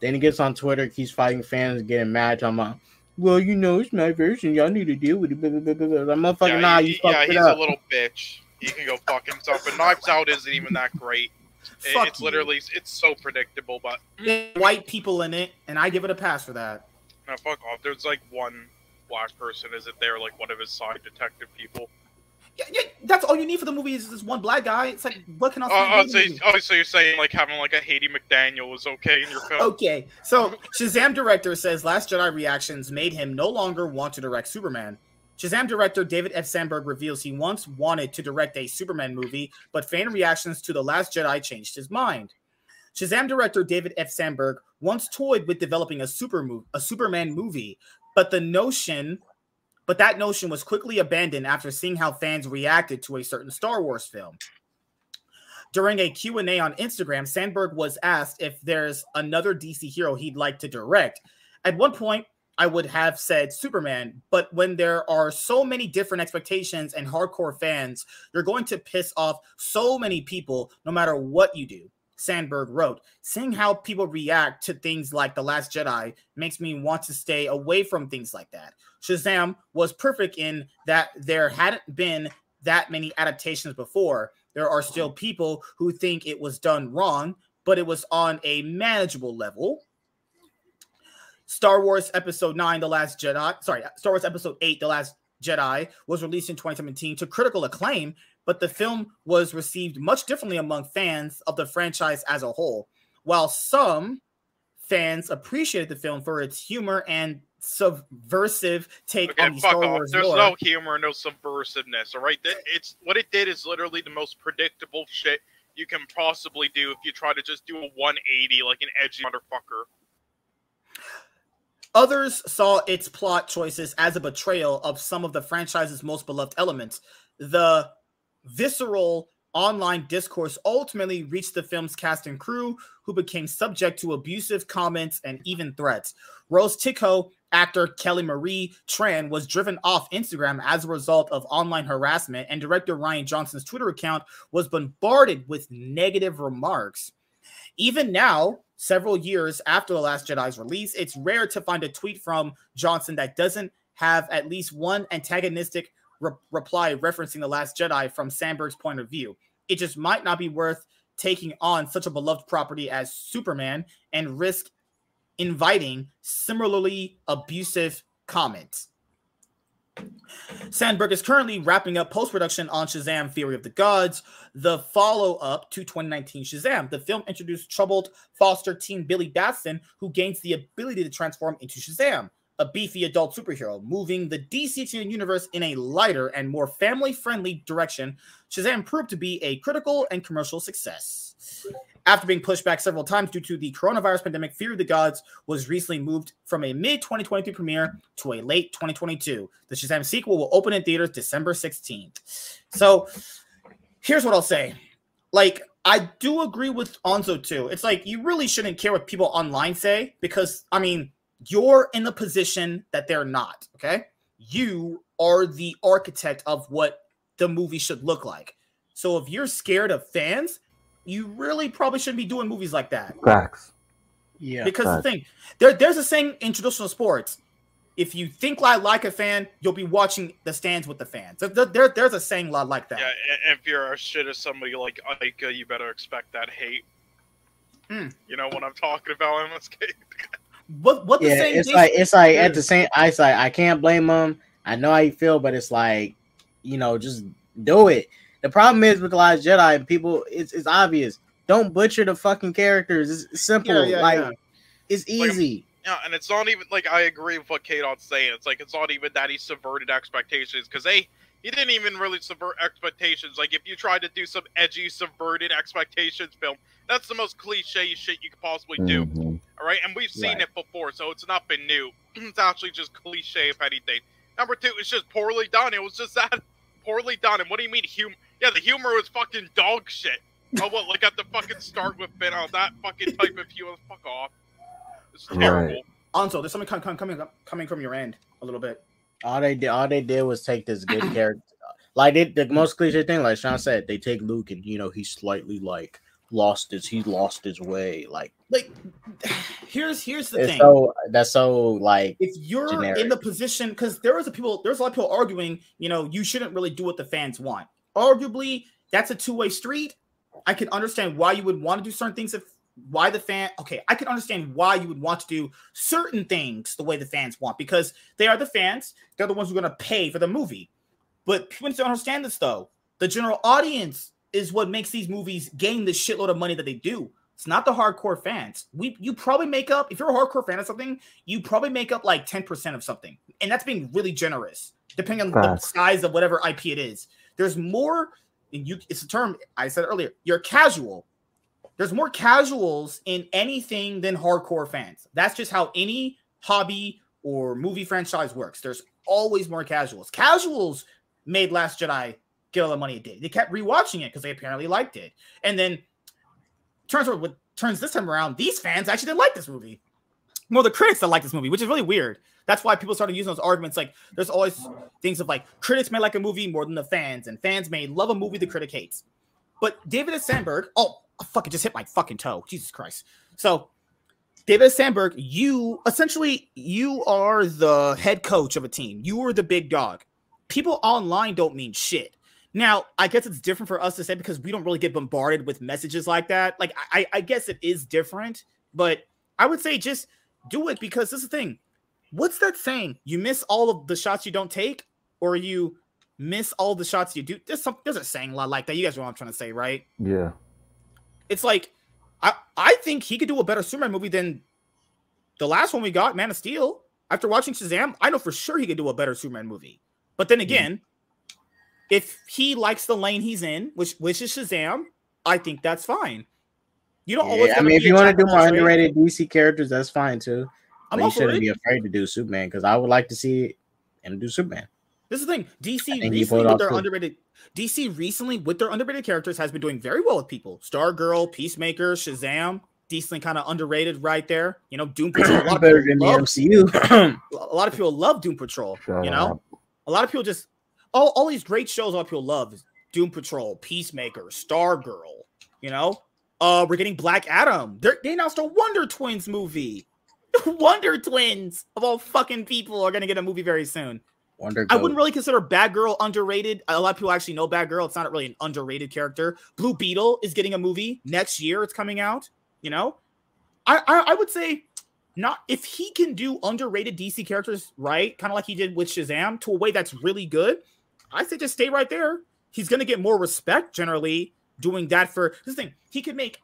Then he gets on Twitter, keeps fighting fans, getting mad, talking about, well, you know, it's my version. Y'all need to deal with it. Blah, blah, blah, blah, blah. I'm motherfucking yeah, nah, he- you he- yeah, it he's up. a little bitch. He can go fuck himself. But Knives Out isn't even that great. <laughs> It- it's you. literally it's so predictable. But white people in it, and I give it a pass for that. No, fuck off. There's like one black person. Is it there? Like one of his side detective people? Yeah, yeah, that's all you need for the movie is this one black guy. It's like what can I Oh, oh you oh, so, oh, so you're saying like having like a Hattie McDaniel is okay in your film? Okay, so Shazam director says Last Jedi reactions made him no longer want to direct Superman. Shazam director David F. Sandberg reveals he once wanted to direct a Superman movie, but fan reactions to The Last Jedi changed his mind. Shazam director David F. Sandberg once toyed with developing a super a Superman movie, but the notion, but that notion was quickly abandoned after seeing how fans reacted to a certain Star Wars film. During a Q&A on Instagram, Sandberg was asked if there's another DC hero he'd like to direct. At one point, I would have said Superman, but when there are so many different expectations and hardcore fans, you're going to piss off so many people no matter what you do. Sandberg wrote, seeing how people react to things like The Last Jedi makes me want to stay away from things like that. Shazam was perfect in that there hadn't been that many adaptations before. There are still people who think it was done wrong, but it was on a manageable level. Star Wars Episode 9, The Last Jedi, sorry, Star Wars Episode 8, The Last Jedi, was released in 2017 to critical acclaim, but the film was received much differently among fans of the franchise as a whole. While some fans appreciated the film for its humor and subversive take Okay, on the Star off. Wars There's lore. no humor, no subversiveness. All right, it's what it did is literally the most predictable shit you can possibly do if you try to just do a 180 like an edgy motherfucker. Others saw its plot choices as a betrayal of some of the franchise's most beloved elements. The visceral online discourse ultimately reached the film's cast and crew, who became subject to abusive comments and even threats. Rose Tico actor Kelly Marie Tran was driven off Instagram as a result of online harassment, and director Rian Johnson's Twitter account was bombarded with negative remarks. Even now, several years after The Last Jedi's release, it's rare to find a tweet from Johnson that doesn't have at least one antagonistic re- reply referencing The Last Jedi from Sandberg's point of view. It just might not be worth taking on such a beloved property as Superman and risk inviting similarly abusive comments. Sandberg is currently wrapping up post production on Shazam Fury of the Gods, the follow up to 2019 Shazam. The film introduced troubled foster teen Billy Batson, who gains the ability to transform into Shazam, a beefy adult superhero, moving the DC universe in a lighter and more family friendly direction. Shazam proved to be a critical and commercial success. After being pushed back several times due to the coronavirus pandemic, Fury of the Gods was recently moved from a mid 2023 premiere to a late 2022. The Shazam sequel will open in theaters December 16th. So here's what I'll say. Like, I do agree with Onzo too. It's like you really shouldn't care what people online say because, I mean, you're in the position that they're not. Okay. You are the architect of what the movie should look like. So if you're scared of fans, you really probably shouldn't be doing movies like that. Facts. Yeah. Because the Facts. thing, there, there's a saying in traditional sports: if you think like like a fan, you'll be watching the stands with the fans. There, there- there's a saying lot like that. Yeah, if you're a shit as somebody like Ica, you better expect that hate. Hmm. You know what I'm talking about, MSK? <laughs> What what the yeah, saying? it's is- like it's like at the same. I it's like I can't blame them. I know how you feel, but it's like you know, just do it. The problem is with the Last Jedi, and people, it's it's obvious. Don't butcher the fucking characters. It's, it's simple. Yeah, yeah, like yeah. it's Like, easy. Yeah, and it's not even like I agree with what Kadon's saying. It's like it's not even that he subverted expectations because they he didn't even really subvert expectations. Like if you tried to do some edgy subverted expectations film, that's the most cliche shit you could possibly do. Mhm. All right, and we've seen Right. it before, so it's not been new. <clears throat> it's actually just cliche, if anything. Number two, it's just poorly done. It was just that <laughs> poorly done. And what do you mean humor? Yeah, the humor was fucking dog shit. Oh, what? Like at the fucking start with Finn, oh, that fucking type of humor. Fuck off. It's Right. terrible. Onzo, there's something com- com- coming coming from your end a little bit. All they did, all they did was take this good character. Like they, the most cliche thing, like Sean said, they take Luke and you know he's slightly like lost his, he lost his way. Like Like, here's here's the thing. so that's so like if you're in the position because there was a people there's a lot of people arguing you know you shouldn't really do what the fans want arguably that's a two-way street i can understand why you would want to do certain things if why the fan okay i can understand why you would want to do certain things the way the fans want because they are the fans they're the ones who are going to pay for the movie but people don't understand this though the general audience is what makes these movies gain the shitload of money that they do it's not the hardcore fans we you probably make up if you're a hardcore fan of something you probably make up like 10% of something. And that's being really generous, depending on the size of whatever IP it is. There's more, and you it's a term I said earlier, you're casual. There's more casuals in anything than hardcore fans. That's just how any hobby or movie franchise works. There's always more casuals. Casuals made Last Jedi get all the money it did. They kept rewatching it because they apparently liked it. And then turns what turns this time around, these fans actually didn't like this movie. More the critics that like this movie, which is really weird. That's why people started using those arguments. Like, there's always things of like critics may like a movie more than the fans, and fans may love a movie the critic hates. But David. Sandberg, oh, I fucking just hit my fucking toe. Jesus Christ. So, David Sandberg, you essentially you are the head coach of a team. You are the big dog. People online don't mean shit. Now, I guess it's different for us to say because we don't really get bombarded with messages like that. Like, I, I guess it is different, but I would say just do it because this is the thing. What's that saying? You miss all of the shots you don't take, or you miss all the shots you do. There's some there's a saying a lot like that. You guys know what I'm trying to say, right? Yeah. It's like I I think he could do a better Superman movie than the last one we got, Man of Steel. After watching Shazam, I know for sure he could do a better Superman movie. But then mm-hmm. again, if he likes the lane he's in, which which is Shazam, I think that's fine. You don't always. I mean, if you want to do more underrated DC characters, that's fine too. I'm But you shouldn't be afraid to do Superman because I would like to see him do Superman. This is the thing. DC recently with their too. underrated DC recently with their underrated characters has been doing very well with people. Stargirl, Peacemaker, Shazam, decently kind of underrated right there. You know, Doom <clears throat> Patrol. A lot of Better people than the MCU. <clears throat> a lot of people love Doom Patrol. Shut you know, up. a lot of people just all, all these great shows a lot of people love Doom Patrol, Peacemaker, Stargirl. You know, uh, we're getting Black Adam. They're, they announced a Wonder Twins movie. <laughs> Wonder Twins of all fucking people are gonna get a movie very soon. Wonder I wouldn't really consider Batgirl underrated. A lot of people actually know Batgirl. It's not really an underrated character. Blue Beetle is getting a movie next year. It's coming out. You know, I I, I would say not if he can do underrated DC characters right, kind of like he did with Shazam, to a way that's really good. I say just stay right there. He's gonna get more respect generally doing that for this thing. He could make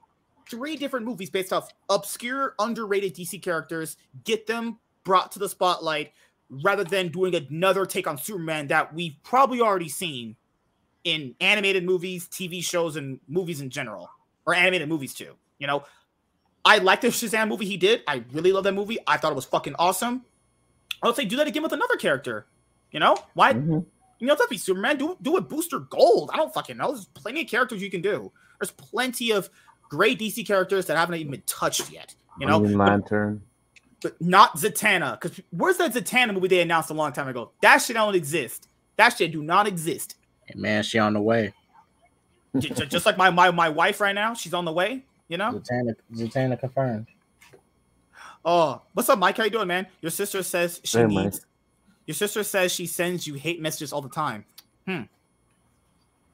three different movies based off obscure, underrated DC characters, get them brought to the spotlight rather than doing another take on Superman that we've probably already seen in animated movies, TV shows, and movies in general, or animated movies too. You know, I like the Shazam movie he did. I really love that movie. I thought it was fucking awesome. I would say do that again with another character. You know, why? Mhm. You know, it doesn't have to be Superman. Do do it Booster Gold. I don't fucking know. There's plenty of characters you can do. There's plenty of great DC characters that haven't even been touched yet. You know, Green Lantern. but not Zatanna. Because where's that Zatanna movie they announced a long time ago? That shit don't exist. That shit do not exist. Hey, man, she on the way. J- j- just like my, my my wife right now, she's on the way. You know. Zatanna, Zatanna confirmed. Oh, what's up, Mike? How you doing, man? Your sister says she Hey, Mike. needs. Your sister says she sends you hate messages all the time. Hmm.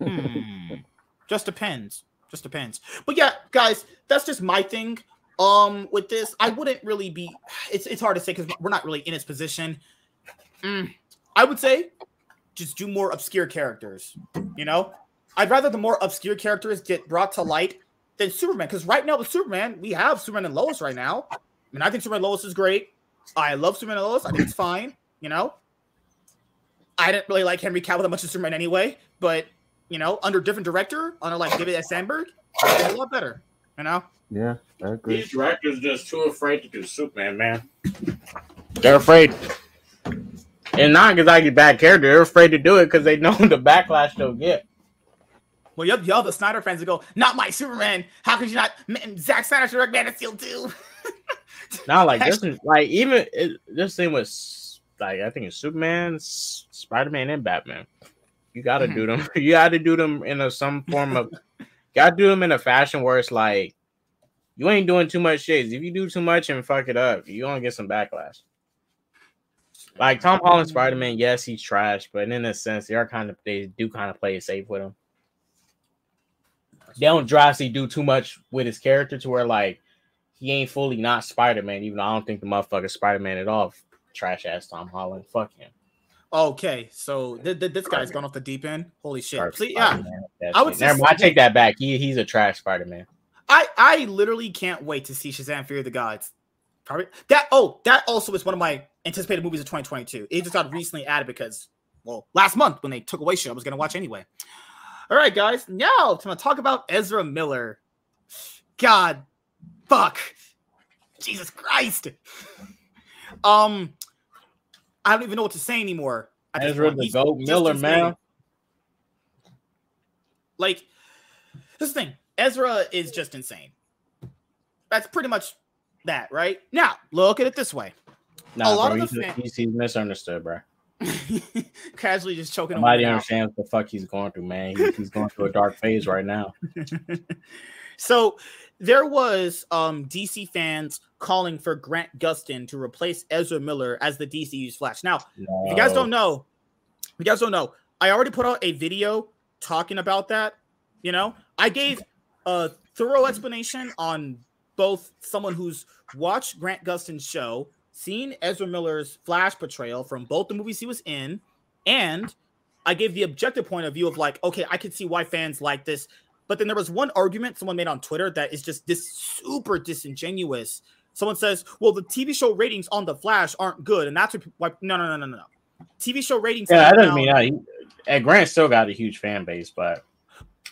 Hmm. <laughs> just depends. Just depends. But yeah, guys, that's just my thing. Um, with this, I wouldn't really be. It's it's hard to say because we're not really in his position. Mm, I would say just do more obscure characters. You know, I'd rather the more obscure characters get brought to light than Superman. Because right now with Superman, we have Superman and Lois right now. I mean, I think Superman and Lois is great. I love Superman and Lois. I think it's fine. You know, I didn't really like Henry Cavill that much as Superman anyway. But you know, under different director, under like David S. Sandberg, it's a lot better. You know, Yeah, I agree. These directors just too afraid to do Superman, man. They're afraid. And not because I get bad character, they're afraid to do it because they <laughs> know the backlash they'll get. well, y'all, you have the Snyder fans that go, "Not my Superman. How could you not?" Man, Zack Snyder should direct Man of Steel too. <laughs> Not like this is like even it, this thing was like I think it's Superman, Spider Man, and Batman. You got to mm-hmm. do them. <laughs> You got to do them in a some form of. Got to do them in a fashion where it's like you ain't doing too much shades. If you do too much and fuck it up, you're gonna get some backlash. Like Tom Holland Spider Man, yes, he's trash, but in a sense, they are kind of they do kind of play it safe with him. They don't drastically do too much with his character to where like he ain't fully not Spider Man, even though I don't think the motherfucker Spider Man at all. Trash ass Tom Holland. Fuck him. Okay, so th- th- this guy's gone off the deep end. Holy shit! So, yeah, I would Never mind, I take that back. He he's a trash Spider Man. I I literally can't wait to see Shazam: Fear of the Gods. Probably that. Oh, that also is one of my anticipated movies of 2022. It just got recently added because, well, last month when they took away shit, I was gonna watch anyway. All right, guys. Now to talk about Ezra Miller. God, fuck, Jesus Christ. Um, I don't even know what to say anymore. Ezra the Goat Miller, man. Like, this is the thing. Ezra is just insane. That's pretty much that, right? Now, look at it this way. Nah, A lot bro, of he's, the he's, he's misunderstood, bro. <laughs> Casually just choking Nobody understands what the fuck he's going through, man. He- he's going through a dark phase right now. <laughs> So there was um DC fans calling for Grant Gustin to replace Ezra Miller as the DCU's Flash. Now, if you guys don't know, if you guys don't know, I already put out a video talking about that. You know, I gave a thorough explanation on both someone who's watched Grant Gustin's show, seen Ezra Miller's Flash portrayal from both the movies he was in, and I gave the objective point of view of like, okay, I can see why fans like this. But then there was one argument someone made on Twitter that is just this super disingenuous. Someone says, well, the TV show ratings on The Flash aren't good. And that's what, why, no, no, no, no, no, no. TV show ratings. Yeah, that doesn't mean that. Grant still got a huge fan base, but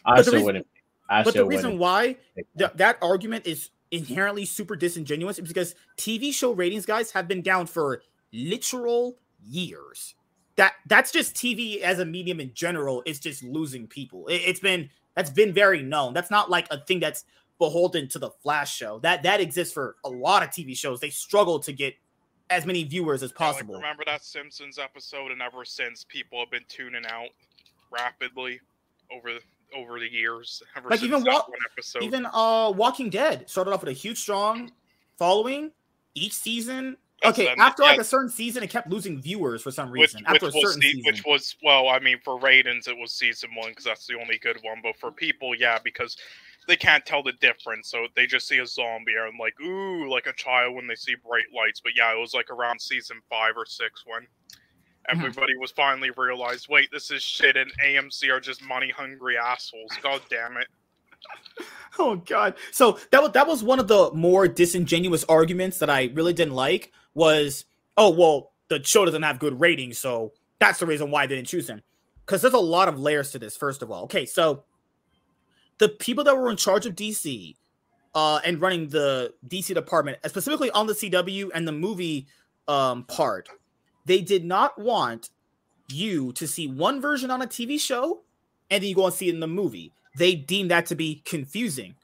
I But still reason- wouldn't. I but the reason why th- that argument is inherently super disingenuous is because TV show ratings, guys, have been down for literal years. That that's just TV as a medium in general. It's just losing people. It, it's been that's been very known. That's not like a thing that's beholden to the Flash show. That that exists for a lot of TV shows. They struggle to get as many viewers as Yeah, like, possible. remember that Simpsons episode, and ever since people have been tuning out rapidly over over the years. Ever Like, since even Wa-. Even uh Walking Dead started off with a huge strong following each season. Okay, and- after like yeah, a certain season, it kept losing viewers for some reason. which after a certain se- season, which was well, I mean, for ratings, it was season one because that's the only good one. But for people, yeah, because they can't tell the difference, so they just see a zombie and like, ooh, like a child when they see bright lights. But yeah, it was like around season five or six when everybody was finally realized, wait, this is shit, and AMC are just money hungry assholes. God damn it. <laughs> oh god. So that was that was one of the more disingenuous arguments that I really didn't like. Was oh well, the show doesn't have good ratings, so that's the reason why they didn't choose him. Because there's a lot of layers to this. First of all, okay, so the people that were in charge of DC uh, and running the DC department, specifically on the CW and the movie um, part, they did not want you to see one version on a TV show and then you go and see it in the movie. They deemed that to be confusing.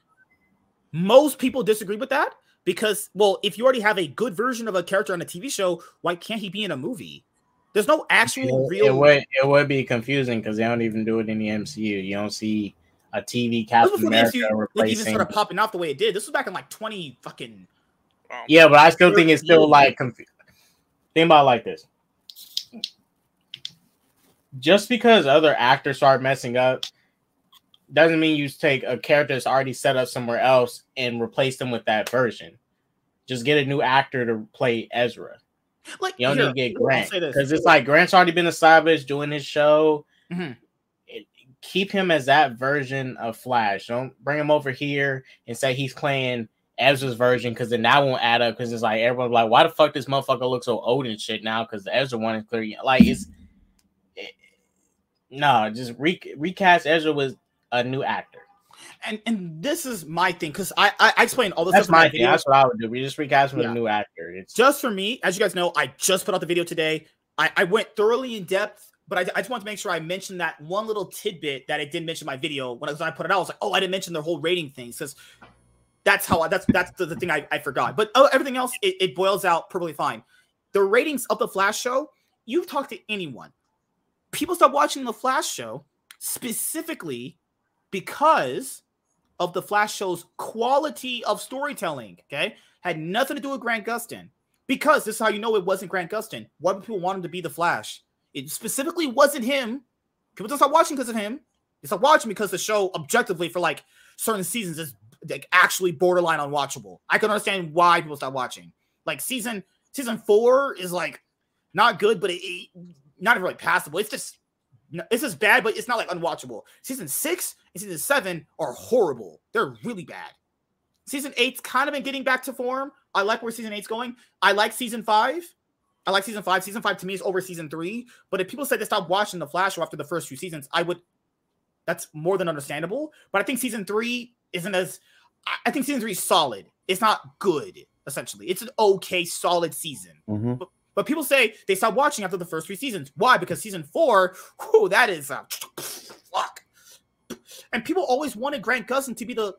Most people disagree with that because, well, if you already have a good version of a character on a TV show, why can't he be in a movie? There's no actual It, real. it would it would be confusing because they don't even do it in the MCU. You don't see a TV Captain America MCU like, even replacing. started popping off the way it did. This was back in like 20 fucking. Um, Yeah, but I still think it's still like confu- think about it like this. Just because other actors start messing up doesn't mean you take a character that's already set up somewhere else and replace them with that version. Just get a new actor to play Ezra. Like, You don't here, need to get Grant because it's like Grant's already been established doing his show. Mhm. It- keep him as that version of Flash. Don't bring him over here and say he's playing Ezra's version because then that won't add up. Because it's like everyone's like, why the fuck this motherfucker look so old and shit now? Because the Ezra one is clear. Like it's it- no, just re- recast Ezra with a new actor. and and this is my thing because I, I I explained all this That's stuff my thing. video. That's what I would do. We just recast with Yeah. a new actor. It's just for me, as you guys know, I just put out the video today. I, I went thoroughly in depth, but I, I just want to make sure I mentioned that one little tidbit that I didn't mention in my video. When I, when I put it out, I was like, oh, I didn't mention the whole rating thing because that's how I, that's that's the, the thing I, I forgot. But oh, everything else, it, it boils out perfectly fine. The ratings of the Flash show, you talk to anyone, people start watching the Flash show specifically because of the Flash show's quality of storytelling. Okay, had nothing to do with Grant Gustin because this is how you know it wasn't Grant Gustin. Why would people want him to be the Flash? It specifically wasn't him. People don't start watching because of him. They stop watching because the show, objectively, for like certain seasons, is like actually borderline unwatchable. I can understand why people stop watching. Like season season four is like not good, but it, it- not even really passable. It's just no, it's just bad, but it's not like unwatchable. Season six and season seven are horrible. They're really bad. Season eight's kind of been getting back to form. I like where season eight's going. I like season five. I like season five. Season five to me is over season three. But if people said they stopped watching The Flash after the first few seasons, I would. That's more than understandable. But I think season three isn't as. I- think season three is solid. It's not good. Essentially, it's an okay, solid season. Mhm. But people say they stopped watching after the first three seasons. Why? Because season four, whew, that is a fuck. And people always wanted Grant Gustin to be the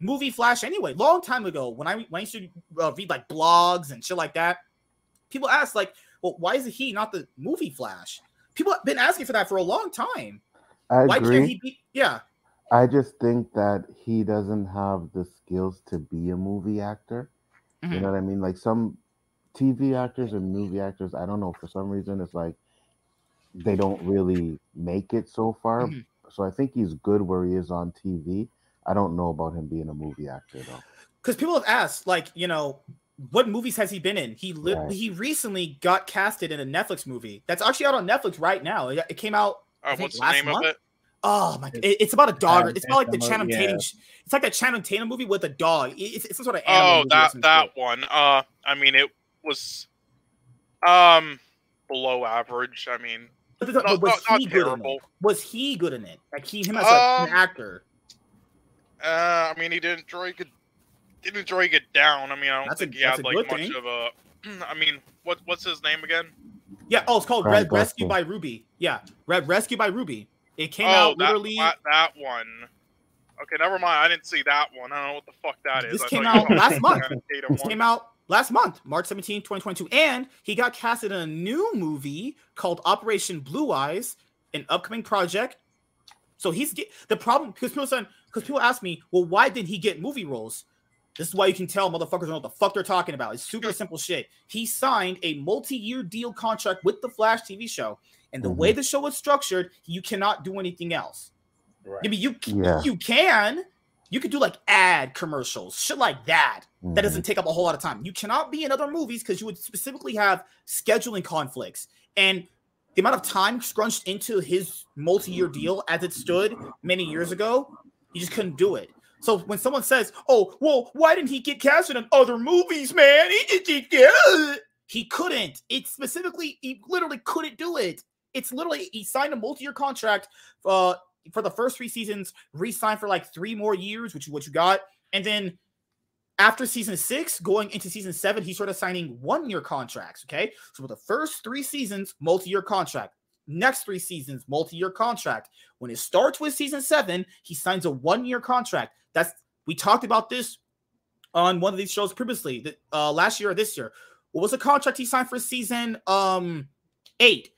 movie Flash anyway. Long time ago, when I when I used to uh, read like blogs and shit like that, people asked like, "Well, why is he not the movie Flash?" People have been asking for that for a long time. I Why agree. can't he be? Yeah, I just think that he doesn't have the skills to be a movie actor. You Mhm. know what I mean? Like some TV actors and movie actors, I don't know, for some reason it's like they don't really make it so far. Mhm. So I think he's good where he is on TV. I don't know about him being a movie actor though. because people have asked, like, you know, what movies has he been in? He li- Right. he recently got casted in a Netflix movie that's actually out on Netflix right now. It, it came out. Uh, think what's the name month? of it? Oh my! It, it's about a dog. It's about like the Tatum, Channing yeah. Tatum. sh- It's like that Channing Tatum movie with a dog. It's, it's some sort of animal Oh, that that one. Uh, I mean, it was um below average. I mean, But the- not, but was not, not he good in terrible. it? Was he good in it? Like he him as a, an Um, actor? Uh, I mean, he didn't drag it. Didn't drag it down. I mean, I don't That's a- think he that's had a like good much thing. of a. <clears throat> I mean, what what's his name again? Yeah. Oh, it's called Ryan Red Rescue Gosling. by Ruby. Yeah, Red Rescue by Ruby. It came oh, out that, literally. that that one. Okay, never mind. I didn't see that one. I don't know what the fuck that is. This I came out last month. about the Tatum This came out last month, March 17, 2022. And he got casted in a new movie called Operation Blue Eyes, an upcoming project. So he's get, the problem because people said because people ask me, well, why didn't he get movie roles? This is why you can tell motherfuckers don't know what the fuck they're talking about. It's super mm. simple shit. He signed a multi-year deal contract with the Flash TV show, and the way mm-hmm. the show is structured, you cannot do anything else. Right. I mean, you Yeah. you can, you could do like ad commercials, shit like that that Mhm. doesn't take up a whole lot of time. You cannot be in other movies because you would specifically have scheduling conflicts and the amount of time scrunched into his multi-year deal as it stood many years ago, you just couldn't do it. So when someone says, "Oh, well, why didn't he get casted in other movies, man? He, he, yeah." he couldn't. It specifically, he literally couldn't do it. It's literally he signed a multi-year contract uh, for the first three seasons, re-signed for like three more years, which is what you got, and then after season six, going into season seven, he started signing one year contracts. Okay. So for the first three seasons, multi year contract. Next three seasons, multi year contract. When it starts with season seven, he signs a one year contract. That's, we talked about this on one of these shows previously, that, uh, last year or this year. What was the contract he signed for season um eight?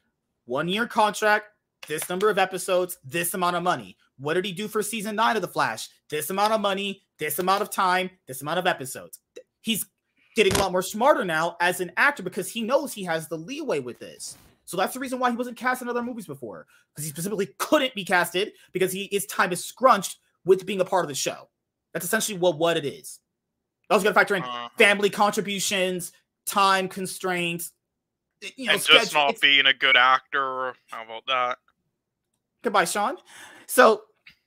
One year contract, this number of episodes, this amount of money. What did he do for season nine of The Flash? This amount of money, this amount of time, this amount of episodes. He's getting a lot more smarter now as an actor because he knows he has the leeway with this. So that's the reason why he wasn't cast in other movies before because he specifically couldn't be casted because he his time is scrunched with being a part of the show. That's essentially what what it is. Also got to factor in Uh-huh. family contributions, time constraints. You know, and just not it's- being a good actor. How about that? Goodbye, Sean. So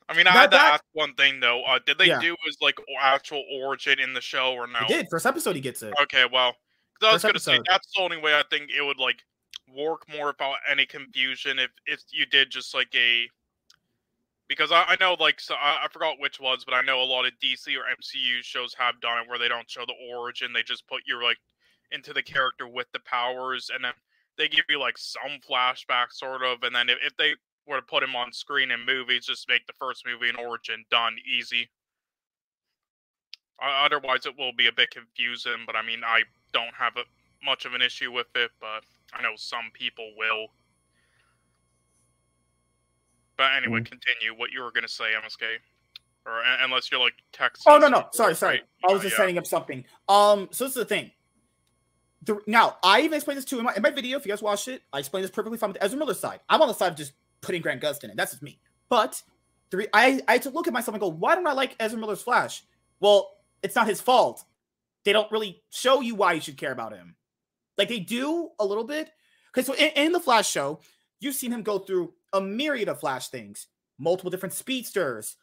I mean, I That- had to that- ask one thing though. Uh, did they Yeah. do his like actual origin in the show or no? he did first episode. He gets it. Okay, well, I was gonna say that's the only way I think it would like work more about any confusion if if you did just like a because I, I know like so I, I forgot which ones, but I know a lot of DC or MCU shows have done it where they don't show the origin; they just put you like into the character with the powers, and then they give you like some flashback sort of, and then if, if they were to put him on screen in movies, just make the first movie an origin done easy. Uh, otherwise, it will be a bit confusing. But I mean, I don't have a, much of an issue with it, but I know some people will. But anyway, Mm-hmm. continue what you were gonna say, MSK, or un- unless you're like texting. Oh no, no, sorry, sorry. right? I was Uh, just yeah. setting up something. Um, so this is the thing. The, now I even explained this to in my, in my video. If you guys watched it, I explained this perfectly fine with Ezra Miller's side. I'm on the side of just putting Grant Gustin in. That's just me. But the re- I I had to look at myself and go, why don't I like Ezra Miller's Flash? Well, it's not his fault. They don't really show you why you should care about him. Like they do a little bit. Because so in, in the Flash show, you've seen him go through a myriad of Flash things, multiple different speedsters,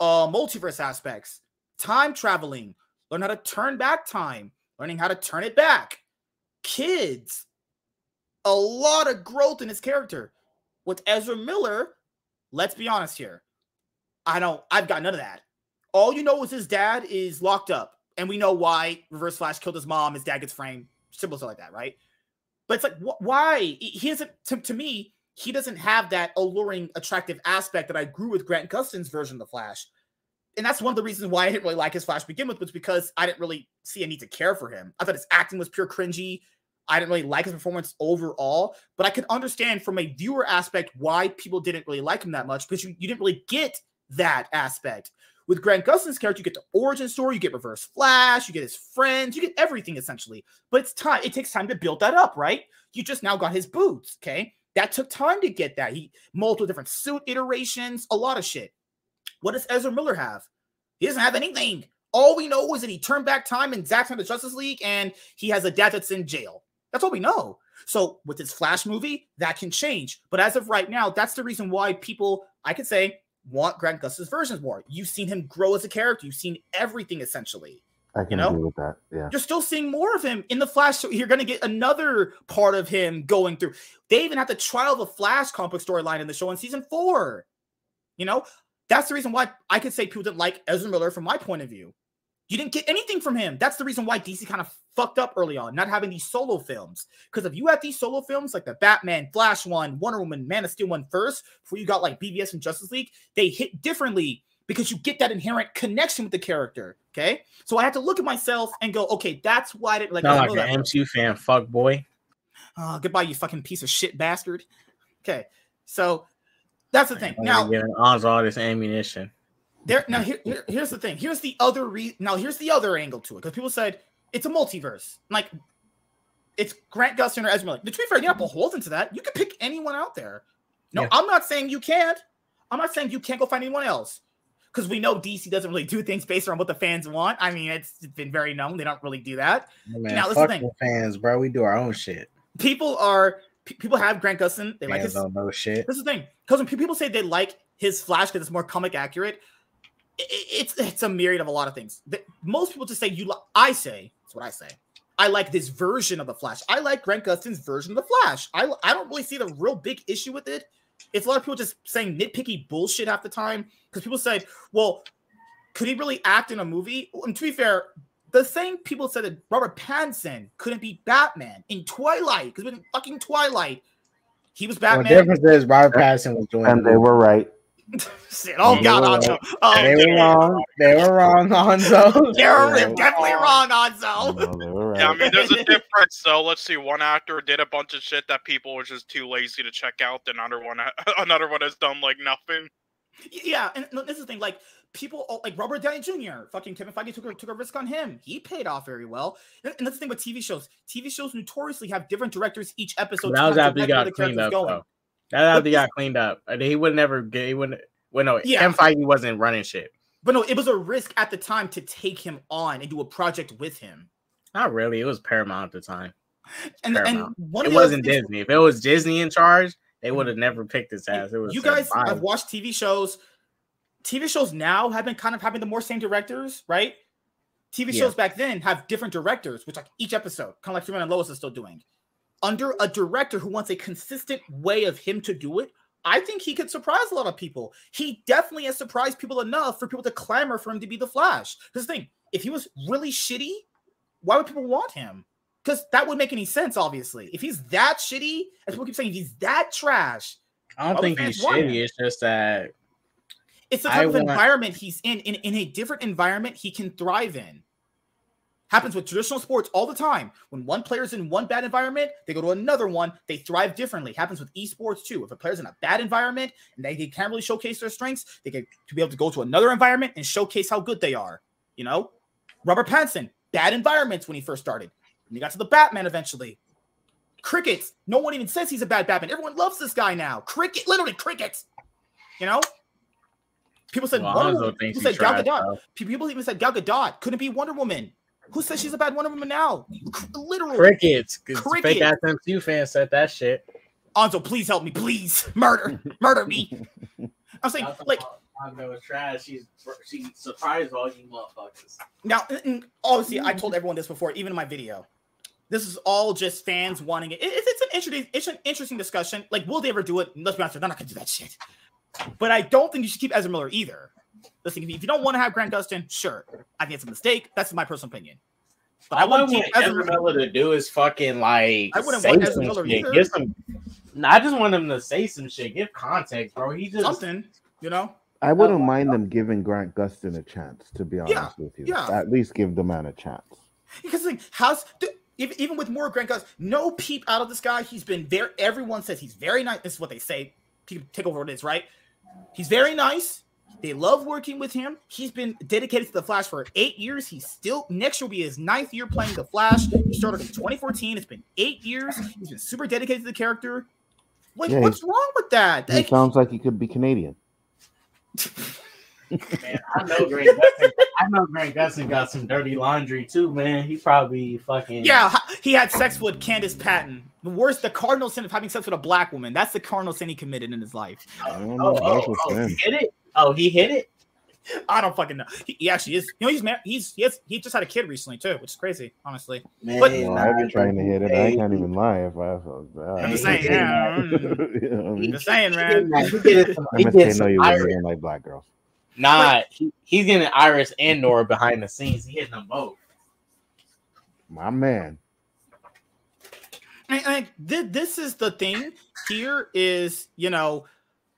uh, multiverse aspects, time traveling, learn how to turn back time, learning how to turn it back, kids, a lot of growth in his character. With Ezra Miller, let's be honest here. I don't, I've got none of that. All you know is his dad is locked up, and we know why Reverse Flash killed his mom, his dad gets framed, simple stuff like that, right? But it's like, wh- why? He doesn't, to, to me, he doesn't have that alluring, attractive aspect that I grew with Grant Gustin's version of the Flash and that's one of the reasons why I didn't really like his Flash begin with was because I didn't really see a need to care for him. I thought his acting was pure cringy. I didn't really like his performance overall, but I could understand from a viewer aspect why people didn't really like him that much because you, you didn't really get that aspect. With Grant Gustin's character, you get the origin story, you get Reverse Flash, you get his friends, you get everything essentially. But it's time; it takes time to build that up, right? You just now got his boots, okay? That took time to get that. He multiple different suit iterations, a lot of shit. What does Ezra Miller have? He doesn't have anything. all we know is that he turned back time in Zack Snyder's Justice League, and he has a dad that's in jail. That's all we know. So with this Flash movie, that can change. But as of right now, that's the reason why people, I could say, want Grant Gustin's versions more. You've seen him grow as a character. You've seen everything essentially. I can know? agree with that. Yeah. You're still seeing more of him in the Flash. So you're going to get another part of him going through. They even had the trial of the Flash comic storyline in the show in season four. You know, that's the reason why I could say people didn't like Ezra Miller from my point of view. You didn't get anything from him. That's the reason why DC kind of fucked up early on, not having these solo films. Because if you had these solo films like the Batman, Flash one, Wonder Woman, Man of Steel one first, before you got like BVS and Justice League, they hit differently because you get that inherent connection with the character. Okay. So I had to look at myself and go, okay, that's why I didn't like, Sound I like an MCU fan, fuck boy. Uh, goodbye, you fucking piece of shit bastard. Okay. So that's the thing. Now, giving Oz all this ammunition. There now here, here- here's the thing. Here's the other re- now here's the other angle to it because people said it's a multiverse. Like it's grant gustin or ezra miller. To be fair you're not beholden to that. You can pick anyone out there. No Yeah. i'm not saying you can't. I'm not saying you can't go find anyone else because we know dc doesn't really <laughs> do things based on what the fans want. I mean it's been very known. They don't really do that. Oh, man, Now, this is fuck the thing. fans, bro. We do our own shit. people are pe- people have grant gustin. They like his don't know shit. This is the thing, because when pe- people say they like his Flash because it's more comic accurate, it's it's a myriad of a lot of things. The- most people just say you. Li- I say that's what I say. I like this version of the Flash. I like Grant Gustin's version of the Flash. I I don't really see the real big issue with it. It's a lot of people just saying nitpicky bullshit half the time because people say, well, could he really act in a movie? And to be fair, the same people said that Robert Pattinson couldn't be Batman in Twilight because in fucking Twilight, he was Well, Batman. the difference is Robert Pattinson was doing. And they were right. Shit. Oh They God, were Anzo. Oh, They were wrong. They were wrong, Hanzo. <laughs> They're Yeah. definitely wrong, Anzo. No, right. Yeah, I mean, there's a difference. So let's see. One actor did a bunch of shit that people were just too lazy to check out. Then another one, <laughs> another one has done like nothing. Yeah, and this is the thing. Like people, oh, like Robert Downey Jr. Fucking Kevin Feige took a, took a risk on him. He paid off very well. And, and that's the thing with TV shows. TV shows notoriously have different directors each episode. that was to after he got cleaned up, going. though. That after he got cleaned up. Uh, He would never get. He wouldn't. Well, no, Yeah. Kevin Feige wasn't running shit. But no, it was a risk at the time to take him on and do a project with him. Not really. It was Paramount at the time. And and one It wasn't Disney. If it was Disney in charge, they would have never picked his ass. It was you guys "Bye." have watched TV shows. TV shows now have been kind of having the more same directors, right? TV Yeah. shows back then have different directors, which like each episode, kind of like Superman and Lois is still doing. Under a director who wants a consistent way of him to do it, I think he could surprise a lot of people. He definitely has surprised people enough for people to clamor for him to be the Flash. Because the thing, if he was really shitty, why would people want him? Because that would make any sense, obviously. If he's that shitty, as people keep saying, if he's that trash, I don't think he's shitty. him. It's just that It's the I type of want- environment he's in. in. In a different environment, he can thrive in. Happens with traditional sports all the time. When one player's in one bad environment, they go to another one, they thrive differently. Happens with esports too. If a player's in a bad environment and they, they can't really showcase their strengths, they get to be able to go to another environment and showcase how good they are. You know? Robert Pattinson, bad environments when he first started. When he got to the Batman eventually. Crickets. No one even says he's a bad Batman. Everyone loves this guy now. Cricket, literally crickets. You know? People said well, Wonder Woman. People said Gal. Gadot. though. People even said Gal Gadot couldn't be Wonder Woman. Who says she's a bad Wonder Woman now? Cr- Literally. Crickets. 'cause Cricket. Fake ass MCU fans said that shit. Anzo, please help me, please. Murder, murder me. <laughs> I'm saying, like, Hanzo was trash. She's she surprised all you motherfuckers. now, and- and obviously, I told everyone this before, even in my video. This is all just fans wanting it. It- It's, it's an interesting, it's an interesting discussion. Like, will they ever do it? Let's be honest, they're not gonna do that shit. But I don't think you should keep Ezra Miller either. Listen, if you, don't want to have Grant Gustin, sure. I think it's a mistake. That's my personal opinion. But I All I wouldn't want keep Ezra Ezra Miller. Miller to do is fucking like. I wouldn't say want Ezra some Miller shit. either. Give some. Nah, I just want him to say some shit. Give context, bro. He just Something, you know? I wouldn't uh, mind uh, them giving Grant Gustin a chance, to be honest Yeah, with you. yeah. At least give the man a chance. Because like, how's th- even, even with more Grant Gustin, no peep out of this guy. He's been very. Everyone says he's very nice. This is what they say. Take, take over what it is, right? He's very nice. They love working with him. He's been dedicated to the Flash for eight years. He's still next year will be his ninth year playing the Flash. He started in 2014. It's been eight years. He's been super dedicated to the character. Like, Yeah, what's wrong with that? He Like, sounds like he could be Canadian. Man, I know Grant Gustin. I know Grant Gustin got some dirty laundry too, man. He probably fucking Yeah, he had sex with Candice Patton. The worst, the cardinal sin of having sex with a black woman. That's the cardinal sin he committed in his life. I don't Oh, know. oh, That's a oh, sin. he hit it. Oh, he hit it. I don't fucking know. He, he actually is. You know, he's married. He's he, has, he just had a kid recently too, which is crazy, honestly. Man, But- Well, I've been trying to hit it. I can't even lie if I. I'm just saying, yeah. <laughs> You know what I mean? Just saying, man. did, he did some, he MSK did know you Iris. really like black girls. Nah, he, he's getting Iris and Nora behind the scenes. He hitting them both. My man. And, and thi- this is the thing here is, you know,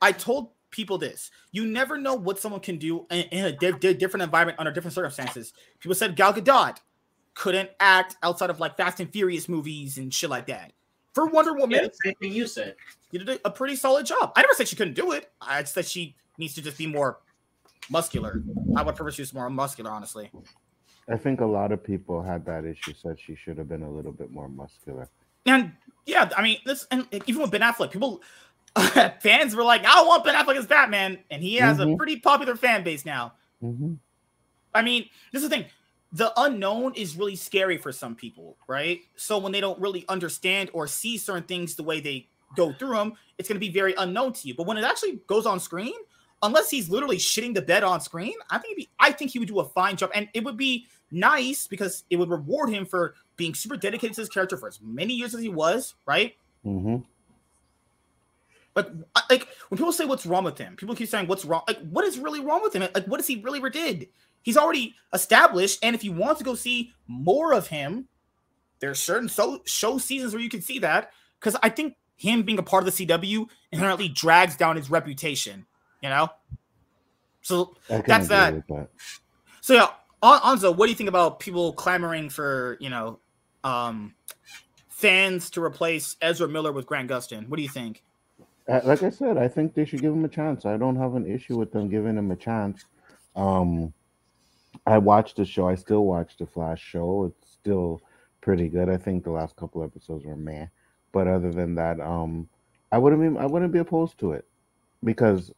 I told people this. You never know what someone can do in, in a di- di- different environment under different circumstances. People said Gal Gadot couldn't act outside of like Fast and Furious movies and shit like that. For Wonder Woman, Yeah, same thing you said. you did a- a pretty solid job. I never said she couldn't do it. I just said she needs to just be more muscular. I would prefer she was more muscular, honestly. I think a lot of people had that issue. Said she should have been a little bit more muscular. And yeah, I mean, this and even with Ben Affleck, people <laughs> fans were like, "I want Ben Affleck as Batman," and he has a Mhm. pretty popular fan base now. hmm I mean, this is the thing: the unknown is really scary for some people, right? So when they don't really understand or see certain things the way they go through them, it's going to be very unknown to you. But when it actually goes on screen, unless he's literally shitting the bed on screen, I think be, I think he would do a fine job, and it would be nice because it would reward him for being super dedicated to his character for as many years as he was, right? hmm Like, like when people say what's wrong with him, people keep saying what's wrong. Like, what is really wrong with him? Like, what has he really ever did? He's already established, and if you want to go see more of him, there's certain so show seasons where you can see that. Because I think him being a part of the CW inherently drags down his reputation. You know. So That's that. that. so yeah, An- Anzo, what do you think about people clamoring for you know, um, fans to replace Ezra Miller with Grant Gustin? What do you think? Like I said, I think they should give him a chance. I don't have an issue with them giving him a chance. Um, I watched the show. I still watch the Flash show. It's still pretty good. I think the last couple episodes were meh, but other than that, um, I wouldn't be I wouldn't be opposed to it because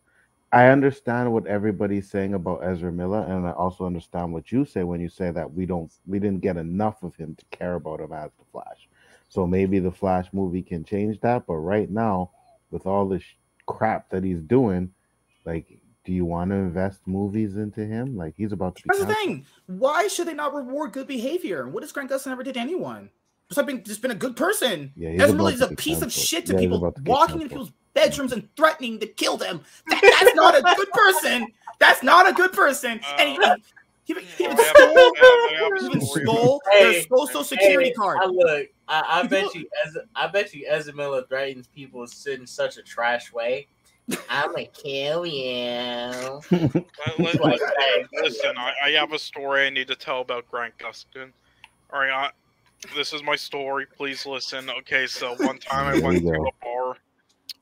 I understand what everybody's saying about Ezra Miller, and I also understand what you say when you say that we don't we didn't get enough of him to care about him as the Flash. So maybe the Flash movie can change that, but right now, with all this crap that he's doing, like, do you want to invest movies into him? Like, he's about to be. That's the thing. Why should they not reward good behavior? What has Grant Gustin ever did to anyone? Just been just been a good person. Yeah, he's Ezra about Miller is to a piece of shit to Yeah, people to walking into people's bedrooms and threatening to kill them. That- that's not a good person. That's not a good person. And he, he, he, he even I stole, I he even stole Hey, their social security Hey, card. I look, I, I bet you, as I bet you, Ezra threatens people in such a trash way. I'ma kill you. Let- let- <laughs> hey. listen, I, I have a story I need to tell about Grant Gustin. All right, I, this is my story. Please listen. Okay, so one time I went you to a bar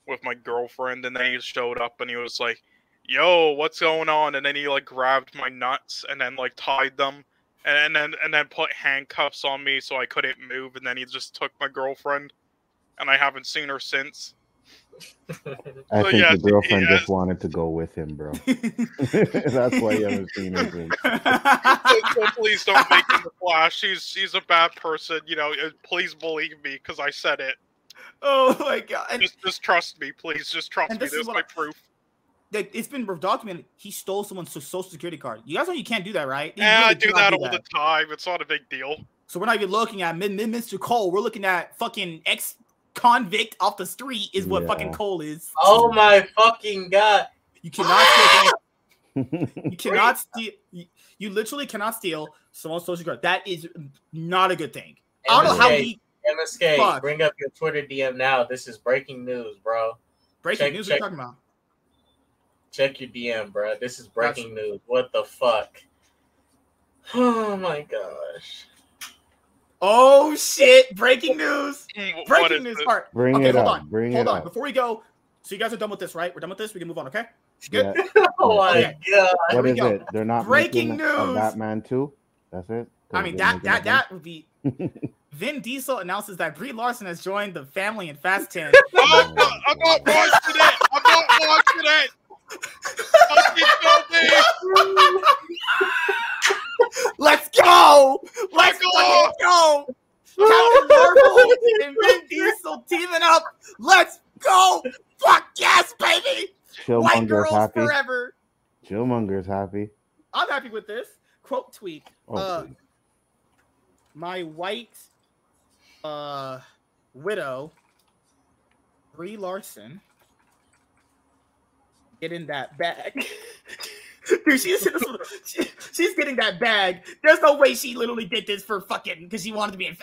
with my girlfriend, and then he showed up, and he was like, "Yo, what's going on?" And then he like grabbed my nuts, and then like tied them, and, and then and then put handcuffs on me so I couldn't move, and then he just took my girlfriend, and I haven't seen her since. I So, think yeah, the girlfriend yeah. just wanted to go with him, bro. <laughs> <laughs> That's why you haven't seen him since. so, so please don't make him the Flash. She's he's a bad person. You know, uh, please believe me because I said it. oh my god! Just just trust me, please. Just trust And me. this is There's what my I- proof. Like, it's been documented. He stole someone's social security card. You guys know you can't do that, right? You Yeah, I really do cannot that all the time. It's not a big deal. So we're not even looking at Mid- Mid- Mr. Cole. We're looking at fucking ex convict off the street is what Yeah. fucking Cole is. oh my fucking god! You cannot steal. Ah! <laughs> You cannot steal. You, you literally cannot steal someone's social card. That is not a good thing. I don't know how MSK, he MSK, Fuck. bring up your Twitter DM now. This is breaking news, bro. breaking Check- news. check. What are you talking about? Check your DM, bro. This is breaking news. What the fuck? Oh my gosh. Oh shit! Breaking news. Wh- what Breaking news. it? All right. Bring okay, it hold up. on. Bring hold it on. up. Before we go, so you guys are done with this, right? We're done with this. We can move on. Okay. Good. Yeah. <laughs> Oh my Okay. god. What we is go. it? They're not Breaking making a news. Batman too. That's it. I mean that that that would be. <laughs> Vin Diesel announces that Brie Larson has joined the family in Fast <laughs> Ten. Oh, I'm not- I'm not watching it. I'm not watching it. <laughs> Fucking go. Let's go! Let's Go! fucking go! Captain Marvel and Vin <laughs> Diesel teaming up. Let's go! Fuck yes, baby! White Chillmonger's girls happy. forever. Chillmonger's happy. I'm happy with this. Quote tweet. Oh, Uh, my white uh widow Brie Larson getting that bag. <laughs> Dude, she's, she- she's getting that bag. There's no way she literally did this for fucking because she wanted to be in.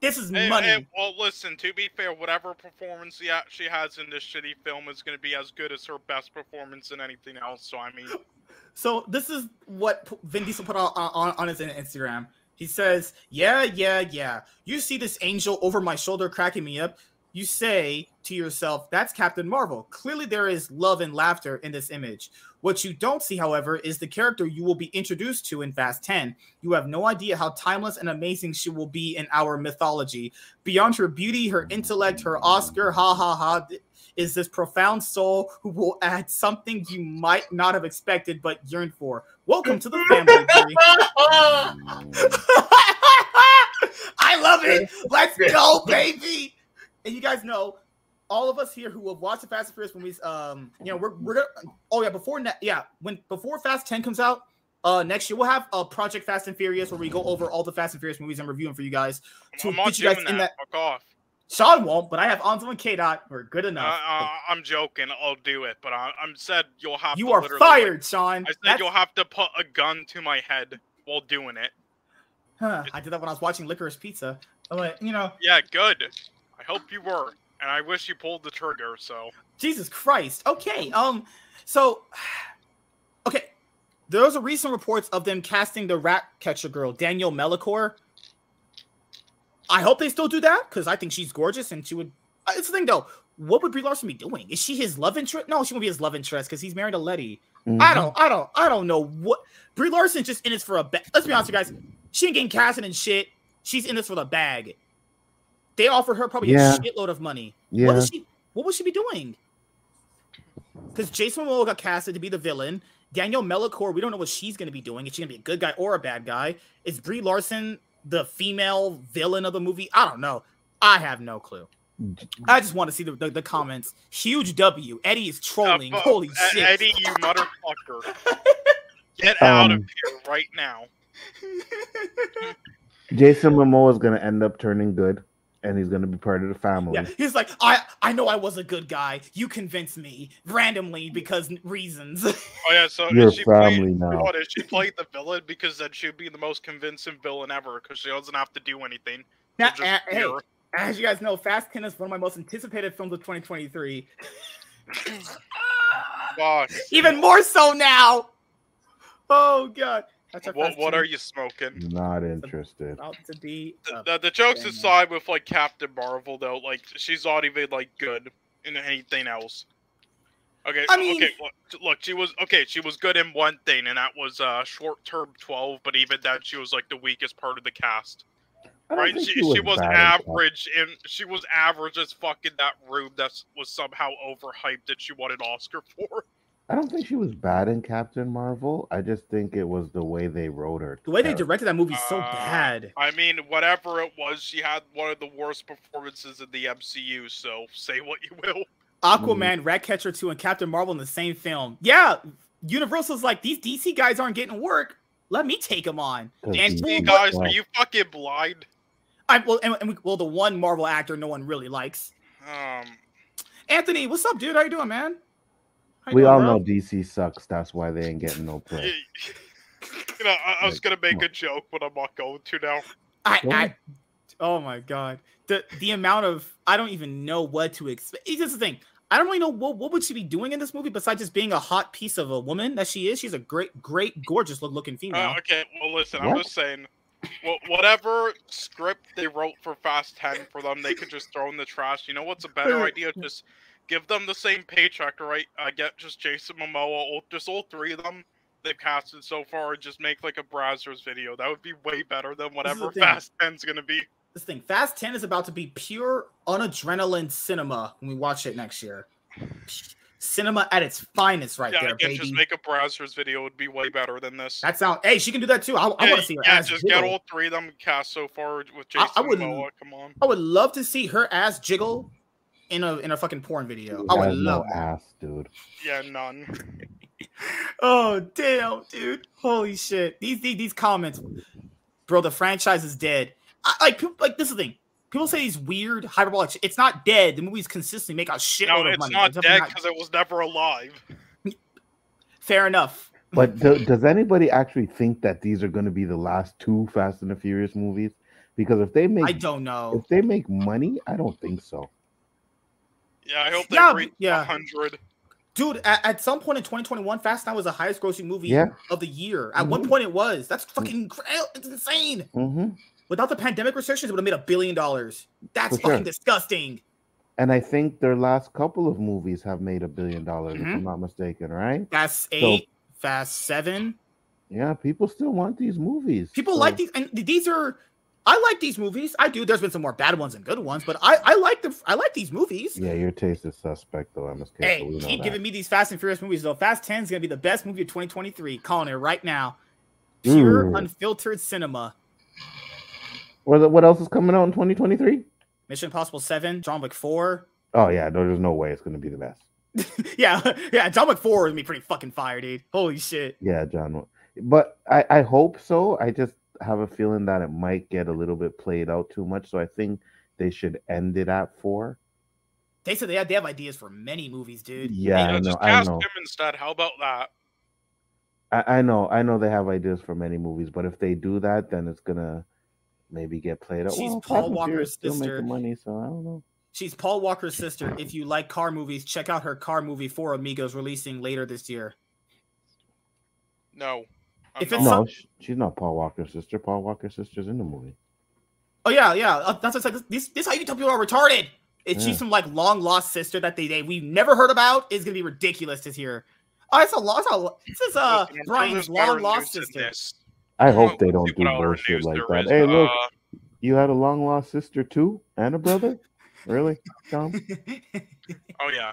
This is money. well, listen. To be fair, whatever performance she, ha- has in this shitty film is going to be as good as her best performance in anything else. So I mean, <laughs> So this is what Vin Diesel put on, on, on his Instagram. He says, "Yeah, yeah, yeah. You see this angel over my shoulder cracking me up. You say to yourself, that's Captain Marvel. Clearly, there is love and laughter in this image. What you don't see, however, is the character you will be introduced to in Fast 10. You have no idea how timeless and amazing she will be in our mythology. Beyond her beauty, her intellect, her Oscar, ha ha ha, is this profound soul who will add something you might not have expected but yearned for. Welcome to the family. <laughs> <laughs> I love it. Let's go, baby. And you guys know, all of us here who have watched the Fast and Furious movies, um, you know, we're we're gonna. Oh yeah, before ne- yeah, when before Fast Ten comes out, uh, next year we'll have a Project Fast and Furious where we go over all the Fast and Furious movies and review them for you guys. To I'm get you guys in that. Fuck off. Sean won't, but I have Anzo and K Dot. We're good Uh, enough. uh, I'm joking. I'll do it, but I, I'm said you'll have. you to are fired, Sean. I said That's- you'll have to put a gun to my head while doing it. Huh, I did that when I was watching Licorice Pizza. I'm you know, Yeah, good. I hope you were, and I wish you pulled the trigger. So Jesus Christ. Okay. Um. So, <sighs> okay. There was a recent reports of them casting the rat catcher girl, Daniela Melchior. I hope they still do that because I think she's gorgeous and she would. uh, It's the thing though. What would Brie Larson be doing? Is she his love interest? No, she won't be his love interest because he's married to Letty. I Mhm. don't, I don't, I don't know what Brie Larson's just in this for a bag. Let's be honest, you guys. She ain't getting casted and shit. She's in this for the bag. They offered her probably Yeah. a shitload of money. Yeah. What is she? What would she be doing? Because Jason Momoa got casted to be the villain. Daniel Melchior, we don't know what she's going to be doing. Is she going to be a good guy or a bad guy? Is Brie Larson the female villain of the movie? I don't know. I have no clue. I just want to see the, the, the comments. Huge W. Eddie is trolling. Uh, Holy E- shit. Eddie, you motherfucker! <laughs> Get out of Um, here right now. Jason Momoa is gonna end up turning good, and he's gonna be part of the family. Yeah, he's like, I I know I was a good guy. You convinced me randomly because reasons. <laughs> Oh yeah, so You're is she played, family now. What is she played the villain because then she'd be the most convincing villain ever because she doesn't have to do anything. now, just uh, hey, as you guys know, Fast 10 is one of my most anticipated films of 2023. Fuck. <laughs> Even more so now. Oh god. That's our What, what are you smoking? Not interested. about to be? The, the, the jokes Damn. aside with like Captain Marvel though, like she's not even like good in anything else. Okay, I mean- okay, look, look, she was okay. She was good in one thing, and that was uh short term twelve. But even then, she was like the weakest part of the cast. Right? She, she was bad in Cap- average, and she was average as fucking that room. That was somehow overhyped that she won an Oscar <laughs> for. I don't think she was bad in Captain Marvel. I just think it was the way they wrote her. the way they directed that movie is so Uh, bad. I mean, whatever it was, she had one of the worst performances in the MCU. So say what you will. Aquaman, Ratcatcher 2, and Captain Marvel in the same film. Yeah, Universal's like, these DC guys aren't getting work. Let me take them on. And he's Hey guys, well, are you fucking blind? I well, and, and we, well, the one Marvel actor no one really likes. Um, Anthony, what's up, dude? How you doing, man? How you we doing, all bro? know DC sucks. That's why they ain't getting no you, play. <laughs> you know, I, I was gonna make a joke, but I'm not going to now. I, I, oh my god, the the amount of I don't even know what to expect. It's just the thing. I don't really know what what would she be doing in this movie besides just being a hot piece of a woman that she is. She's a great, great, gorgeous look looking female. Uh, okay, well, listen, I'm just saying, whatever script they wrote for Fast Ten for them, they could just throw in the trash. You know what's a better <laughs> idea? Just give them the same paycheck, right? I get just Jason Momoa, just all three of them they've casted so far, and just make like a Brazzers video. That would be way better than whatever. Fast Ten's gonna be. this thing, Fast Ten is about to be pure unadrenaline cinema when we watch it next year. cinema at its finest, right yeah, there, again, baby. just make a Brazzers video would be way better than this. that sound. Hey, she can do that too. I, I yeah, want to see her yeah, ass. just jiggle. get all three of them cast so far with I- Jason I would- Momoa. Come on. I would love to see her ass jiggle in a in a fucking porn video. I would has no love. ass, dude. Yeah, none. <laughs> Oh damn, dude! Holy shit! These these, these comments, bro. The franchise is dead. I, like people- like this is the thing. People say these weird hyperbolic. shit. It's not dead. The movie's consistently make a shitload No, of it's money. not definitely dead not- because it was never alive. Fair enough. But do, <laughs> does anybody actually think that these are going to be the last two Fast and the Furious movies? Because if they make I don't know. if they make money, I don't think so. Yeah, I hope they Yeah, reach yeah. 100. Dude, at, at some point in 2021, Fast Nine was the highest grossing movie Yeah. of the year. At one Mhm. point, it was. That's fucking cra- it's insane. hmm Without the pandemic restrictions, it would have made a billion dollars. That's For sure. fucking disgusting. And I think their last couple of movies have made a billion dollars, if Mhm. I'm not mistaken, right? Fast Eight, Fast Seven. Yeah, people still want these movies. People So- like these, and these are. I like these movies. I do. There's been some more bad ones and good ones, but I I like the I like these movies. Yeah, your taste is suspect, though. MSK. so Hey, know keep giving me these Fast and Furious movies though. Fast 10 is gonna be the best movie of 2023. Calling it right now. Pure Ooh. unfiltered cinema. What, what else is coming out in 2023? Mission Impossible 7, John Wick 4. Oh yeah, no, there's no way it's gonna be the best. <laughs> yeah, yeah, John Wick 4 is gonna be pretty fucking fire, dude. Holy shit. Yeah, John. But I, I hope so. I just have a feeling that it might get a little bit played out too much. So I think they should end it at four. They said they have they have ideas for many movies, dude. Yeah, Yeah, I know. just I cast know. him instead. How about that? I, I know. I know they have ideas for many movies, but if they do that, then it's gonna maybe get played out. She's Well, Paul Fast and Walker's Furious still sister. making money, so I don't know. She's Paul Walker's sister. If you like car movies, check out her car movie for Amigos releasing later this year. No. I'm If it's. No, sh- she's not Paul Walker's sister. Paul Walker's sister's in the movie. Oh yeah, yeah. uh, That's what I said. This, this is how you tell people are retarded. It's Yeah. she's some like long lost sister that they, they we've never heard about. Is gonna be ridiculous to hear. Oh, it's a lost. This is uh Listen, Brian's long lost sister. this. I hope they don't do what other bullshit like there that. is. Hey, look, Uh, you had a long lost sister too, and a brother. <laughs> Really, Tom? oh yeah.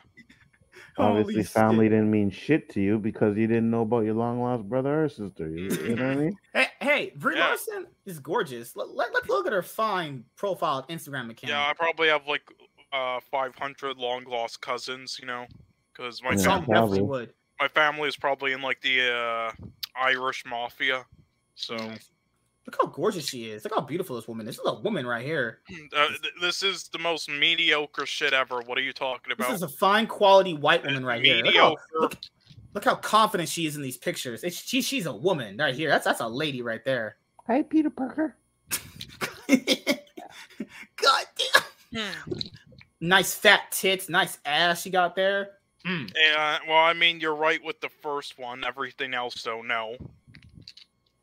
Obviously, Holy family shit. didn't mean shit to you because you didn't know about your long lost brother or sister. You, you know what I <laughs> mean? Hey, hey, Brie Yeah. Larson is gorgeous. Let, let, let's look at her fine profile Instagram account. Yeah, I probably have like uh 500 long lost cousins, you know, because my Yeah, Some fam- definitely probably. would. my family is probably in like the uh Irish mafia. So Nice. Look how gorgeous she is. Look how beautiful this woman is. This is a woman right here. uh, th- this is the most mediocre shit ever. What are you talking about? This is a fine quality white woman right here. Look how, mediocre. look, look how confident she is in these pictures. It's, she, she's a woman right here. That's that's a lady right there. Hey, Peter Parker. <laughs> God damn. Nice fat tits, nice ass she got there. Mm. Yeah, well, I mean, you're right with the first one. Everything else, though, no.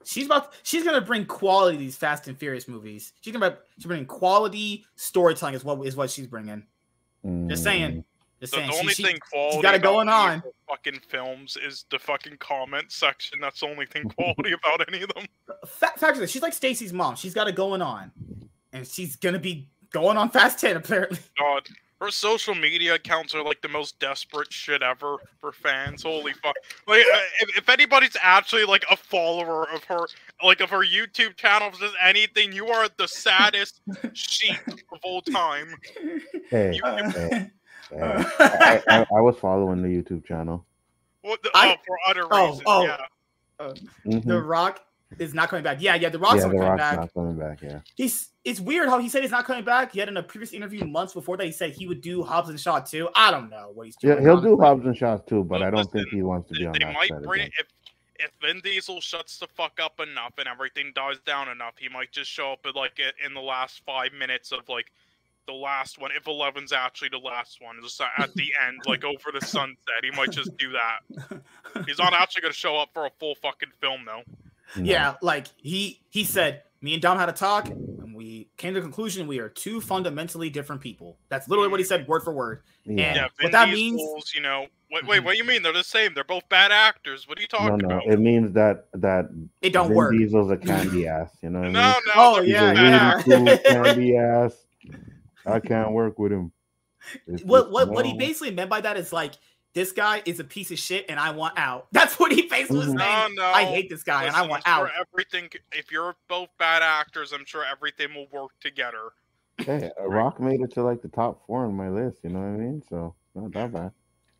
She's about she's gonna bring quality to these Fast and Furious movies. She's gonna she's bringing quality storytelling is what is what she's bringing. Just saying. Just The, saying. the she- only she- thing quality got it about going on. fucking films is the fucking comment section. That's the only thing quality <laughs> about any of them. Fa- fact is, she's like Stacy's mom. She's got it going on, and she's gonna be going on Fast Ten apparently. God, her social media accounts are like the most desperate shit ever for fans. Holy fuck! Like, uh, if, if anybody's actually like a follower of her, like of her YouTube channel, if there's anything, you are the saddest sheep of all time. Hey, You, hey, hey. <laughs> I, I, I was following the YouTube channel. what the, I- oh, for other oh, reasons, oh. yeah. Mhm. The Rock is not coming back. Yeah, yeah, The Rock's yeah, not the coming Rock's back. not coming back. Yeah. He's it's weird how he said he's not coming back. Yet in a previous interview months before that, he said he would do Hobbs and Shaw too. I don't know what he's doing. Yeah, he'll do honestly. Hobbs and Shots too, but Well, I don't think he wants to be on they that might set bring again. if if Vin Diesel shuts the fuck up enough and everything dies down enough, he might just show up at like i- in the last five minutes of like the last one. If Eleven's actually the last one, just at the end, like over the sunset, he might just do that. <laughs> He's not actually gonna show up for a full fucking film though. No. Yeah, like he he said, me and Dom had a talk, and we came to the conclusion we are two fundamentally different people. That's literally what he said, word for word. Yeah. Yeah, Yeah. Vin What that means- Diesel's, you know, wait, wait, what do you mean? They're the same. They're both bad actors. What are you No, talking no. about? It means that that It don't Vin work. Diesel's a <laughs> candy ass. You know what I mean? no, no. Oh, they're He's yeah, a really yeah. cool candy ass. I can't work with him. It's What just, what what he basically meant by that is like this guy is a piece of shit and I want out. <laughs> That's what he basically was saying. No, no. I hate this guy and I want I'm out. sure everything. If you're both bad actors, I'm sure everything will work together. Hey, Rock made it to like the top four on my list. You know what I mean? So not that bad.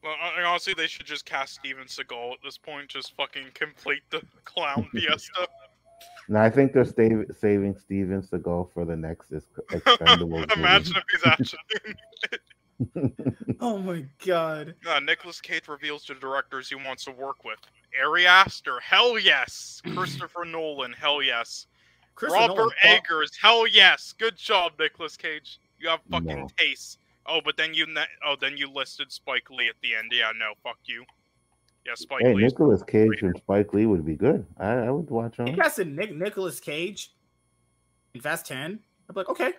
Well, hon- honestly, they should just cast Steven Seagal at this point. Just fucking complete the <laughs> clown <laughs> fiesta. Now I think they're stav- saving Steven Seagal for the next Ex- Expendables. Imagine if he's actually. <laughs> Oh my god. Uh, Nicolas Cage reveals to directors he wants to work with. Ari Aster, hell yes. <clears throat> Christopher Nolan, hell yes. Chris Robert Nolan, fuck- Eggers, hell yes. Good job, Nicolas Cage. You have fucking No. taste. Oh, but then you ne- oh then you listed Spike Lee at the end. Yeah, no, fuck you. Yeah, Spike hey, Lee. Nicolas Cage and Spike Lee would be good. I, I would watch them. you casted Nick Nicolas Cage in Fast 10, I'd be like, okay.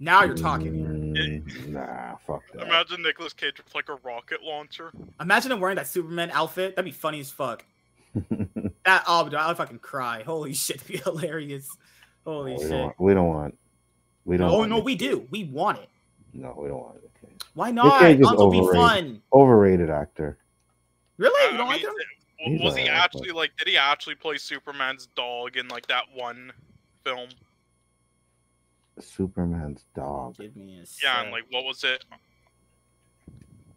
Now you're talking here. Mm, nah, fuck that. Imagine Nicolas Cage with like a rocket launcher. Imagine him wearing that Superman outfit. That'd be funny as fuck. <laughs> That oh, I'd fucking cry. Holy <laughs> shit, that'd be hilarious. Holy we, shit. don't want, we don't want. We don't. Oh want no, Nick- we do. We want it. No, we don't want it. Cage. Why not? Cage is Hanzo will be overrated. fun. Overrated actor. Really? You don't I like mean, him? He's Was he alright, actually like? Did he actually play Superman's dog in like that one film? Superman's dog. Give me a Yeah, sec. and like what was it?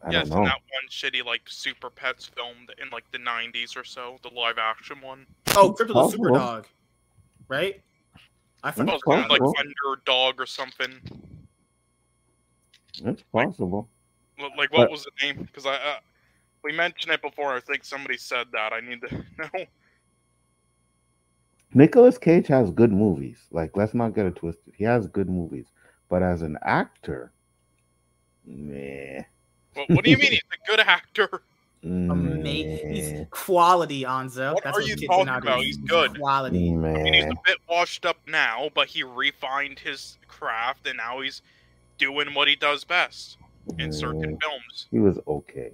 I yes, don't know. that one shitty like Super Pets film th- in like the '90s or so, the live action one. oh, Krypto the Super. Dog, right? I It forgot. was kind like possible. Thunder Dog or something. It's possible. L- Like what But- was the name? Because I uh, we mentioned it before. I think somebody said that. I need to <laughs> know. Nicolas Cage has good movies. Like, let's not get it twisted. He has good movies, but as an actor, meh. What, what do you mean he's a good actor? Ama- <laughs> um, meh, he's quality, Anzo. What That's are what you gets talking nowadays. about? He's good. Quality. I mean, he's a bit washed up now, but he refined his craft, and now he's doing what he does best in certain films. He was okay.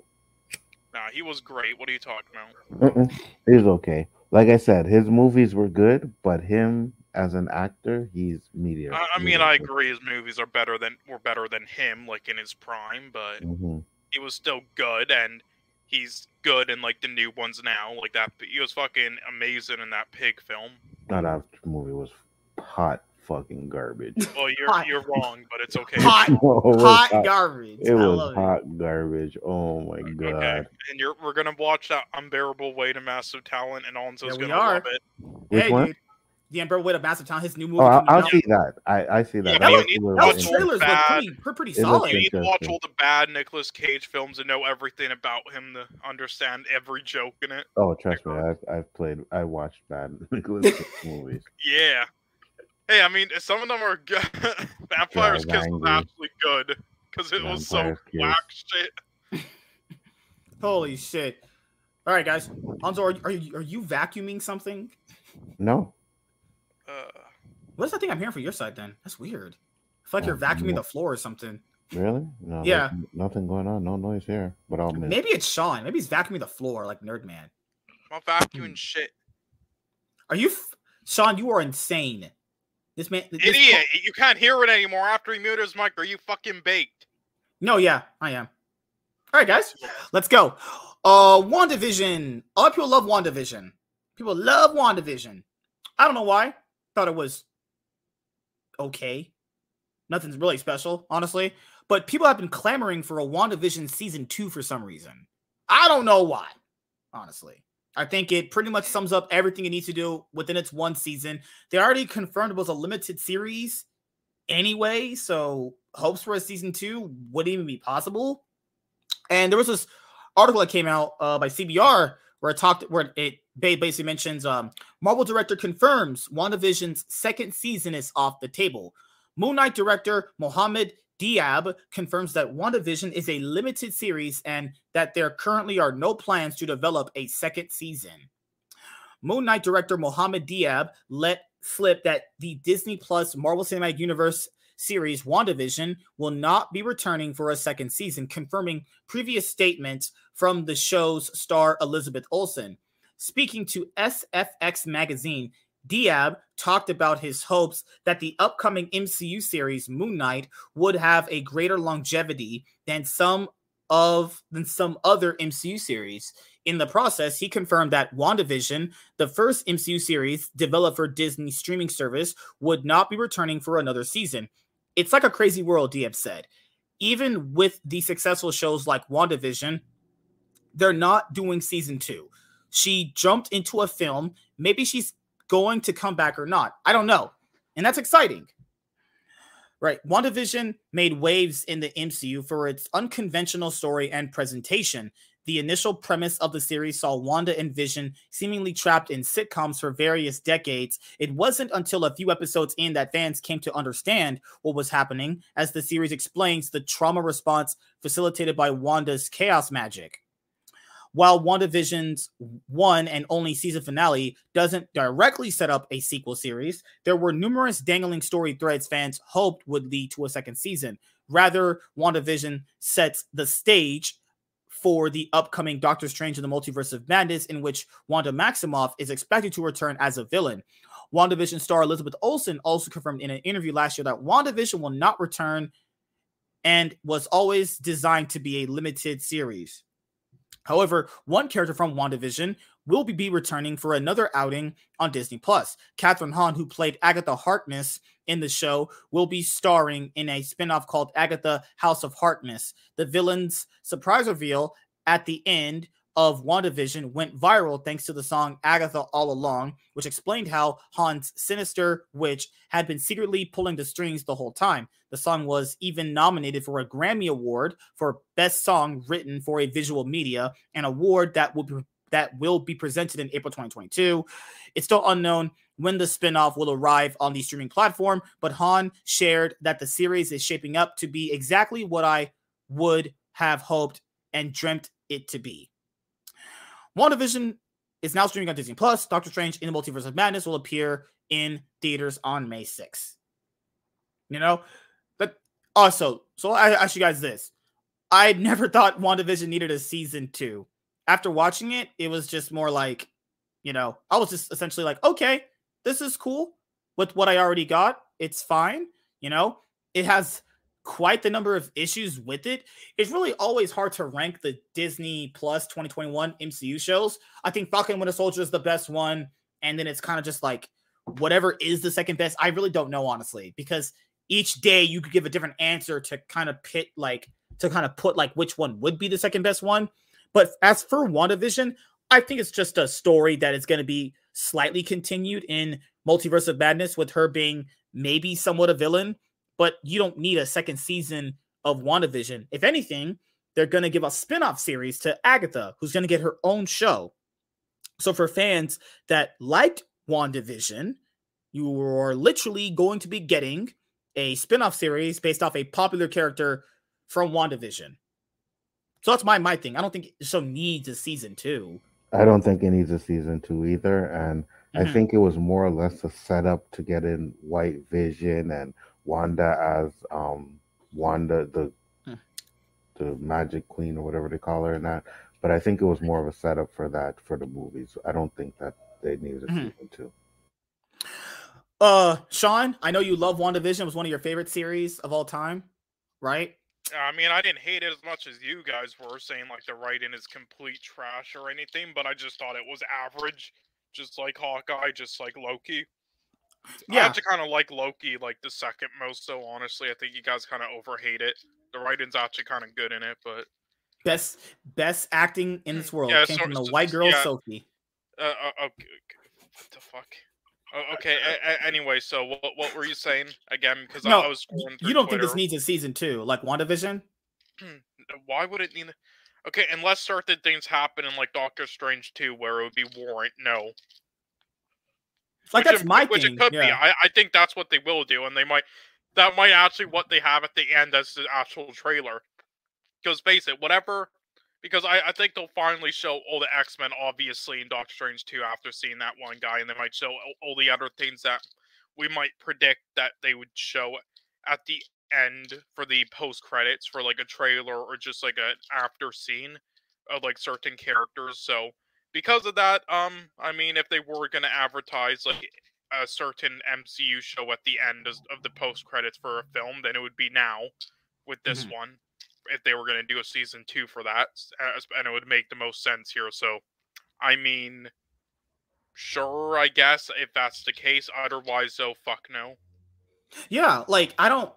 Nah, he was great. What are you talking about? Uh-uh. He was okay. Like I said, his movies were good, but him as an actor, he's mediocre. I, I mean, I agree. His movies are better than were better than him, like in his prime, but hmm he was still good, and he's good in like the new ones now. Like that, he was fucking amazing in that pig film. No, that movie was hot fucking garbage. <laughs> Well, you're Hot. you're wrong, but it's okay. Hot, <laughs> oh No, it hot hot. garbage. It I was love hot garbage. Oh my god. Okay, and you're we're gonna watch that unbearable weight of massive talent, and Alonso's Yeah, we gonna are. love it. it. Which Hey, one? dude. The Emperor with a Massive Town, his new oh, movie. Oh, I'll, I'll out. see that. I, I see that. Yeah, That was, need to that was trailers look bad- pretty, pretty, pretty solid. You need to watch all the bad Nicolas Cage films and know everything about him to understand every joke in it. Oh, trust me, uh, I've I've played. I watched bad <laughs> Nicolas Cage movies. Yeah. Hey, I mean, some of them are good. <laughs> Vampire's Drive Kiss was Angry. actually good because it was so Kiss. whack shit. <laughs> Holy shit! All right, guys. Hanzo, are, are you are you vacuuming something? No, Uh, What's that thing I'm hearing from your side? Then that's weird. I feel like you're Oh, vacuuming no. the floor or something. really? No. Yeah. nothing going on. No noise here. But I'll miss. Maybe it's Sean. Maybe he's vacuuming the floor like Nerdman. I'm vacuuming shit. Are you, f- Sean? You are insane. This man, this Idiot! You can't hear it anymore after he muted his mic. Are you fucking baked? No, yeah, I am. All right, guys, let's go. Uh, WandaVision. A lot of people love WandaVision. People love WandaVision. I don't know why. Thought it was okay. Nothing's really special, honestly. But people have been clamoring for a WandaVision season two for some reason. I don't know why, honestly. I think it pretty much sums up everything it needs to do within its one season. They already confirmed it was a limited series anyway, so hopes for a season two wouldn't even be possible. And there was this article that came out uh, by CBR where it talked where it basically mentions um, Marvel director confirms WandaVision's second season is off the table. Moon Knight director Mohamed Diab confirms that WandaVision is a limited series and that there currently are no plans to develop a second season. Moon Knight director Mohamed Diab let slip that the Disney Plus Marvel Cinematic Universe series WandaVision will not be returning for a second season, confirming previous statements from the show's star Elizabeth Olsen. Speaking to SFX magazine, Diab talked about his hopes that the upcoming MCU series Moon Knight would have a greater longevity than some of than some other MCU series. In the process, he confirmed that WandaVision, the first MCU series developed for Disney streaming service, would not be returning for another season. It's like a crazy world, Diab said. Even with the successful shows like WandaVision, they're not doing season two. She jumped into a film. Maybe she's going to come back or not. I don't know. And that's exciting. Right. WandaVision made waves in the MCU for its unconventional story and presentation. The initial premise of the series saw Wanda and Vision seemingly trapped in sitcoms for various decades. It wasn't until a few episodes in that fans came to understand what was happening, as the series explains the trauma response facilitated by Wanda's chaos magic. While WandaVision's one and only season finale doesn't directly set up a sequel series, there were numerous dangling story threads fans hoped would lead to a second season. Rather, WandaVision sets the stage for the upcoming Doctor Strange in the Multiverse of Madness, in which Wanda Maximoff is expected to return as a villain. WandaVision star Elizabeth Olsen also confirmed in an interview last year that WandaVision will not return and was always designed to be a limited series. However, one character from WandaVision will be returning for another outing on Disney Plus. Kathryn Hahn, who played Agatha Harkness in the show, will be starring in a spinoff called Agatha House of Harkness. The villain's surprise reveal at the end of WandaVision went viral thanks to the song Agatha All Along, which explained how Hahn's sinister witch had been secretly pulling the strings the whole time. The song was even nominated for a Grammy Award for Best Song Written for a Visual Media, an award that will be, that will be presented in April 2022. It's still unknown when the spinoff will arrive on the streaming platform, but Han shared that the series is shaping up to be exactly what I would have hoped and dreamt it to be. WandaVision is now streaming on Disney Plus. Doctor Strange in the Multiverse of Madness will appear in theaters on May 6th. You know, but also, so I ask you guys this. I <laughs> never thought WandaVision needed a season two. After watching it, it was just more like, you know, I was just essentially like, okay, this is cool with what I already got. It's fine. You know, it has quite the number of issues with it. It's really always hard to rank the Disney Plus 2021 MCU shows. I think Falcon Winter Soldier is the best one, and then it's kind of just like whatever is the second best. I really don't know honestly because each day you could give a different answer to kind of pit like to kind of put like which one would be the second best one. But as for WandaVision, I think it's just a story that is going to be slightly continued in Multiverse of Madness with her being maybe somewhat a villain but you don't need a second season of WandaVision. If anything, they're going to give a spin-off series to Agatha, who's going to get her own show. So for fans that liked WandaVision, you are literally going to be getting a spin-off series based off a popular character from WandaVision. So that's my my thing. I don't think the show needs a season two. I don't think it needs a season two either. And Mhm. I think it was more or less a setup to get in White Vision and Wanda as um Wanda the Hmm. the Magic Queen or whatever they call her in that. But I think it was more of a setup for that for the movies. I don't think that they needed a Mhm. season two. Uh, Sean, I know you love WandaVision. It was one of your favorite series of all time, right? I mean, I didn't hate it as much as you guys were saying like the writing is complete trash or anything, but I just thought it was average, just like Hawkeye, just like Loki. I Yeah. actually kind of like Loki, like the second most. So honestly, I think you guys kind of overhate it. The writing's actually kind of good in it, but Best best acting in this world Yeah, came so- from the so- white girl yeah. Sophie. uh, uh, okay, okay, what the fuck? Uh, okay. a- anyway, so what what were you saying again? Because No, I, I was You don't think this needs a season two, like WandaVision? Why would it need? Okay, unless certain things happen in like Doctor Strange 2 where it would be warrant, no. Like Which that's it- my which thing. it could be. I, I think that's what they will do, and they might. That might actually what they have at the end as the actual trailer. Because face it, whatever. Because I, I think they'll finally show all the X Men, obviously, in Doctor Strange 2 after seeing that one guy, and they might show all, all the other things that we might predict that they would show at the end for the post credits for like a trailer or just like an after scene of like certain characters. So because of that, um, I mean, if they were gonna advertise like a certain MCU show at the end of the post credits for a film, then it would be now with this Mhm. one. if they were going to do a season two for that, and it would make the most sense here. So, I mean, sure, I guess if that's the case. Otherwise, though, fuck no. Yeah, like I don't.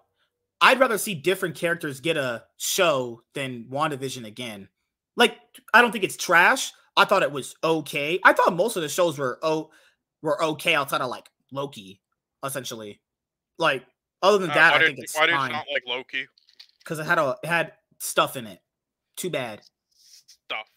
I'd rather see different characters get a show than WandaVision again. Like I don't think it's trash. I thought it was okay. I thought most of the shows were oh were okay outside of like Loki, essentially. Like other than Uh, that, why I did, think it's why did you not like Loki because it had a it had stuff in it. Too bad. stuff?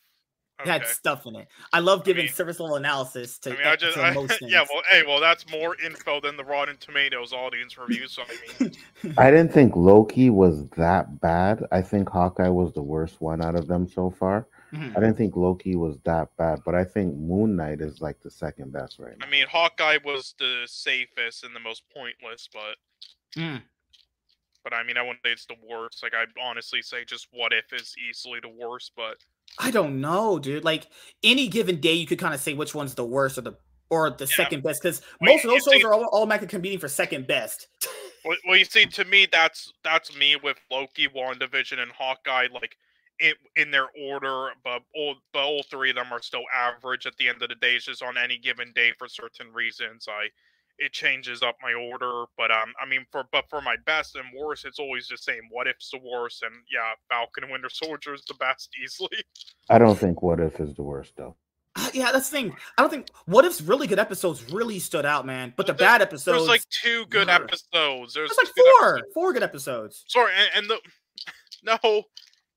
It had stuff in it. I love giving mean- service level analysis to, I mean, I just, to I, most <laughs> yeah, well, hey, well, that's more info than the Rotten Tomatoes audience review. So I mean, I didn't think Loki was that bad. I think Hawkeye was the worst one out of them so far. Mhm. I didn't think Loki was that bad, but I think Moon Knight is like the second best right now. I mean, Hawkeye was the safest and the most pointless, but Mm. but I mean, I wouldn't say it's the worst. Like, I'd honestly say just What If is easily the worst, but I don't know, dude. Like any given day, you could kind of say which one's the worst or the or the Yeah. second best because Well, most of those shows see- are all automatically competing for second best. <laughs> well, well, you see, to me, that's that's me with Loki, WandaVision, and Hawkeye. Like. In, in their order, but all but all three of them are still average at the end of the day. It's just on any given day for certain reasons. I it changes up my order, but um, I mean, for but for my best and worst, it's always the same. What if's the worst, and yeah, Falcon and Winter Soldier is the best <laughs> easily. I don't think What If is the worst though. Uh, yeah, that's the thing. I don't think what if's really good episodes really stood out, man. But the There- bad episodes, There's like two good episodes. There's there's like two good four, four good episodes. Sorry, and, and the <laughs> no,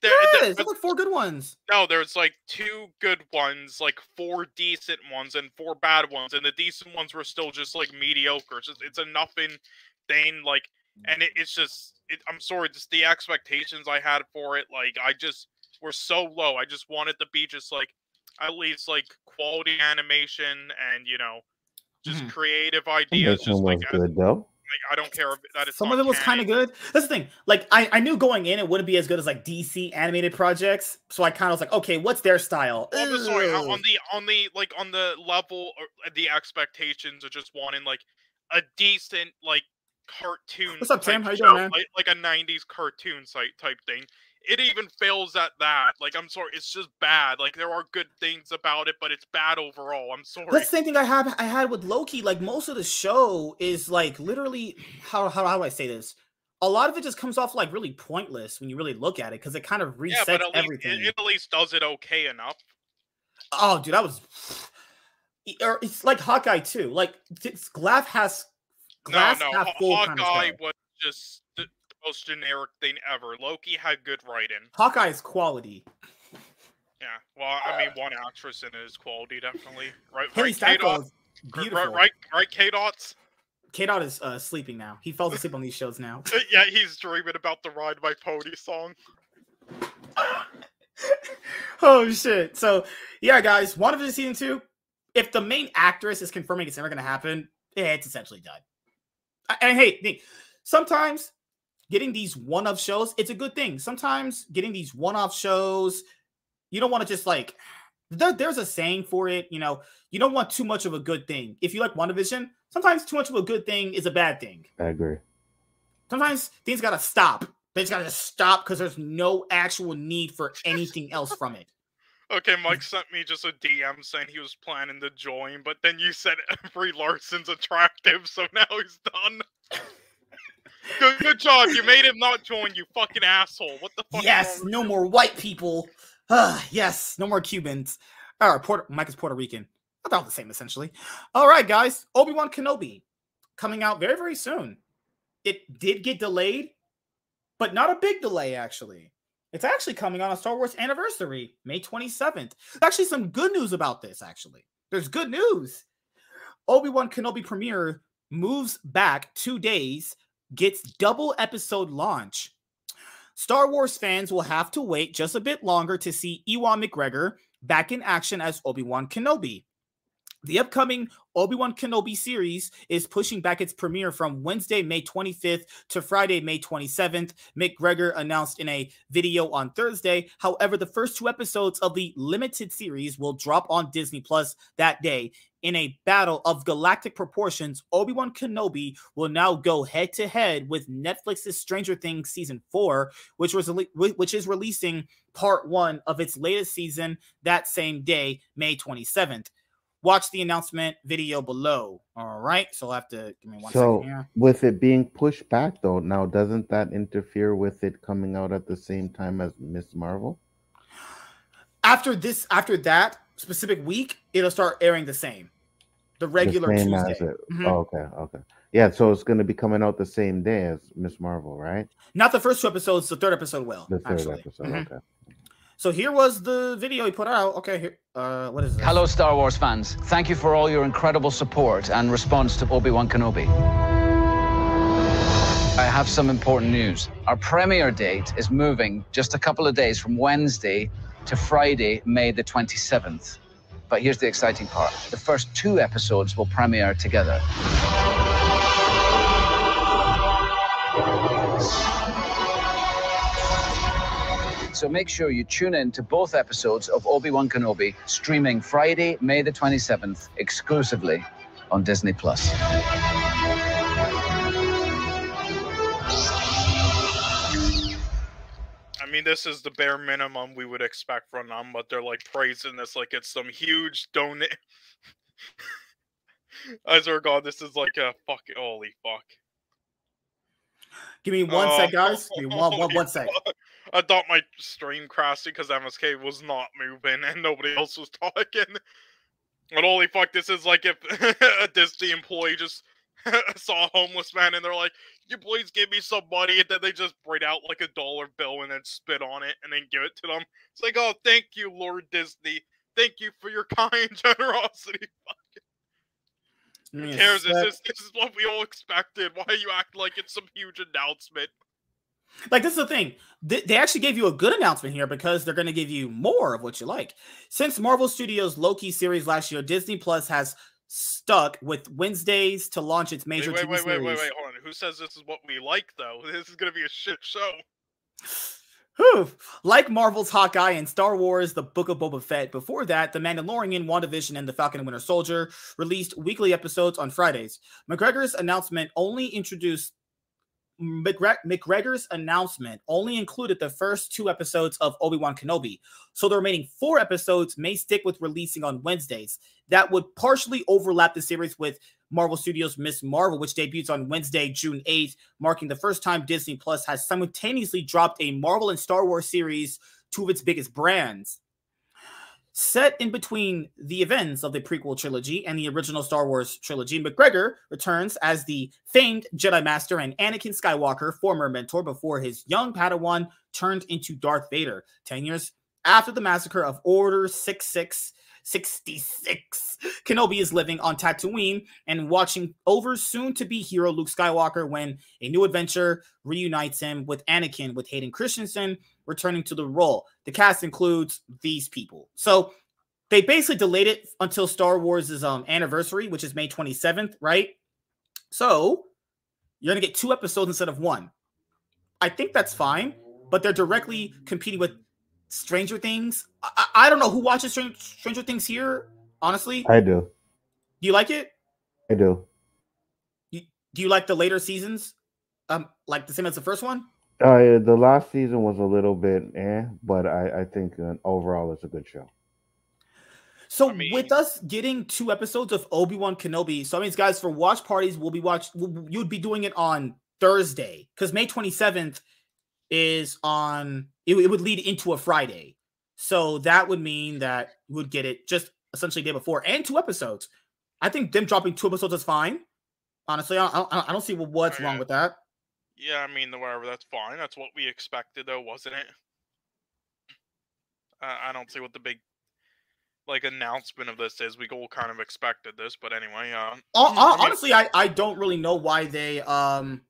there, There there- is. There's like four good ones. no, there's like two good ones, like four decent ones, and four bad ones, and the decent ones were still just like mediocre. It's, just, it's a nothing thing, like, and it, it's just, it, I'm sorry, just the expectations I had for it, like, I just were so low. I just wanted to be just like at least like quality animation and you know just Mhm. creative ideas. This Just one like, was as- good though. Like I don't care if that it's Some of it was kind of good. That's the thing. Like I, I knew going in it wouldn't be as good as like DC animated projects. So I kind of was like, okay, what's their style? Well, sorry, uh, on the on the like on the level or uh, the expectations of just wanting like a decent like cartoon. What's up, Tim? How you show, doing, man? Like, like a '90s cartoon site type thing. It even fails at that. Like I'm sorry, it's just bad. Like there are good things about it, but it's bad overall. I'm sorry. That's the same thing I have I had with Loki. Like most of the show is like literally how how, how do I say this? A lot of it just comes off like really pointless when you really look at it because it kind of resets yeah, but at least everything. it, it at least does it okay enough. oh, dude, that was. Or er, it's like Hawkeye too. Like it's Glass has glass no, no, half full kind of Hawkeye was just most generic thing ever. Loki had good writing. Hawkeye is quality. Yeah, well, I mean, one actress in it is quality, definitely. Right, Hailee right, Steinfeld is beautiful. right, right, K Dots. K Dot is uh, sleeping now. He falls asleep on these shows now. <laughs> Yeah, he's dreaming about the Ride My Pony song. <laughs> oh shit! So yeah, guys, WandaVision season two. If the main actress is confirming it's never going to happen, it's essentially done. I- And hey, sometimes getting these one-off shows, it's a good thing. Sometimes getting these one-off shows, you don't want to just like. There, there's a saying for it, you know. You don't want too much of a good thing. If you like WandaVision, sometimes too much of a good thing is a bad thing. I agree. Sometimes things gotta stop. They just gotta stop because there's no actual need for anything else from it. <laughs> Okay, Mike sent me just a DM saying he was planning to join, but then you said <laughs> every Larson's attractive, so now he's done. <laughs> good, good job. You made him not join. You fucking asshole. What the fuck? Yes, no you? more white people. Ah, yes, no more Cubans. All right, Puerto, Mike is Puerto Rican. About the same, essentially. All right, guys. Obi Wan Kenobi coming out very, very soon. It did get delayed, but not a big delay, actually. It's actually coming on a Star Wars anniversary, May 27th. Actually, some good news about this, actually. There's good news. Obi Wan Kenobi premiere moves back two days, gets double episode launch. Star Wars fans will have to wait just a bit longer to see Ewan McGregor back in action as Obi Wan Kenobi. The upcoming Obi Wan Kenobi series is pushing back its premiere from Wednesday, May 25th to Friday, May 27th. McGregor announced in a video on Thursday. However, the first two episodes of the limited series will drop on Disney Plus that day. In a battle of galactic proportions, Obi Wan Kenobi will now go head to head with Netflix's Stranger Things season four, which was which is releasing part one of its latest season that same day, May 27th watch the announcement video below. All right. So I'll have to give me one so second here. with it being pushed back though, now doesn't that interfere with it coming out at the same time as Miss Marvel? After this, after that specific week, it'll start airing the same. The regular the Tuesday. Mhm. Oh, okay, okay. Yeah, so it's going to be coming out the same day as Miss Marvel, right? Not the first two episodes, the third episode will. The third actually. episode. Mhm. Okay. So here was the video he put out. Okay, here. Uh, what is this? Hello, Star Wars fans. Thank you for all your incredible support and response to Obi Wan Kenobi. I have some important news. Our premiere date is moving just a couple of days from Wednesday to Friday, May the 27th. But here's the exciting part the first two episodes will premiere together. So make sure you tune in to both episodes of Obi Wan Kenobi, streaming Friday, May the 27th, exclusively on Disney Plus. I mean, this is the bare minimum we would expect from them, but they're like praising this like it's some huge donate. <laughs> I swear to God, this is like a fuck. Holy fuck. Give me one Oh, sec, guys. <laughs> Give me one, one, holy one sec. fuck. I thought my stream crashed because MSK was not moving and nobody else was <laughs> talking. But holy fuck, this is like if <laughs> a Disney employee just <laughs> saw a homeless man and they're like, "You please give me some money," and then they just bring out like a dollar bill and then spit on it and then give it to them. It's like, "Oh, thank you, Lord Disney. Thank you for your kind generosity." Mm. Who me a cares? This is, this is what we all expected. Why are you act like it's some huge announcement? Like this is the thing. They actually gave you a good announcement here because they're going to give you more of what you like. Since Marvel Studios' Loki series last year, Disney Plus has stuck with Wednesdays to launch its major Wait, TV wait, wait, wait, series. wait, wait, hold on. Who says this is what we like, though? <laughs> This is gonna be a shit show. Whew. Like Marvel's Hawkeye and Star Wars The Book of Boba Fett, before that, The Mandalorian, WandaVision, and The Falcon and Winter Soldier released weekly episodes on Fridays. McGregor's announcement only introduced McGre- McGregor's announcement only included the first two episodes of Obi-Wan Kenobi. So the remaining four episodes may stick with releasing on Wednesdays. That would partially overlap the series with Marvel Studios' Miss Marvel, which debuts on Wednesday, June 8th, marking the first time Disney Plus has simultaneously dropped a Marvel and Star Wars series, two of its biggest brands. Set in between the events of the prequel trilogy and the original Star Wars trilogy, McGregor returns as the famed Jedi Master and Anakin Skywalker, former mentor before his young Padawan turned into Darth Vader. 10 years after the massacre of Order 6666, Kenobi is living on Tatooine and watching over soon to be hero Luke Skywalker when a new adventure reunites him with Anakin, with Hayden Christensen returning to the role. The cast includes these people. So they basically delayed it until Star Wars' um, anniversary, which is May 27th, right? So you're going to get two episodes instead of one. I think that's fine, but they're directly competing with Stranger Things. I, I don't know who watches Stranger, Stranger Things here, honestly. I do. Do you like it? I do. Do you like the later seasons? Um, like the same as the first one? Uh, the last season was a little bit eh, but I, I think uh, overall it's a good show. So I mean- with us getting two episodes of Obi Wan Kenobi, so I mean, guys, for watch parties, we'll be watch. we'll- You would be doing it on Thursday because May twenty seventh is on. It, it would lead into a Friday, so that would mean that you would get it just essentially day before and two episodes. I think them dropping two episodes is fine. Honestly, I, I, I don't see what's wrong with that. Yeah, I mean, whatever. That's fine. That's what we expected, though, wasn't it? I I don't see what the big like announcement of this is. We all kind of expected this, but anyway, uh, Hon- I mean- honestly, I, I don't really know why they um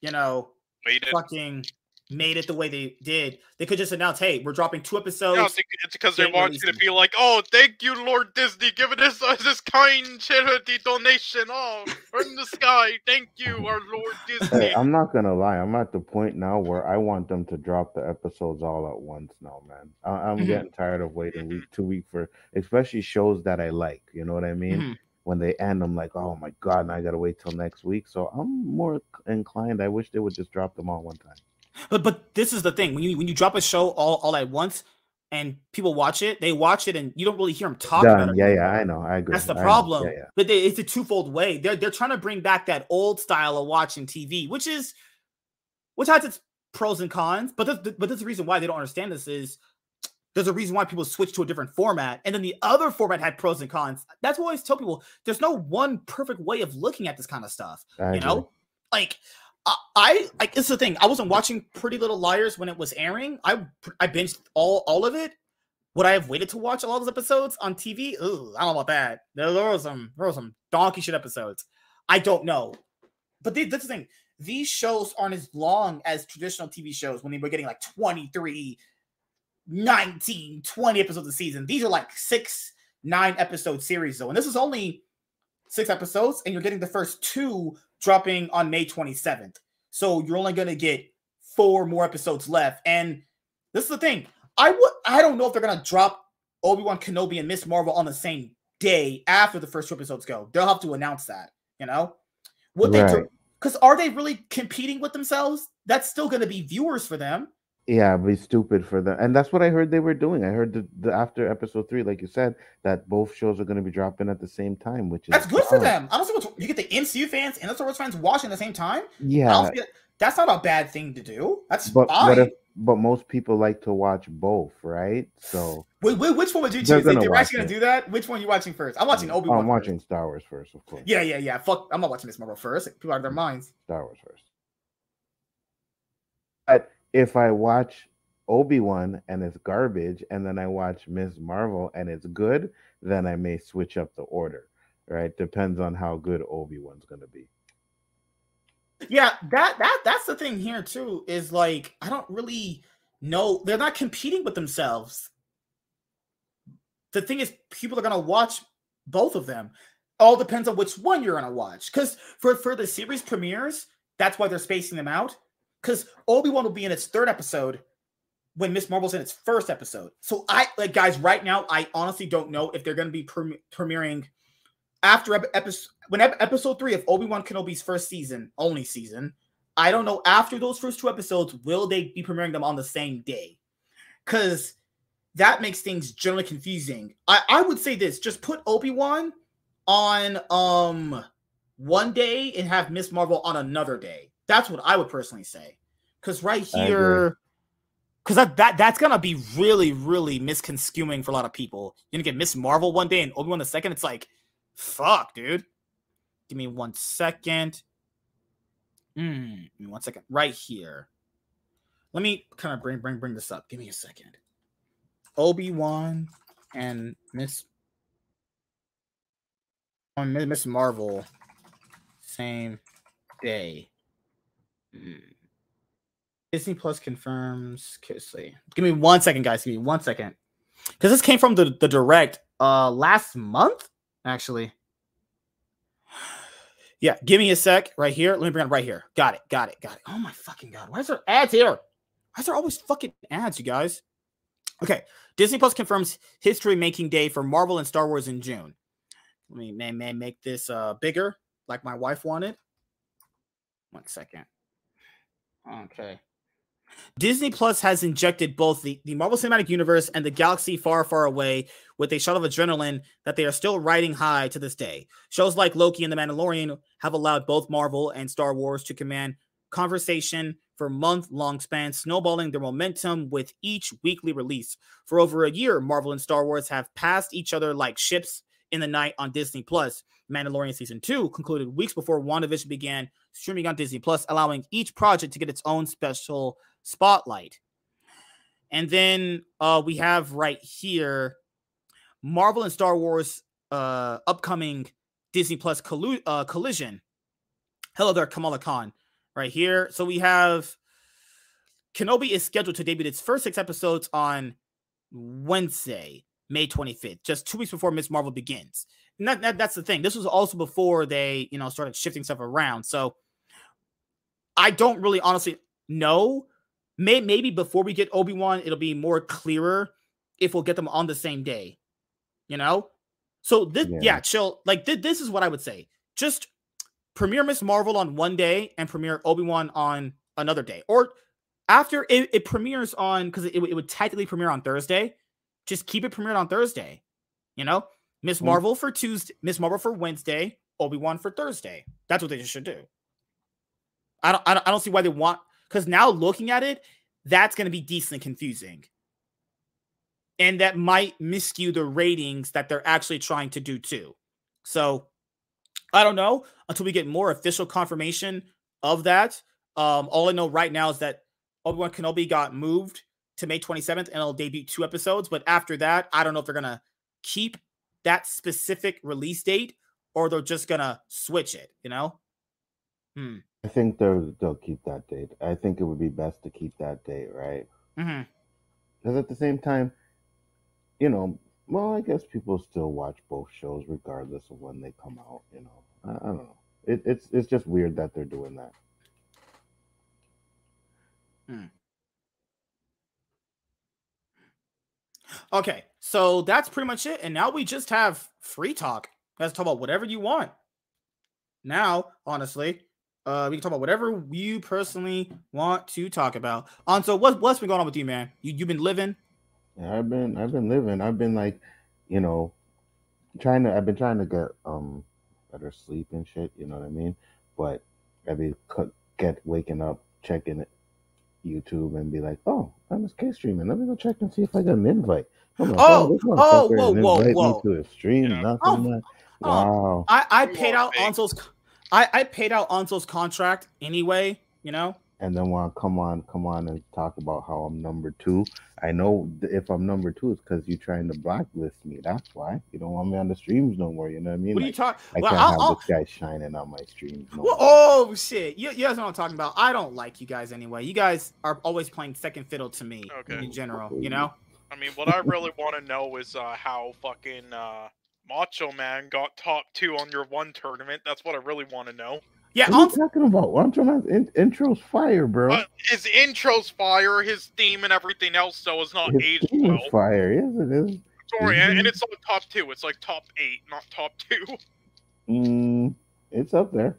you know waited. fucking made it the way they did. They could just announce, "Hey, we're dropping two episodes." No, it's it's because they want release you to be like, oh, thank you, Lord Disney, giving us uh, this kind charity donation. Oh, from the sky, thank you, our Lord Disney. Hey, I'm not gonna lie. I'm at the point now where I want them to drop the episodes all at once now, man. I- I'm Mhm. getting tired of waiting week to week for, especially shows that I like. You know what I mean? Mhm. When they end, I'm like, oh my god, now I gotta wait till next week. So I'm more inclined. I wish they would just drop them all one time. But but this is the thing when you when you drop a show all all at once and people watch it, they watch it and you don't really hear them talk about it. Yeah, yeah, I know. I agree. That's the I problem. Yeah, yeah. But they, it's a twofold way. They're they're trying to bring back that old style of watching TV, which is which has its pros and cons. But the, but there's a reason why they don't understand this is there's a reason why people switch to a different format, and then the other format had pros and cons. That's what I always tell people there's no one perfect way of looking at this kind of stuff. I you agree. know, like I, like is the thing. I wasn't watching Pretty Little Liars when it was airing. I I binged all all of it. Would I have waited to watch all those episodes on TV? Ooh, I don't know about that. There, there were some there were some donkey shit episodes. I don't know, but the, that's the thing. These shows aren't as long as traditional TV shows when they were getting like 23, 19, 20 episodes a season. These are like six, nine episode series though. And this is only six episodes, and you're getting the first two dropping on May 27th. So you're only gonna get four more episodes left. And this is the thing. I would I don't know if they're gonna drop Obi-Wan Kenobi and Miss Marvel on the same day after the first two episodes go. They'll have to announce that, you know? Would they Right. because are they really competing with themselves? That's still gonna be viewers for them. Yeah, it'd be stupid for them. And that's what I heard they were doing. I heard the, the after episode three, like you said, that both shows are going to be dropping at the same time, which is That's good for them. I don't see what you get the MCU fans and the Star Wars fans watching at the same time. Yeah, that's not a bad thing to do. That's but fine. if? But most people like to watch both, right? So Wait, wait, which one would you They're choose? If gonna they were actually watch gonna do that, which one are you watching first? I'm watching mm, Obi Wan. I'm watching Star Wars first, of course. Yeah, yeah, yeah. Fuck, I'm not watching Miss Marvel first. People out of their mm, minds. Star Wars first. But if I watch Obi Wan and it's garbage, and then I watch Ms. Marvel and it's good, then I may switch up the order. Right? Depends on how good Obi Wan's gonna be. Yeah, that that that's the thing here too. Is like I don't really know. They're not competing with themselves. The thing is, people are gonna watch both of them. All depends on which one you're gonna watch. Because for for the series premieres, that's why they're spacing them out. Because Obi Wan will be in its third episode when Miss Marvel's in its first episode. So I like guys right now. I honestly don't know if they're gonna be prem- premiering after episode when ep- episode three of Obi Wan Kenobi's first season, only season. I don't know after those first two episodes, will they be premiering them on the same day? Because that makes things generally confusing. I, I would say this: just put Obi Wan on um one day and have Miss Marvel on another day. That's what I would personally say. Because right here, because that, that that's gonna be really really misconstruing for a lot of people. You're gonna get Miss Marvel one day and Obi Wan the second. It's like, fuck, dude. Give me one second. Mm, give me one second. Right here. Let me kind of bring bring bring this up. Give me a second. Obi Wan and Miss on Miss Marvel, same day. Hmm. Disney Plus confirms. Kissly. Give me one second, guys. Give me one second. Because this came from the, the direct uh last month, actually. <sighs> Yeah, give me a sec right here. Let me bring it right here. Got it, got it, got it. Oh my fucking god. Why is there ads here? Why is there always fucking ads, you guys? Okay. Disney Plus confirms history making day for Marvel and Star Wars in June. Let me may, may make this uh bigger, like my wife wanted. One second. Okay. Disney Plus has injected both the, the Marvel Cinematic Universe and the galaxy far, far away with a shot of adrenaline that they are still riding high to this day. Shows like Loki and The Mandalorian have allowed both Marvel and Star Wars to command conversation for month long spans, snowballing their momentum with each weekly release. For over a year, Marvel and Star Wars have passed each other like ships in the night on Disney Plus. Mandalorian season two concluded weeks before WandaVision began streaming on Disney Plus, allowing each project to get its own special spotlight. And then uh, we have right here Marvel and Star Wars uh, upcoming Disney Plus collu- uh, collision. Hello there, Kamala Khan, right here. So we have Kenobi is scheduled to debut its first six episodes on Wednesday, May 25th, just two weeks before Miss Marvel begins. That, that, that's the thing. This was also before they, you know, started shifting stuff around. So I don't really honestly know. May, maybe before we get Obi Wan, it'll be more clearer if we'll get them on the same day. You know, so this, yeah, Yeah. chill. Like thi- this is what I would say. Just premiere Miss Marvel on one day and premiere Obi Wan on another day, or after it, it premieres on because it, it would technically premiere on Thursday. Just keep it premiered on Thursday. You know, Miss. Marvel for Tuesday, Miss Marvel for Wednesday, Obi Wan for Thursday. That's what they should do. I don't, I don't, I don't see why they want because now looking at it, that's going to be decently confusing, and that might miscue the ratings that they're actually trying to do too. So I don't know until we get more official confirmation of that. Um, all I know right now is that Obi Wan Kenobi got moved to May 27th and it'll debut two episodes. But after that, I don't know if they're gonna keep that specific release date or they're just gonna switch it. You know? Hmm. I think they'll they'll keep that date. I think it would be best to keep that date, right? hmm Because at the same time, you know, well, I guess people still watch both shows regardless of when they come out. You know, I, I don't know. It, it's it's just weird that they're doing that. Okay, so that's pretty much it. And now we just have free talk. Let's talk about whatever you want. Now, honestly, uh, we can talk about whatever you personally want to talk about. On so what what's been going on with you, man? You you've been living. Yeah, I've been I've been living. I've been like, you know, trying to. I've been trying to get um better sleep and shit. You know what I mean? But been cu- get waking up, checking YouTube, and be like, oh, MSK streaming. Let me go check and see if I got an invite. I'm like, oh, oh, this oh, motherfucker whoa, didn't whoa, whoa. To a stream, Yeah. nothing. Oh, man. oh. Wow. I I paid out fake. Ansel's. I I paid out Ansel's contract anyway. You know. and then want to come on, come on and talk about how I'm number two. I know if I'm number two, it's because you're trying to blacklist me. That's why you don't want me on the streams no more. You know what I mean? What are you Like, talking? I Well, can't I'll, have I'll, this guy shining on my streams. No Well, more. oh shit! You, you guys know what I'm talking about. I don't like you guys anyway. You guys are always playing second fiddle to me Okay. in general. You know. I mean, what I really want to know is uh, how fucking uh, Macho Man got top two on your one tournament. That's what I really want to know. Yeah. What are you Ans- talking about? Wancho Man's in- intro's fire, bro. Uh, his intro's fire, his theme and everything else, though, is not His aged team well. is fire. Yes, it is. Sorry, and, Mhm. and it's on top two. It's like top eight, not top two. Mm, it's up there.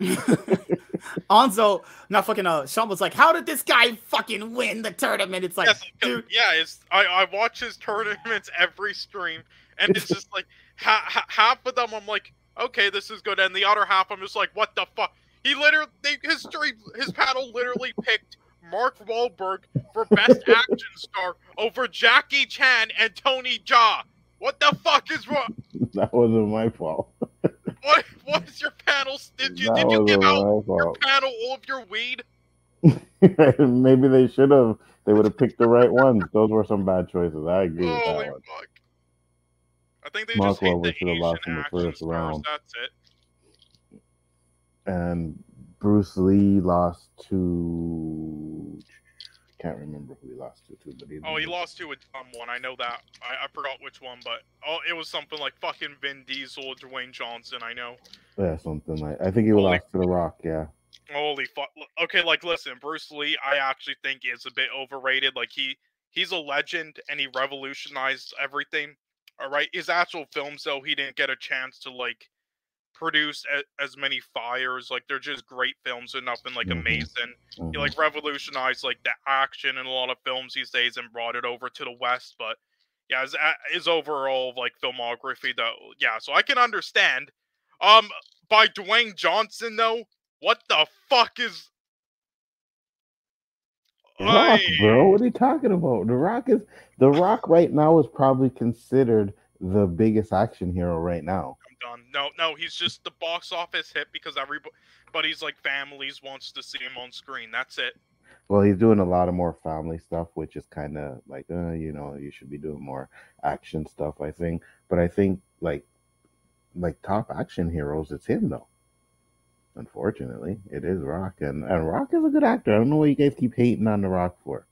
<laughs> Anzo, not fucking. Uh, Sean was like, "How did this guy fucking win the tournament?" It's like, yes, dude, yeah, it's I, I watch his tournaments every stream, and it's just like ha, ha, half of them I'm like, okay, this is good, and the other half I'm just like, what the fuck? He literally, they, his stream, his panel literally picked Mark Wahlberg for best <laughs> action star over Jackie Chan and Tony Jaa. What the fuck is wrong? <laughs> that wasn't my fault. What what is your panel? Did you did you give out your panel all of your weed? <laughs> Maybe they should have. They would have picked the right ones. Those were some bad choices. I agree with Holy that one. I think they Mark just hate the should have lost in the first round. That's it. And Bruce Lee lost to. Can't remember who he lost to, to but he. Oh, he lost to a dumb one. I know that. I, I forgot which one, but oh, it was something like fucking Vin Diesel or Dwayne Johnson. I know. Yeah, something like. I think he Holy lost to The Rock. Yeah. Holy fuck! Okay, like listen, Bruce Lee, I actually think is a bit overrated. Like he he's a legend and he revolutionized everything. All right, his actual films though, he didn't get a chance to like produce a, as many fires. Like they're just great films and nothing like Mhm. amazing. He Mhm. like revolutionized like the action in a lot of films these days and brought it over to the West. But yeah, his, his overall like filmography though, yeah. So I can understand. Um, by Dwayne Johnson though, what the fuck is? Rock, Ay, bro. What are you talking about? The Rock is the Rock right now is probably considered the biggest action hero right now. Done. No, no, he's just the box office hit because everybody's like families wants to see him on screen. That's it. Well, he's doing a lot of more family stuff, which is kind of like, uh, you know, you should be doing more action stuff. I think, but I think like, like top action heroes, it's him though. Unfortunately, it is Rock, and, and Rock is a good actor. I don't know what you guys keep hating on The Rock for.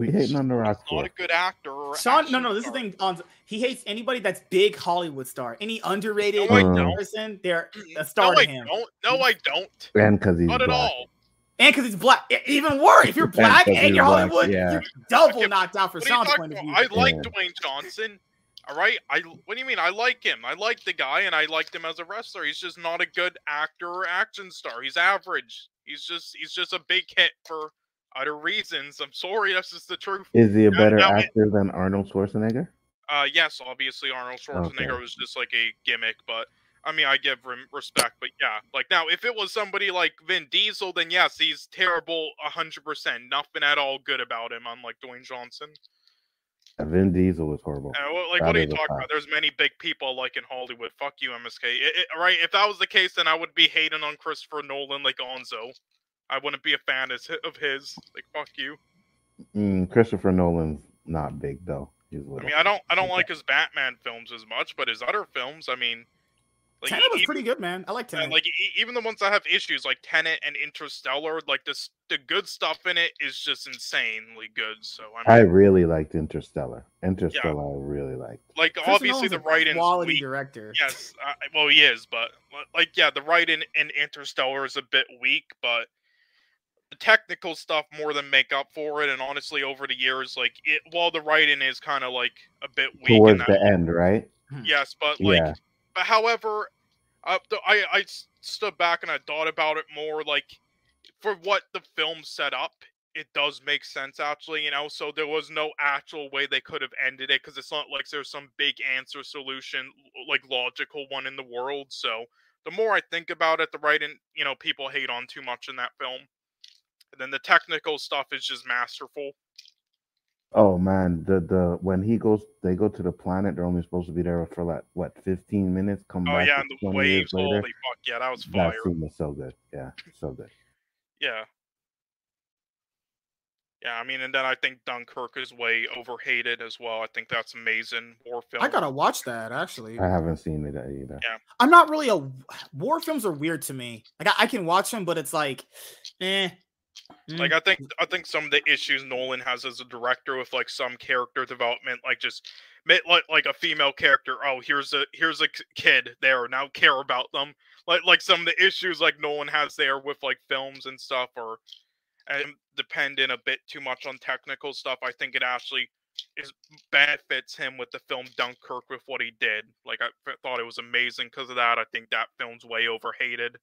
My god. We hating on The Rock not a good actor. Or Sean, no, no, this is the thing. On he hates anybody that's big Hollywood star. Any underrated No, I don't. person, they're a star No, to I don't. No, I don't. And because he's Not at all. And because he's black, even worse. If you're And and you're black, Hollywood, yeah. you're double Okay, knocked out for What Sean's talking point of view. I like Yeah. Dwayne Johnson. All right. I. What do you mean? I like him. I like the guy, and I liked him as a wrestler. He's just not a good actor or action star. He's average. He's just. He's just a big hit for other reasons. I'm sorry. That's just the truth. Is he a Yeah, better it- actor than Arnold Schwarzenegger? Uh, yes, obviously Arnold Schwarzenegger Okay. was just like a gimmick, but I mean, I give him respect. But yeah, like now, if it was somebody like Vin Diesel, then yes, he's terrible, hundred percent. Nothing at all good about him, unlike Dwayne Johnson. Vin Diesel was horrible. Uh, well, like, That what are you talking about? There's many big people like in Hollywood. Fuck you, MSK. It, it, right? If that was the case, then I would be hating on Christopher Nolan like Onzo. I wouldn't be a fan of of his. Like, fuck you. Mm, Christopher Nolan's not big though. He's I mean, I don't, I don't Okay. like his Batman films as much, but his other films, I mean, like, Tenet was e- pretty good, man. I like Yeah, Tenet. like e- even the ones that have issues, like Tenet and Interstellar, like this, the good stuff in it is just insanely good. So I I really liked Interstellar. Interstellar, I really liked. like Christopher obviously Nolan's the a writing, quality weak. director. Yes, uh, well he is, but like yeah, the writing in Interstellar is a bit weak, but the technical stuff more than make up for it. And honestly, over the years, like it, while the writing is kind of like a bit weak, Towards that, the end, right? yes, but like yeah. but however, uh, the, I I s- stood back and I thought about it more. Like for what the film set up, it does make sense actually. You know, so there was no actual way they could have ended it because it's not like there's some big answer solution, like logical one in the world. So the more I think about it, the writing, you know, people hate on too much in that film. And then the technical stuff is just masterful. Oh man, the the when he goes, they go to the planet. They're only supposed to be there for like what, fifteen minutes. Come Oh back yeah, and the 20 years waves, holy later. fuck, yeah, that was fire. That scene was so good. Yeah, so good. Yeah. Yeah, I mean, and then I think Dunkirk is way overhated as well. I think that's amazing war film. I gotta watch that actually. I haven't seen it either. Yeah, I'm not really a war films are weird to me. Like I, I can watch them, but it's like, eh. Mm. like I think I think some of the issues Nolan has as a director with like some character development, like just like like a female character. Oh, here's a here's a kid there now. Care about them. Like like some of the issues like Nolan has there with like films and stuff, or and dependent a bit too much on technical stuff. I think it actually is benefits him with the film Dunkirk with what he did. Like I thought it was amazing because of that. I think that film's way overhated.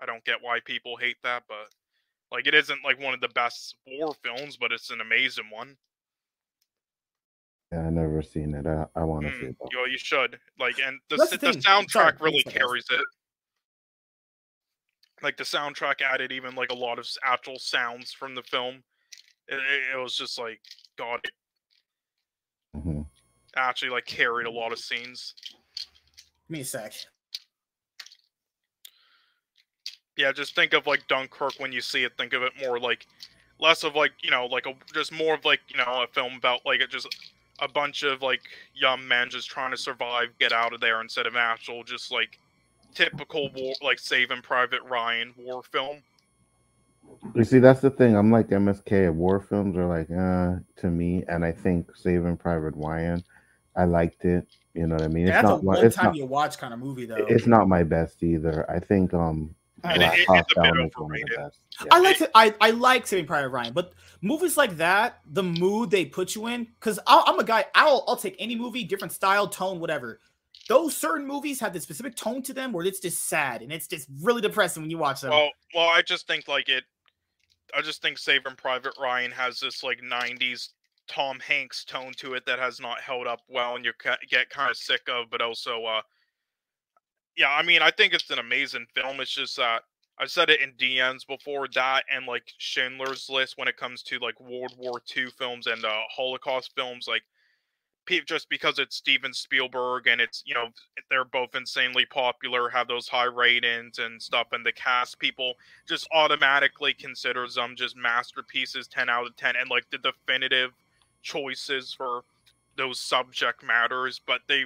I don't get why people hate that, but like it isn't like one of the best war films, but it's an amazing one. Yeah, I never seen it. I, I want to see Mm, it. Though. you, you should like, and the the the, soundtrack Sorry, really please say this. carries it. Like the soundtrack added even like a lot of actual sounds from the film. It, it, it was just like God, it hmm actually like carried a lot of scenes. Give me a sec. Yeah, just think of like Dunkirk when you see it. Think of it more like less of like you know like a just more of like you know a film about like it just a bunch of like young men just trying to survive, get out of there instead of actual just like typical war like Saving Private Ryan war film. You see, that's the thing. I'm like MSK. War films are like uh to me, and I think Saving Private Ryan, I liked it. You know what I mean? Yeah, It's that's not. my- one time not. you watch kind of movie though. It's not my best either. I think um I And Black it- it's a bit Down is one of the overrated. Yeah. I like to, I I like Saving Private Ryan, but movies like that, the mood they put you in, because I'm a guy, I'll I'll take any movie, different style, tone, whatever. Those certain movies have this specific tone to them where it's just sad and it's just really depressing when you watch them. Well, well, I just think like it. I just think Saving Private Ryan has this like '90s Tom Hanks tone to it that has not held up well, and you get kind of sick of. But also, uh, yeah, I mean, I think it's an amazing film. It's just that I said it in DMs before that, and like Schindler's List when it comes to like World War II films and uh, Holocaust films, like just because it's Steven Spielberg and it's you know they're both insanely popular, have those high ratings and stuff, and the cast people just automatically considers them just masterpieces, ten out of ten, and like the definitive choices for those subject matters. But they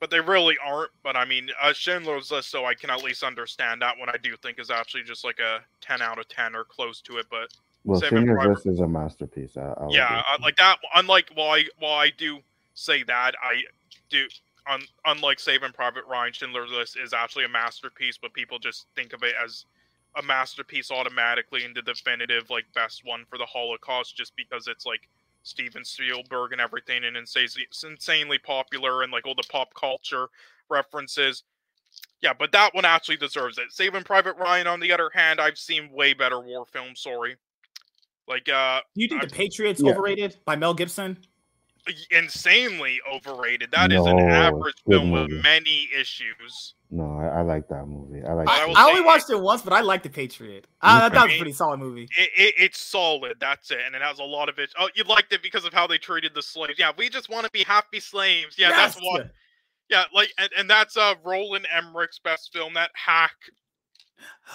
but they really aren't. But I mean, uh, Schindler's List, so I can at least understand that one. I do think is actually just like a ten out of ten or close to it. But Well, Schindler's Private- List is a masterpiece. I, I'll yeah, uh, like that. Unlike while I while I do say that, I do. Un, unlike Saving Private Ryan, Schindler's List is actually a masterpiece, but people just think of it as a masterpiece automatically and the definitive like best one for the Holocaust, just because it's like Steven Spielberg and everything, and insanely, it's insanely popular and like all the pop culture references. Yeah, but that one actually deserves it. Saving Private Ryan, on the other hand, I've seen way better war films. Sorry, like uh, Do you think I- The Patriots Yeah. overrated by Mel Gibson? Insanely overrated. That is No, an average good film with many issues. No, I, I like that movie. I like. I I, will I say only it- watched it once, but I like The Patriot. Uh, that, that was a pretty solid movie. It, it, it's solid. That's it, and it has a lot of it. Oh, you liked it because of how they treated the slaves. Yeah, we just want to be happy slaves. Yeah, that's what. Yeah, like, and, and that's uh Roland Emmerich's best film. That hack.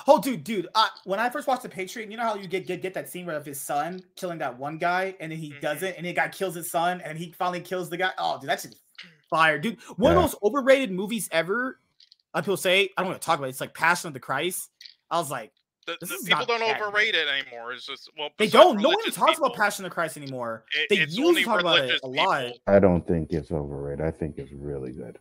Oh, dude, dude. Uh, when I first watched The Patriot, you know how you get get, get that scene where of his son killing that one guy, and then he Mhm. does it, and the guy kills his son, and he finally kills the guy. Oh, dude, that's just <clears throat> fire, dude. One of Yeah. the most overrated movies ever. Uh, people say I don't want to talk about. it. It's like Passion of the Christ. I was like, The, This the is people not don't that good. overrate it anymore. It's just well, they don't. No one religious talks about Passion of the Christ anymore. it- They it's used to talk about it religious a lot. people. I don't think it's overrated. I think it's really good.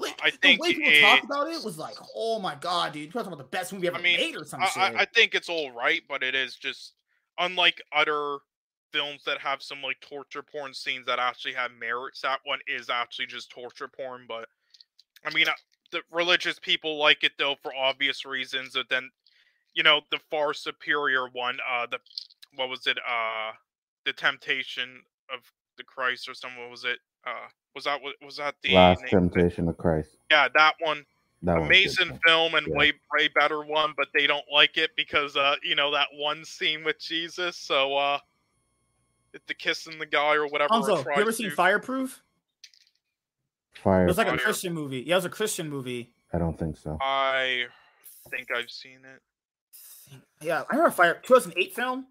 Like, I the think way people talk about it was like, oh my god, dude, you're talking about the best movie ever I mean, made or some I, shit. I, think it's all right, but it is just unlike other films that have some like torture porn scenes that actually have merits. That one is actually just torture porn, but I mean, uh, the religious people like it though for obvious reasons. But then, you know, the far superior one, uh, the what was it, uh, the Temptation of the Christ or something. What was it? Uh, was that was that the Last name? Temptation of Christ. Yeah, that one That one's amazing too. film and Yeah. way way better one, but they don't like it because uh you know that one scene with Jesus. So uh, it's the kissing the guy or whatever. Also, you tries ever seen to- Fireproof? Fire. It was like a Christian movie. Yeah, it was a Christian movie. I don't think so. I think I've seen it. Yeah, I remember Fire 2008 film.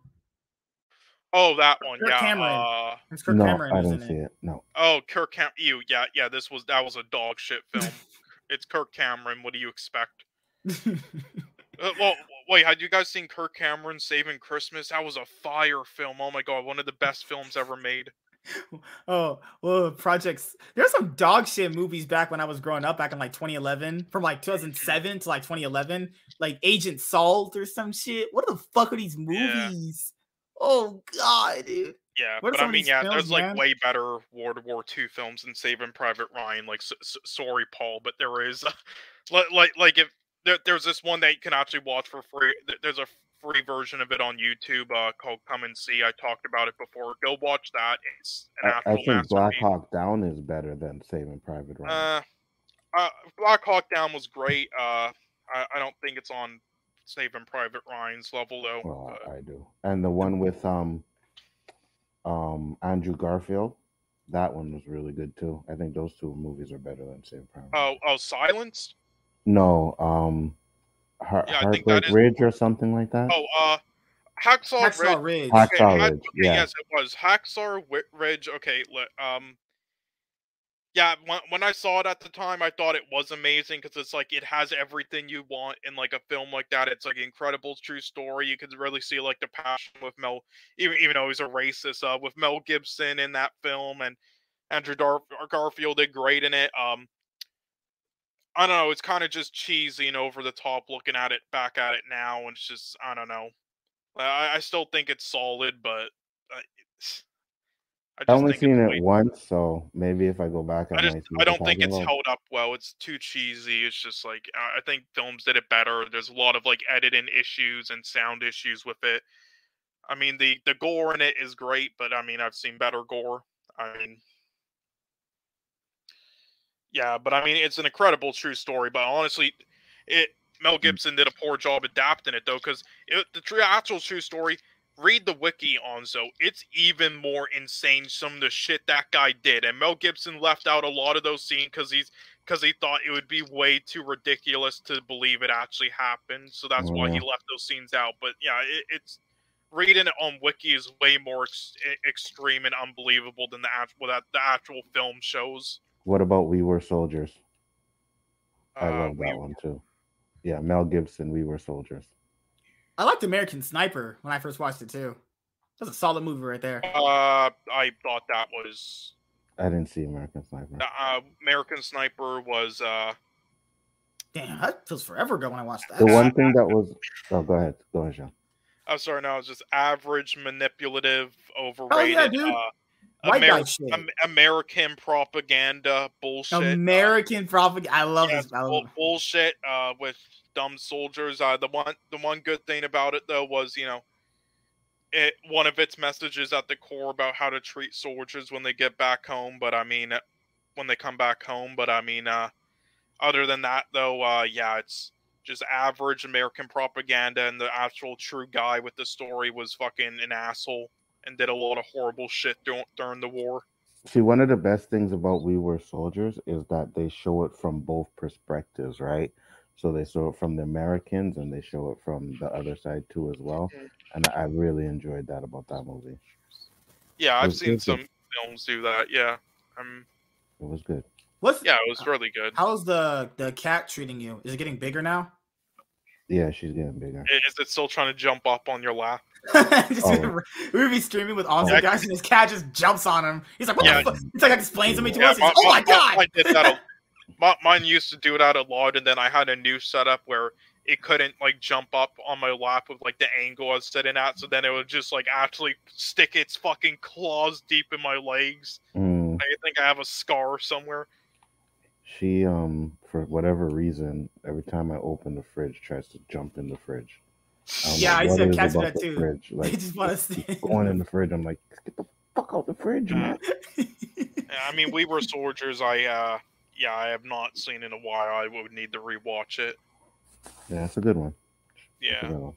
Oh, that one. Kirk yeah. Cameron. Uh, It's Kirk no, Cameron I was didn't see it. it. No. oh, Kirk Cam. You. Yeah, yeah. This was that was a dog shit <laughs> film. it's Kirk Cameron. What do you expect? <laughs> Uh, well, wait. Had you guys seen Kirk Cameron Saving Christmas? That was a fire film. Oh my god, one of the best films ever made. <laughs> oh, well, projects. There's some dog shit movies back when I was growing up, back in like 2011, from like 2007 to like 2011, like Agent Salt or some shit. What the fuck are these Yeah. Movies? Oh god, dude. Yeah, What but I mean, yeah, films, there's like man? way better World War II films than Saving Private Ryan. Like, s- s- sorry, Paul, but there is, like, <laughs> like, like if there, there's this one that you can actually watch for free. There's a free version of it on YouTube uh, called "Come and See." I talked about it before. Go watch that. It's an I, actual I think. Black Hawk Down is better than Saving Private Ryan. Uh, uh, Black Hawk Down was great. Uh, I, I don't think it's on Saving Private Ryan's level though. well, but- I, I do. And the one with um, um, Andrew Garfield, that one was really good too. I think those two movies are better than Saving Private. oh, Ryan. oh, Silence. No, um, Har- Yeah, I think that Heartbreak is- Ridge or something like that. Oh, uh, Hacksaw, Ridge. Hacksaw Ridge. Hack- Okay, Hacksaw Hack- Ridge, okay, yeah. Yes, it was Hacksaw Ridge. Okay, li- um, yeah. When, when I saw it at the time, I thought it was amazing because it's like it has everything you want in like a film like that. It's like incredible true story. You could really see like the passion with Mel, even even though he's a racist, uh, with Mel Gibson in that film, and Andrew Dar- Garfield did great in it. Um. I don't know. It's kind of just cheesy and over the top looking at it back at it now, and it's just I don't know. I, I still think it's solid, but it's- I I only seen it once, so maybe if I go back, I, I just I don't think it's about. held up well. It's too cheesy. It's just like I I think films did it better. There's a lot of like editing issues and sound issues with it. I mean the the gore in it is great, but I mean I've seen better gore. I mean yeah, but I mean it's an incredible true story. But honestly, it Mel Mm. Gibson did a poor job adapting it though, because the true actual true story. Read the wiki on so it's even more insane. Some of the shit that guy did, and Mel Gibson left out a lot of those scenes because he's because he thought it would be way too ridiculous to believe it actually happened. So that's why he left those scenes out. But yeah, it, it's reading it on wiki is way more ex- extreme and unbelievable than the actual that the actual film shows. What about We Were Soldiers? I Uh, love we- that one too. Yeah, Mel Gibson. We were soldiers. I liked American Sniper when I first watched it too. That's a solid movie right there. Uh, I thought that was I didn't see American Sniper. uh, American Sniper was uh Damn, that feels forever ago when I watched that. The one thing that was. Oh, go ahead. Go ahead, Sean. I'm sorry, no, it's just average, manipulative, overrated. Oh, dude. uh, White guy shit. American propaganda bullshit. uh, American propaganda. I love yeah, this. I bull- love bullshit uh, with dumb soldiers. Uh, the one, the one good thing about it though was, you know, it one of its messages at the core about how to treat soldiers when they get back home. But I mean, when they come back home. But I mean, uh, other than that though, uh, yeah, it's just average American propaganda, and the actual true guy with the story was fucking an asshole and did a lot of horrible shit during the war. See, one of the best things about We Were Soldiers is that they show it from both perspectives, right? So they show it from the Americans and they show it from the other side too, as well. And I really enjoyed that about that movie. Yeah, I've seen good. some films do that. Yeah, um, It was good. What's yeah, it was really good. how's the the cat treating you? Is it getting bigger now? Yeah, she's getting bigger. Is it still trying to jump up on your lap? <laughs> Oh. we would be streaming with awesome Yeah. guys, and his cat just jumps on him. He's like, "What Yeah. the fuck?" It's like explains something to Yeah, us. He's like, "Oh my god!" Mine did that. A, mi- mine used to do that a lot, and then I had a new setup where it couldn't like jump up on my lap with like the angle I was sitting at. So then it would just like actually stick its fucking claws deep in my legs. Mm, I think I have a scar somewhere. she, um, for whatever reason, every time I open the fridge, tries to jump in the fridge. don't Yeah, know I what said it is cats do about that too. Fridge. <laughs> They Like, just want to keeps see. going in the fridge. I'm like, get the fuck out of the fridge, man. Yeah, I mean, we were soldiers. I uh, yeah, I have not seen in a while. I would need to rewatch it. Yeah, it's a good one. Yeah. good one.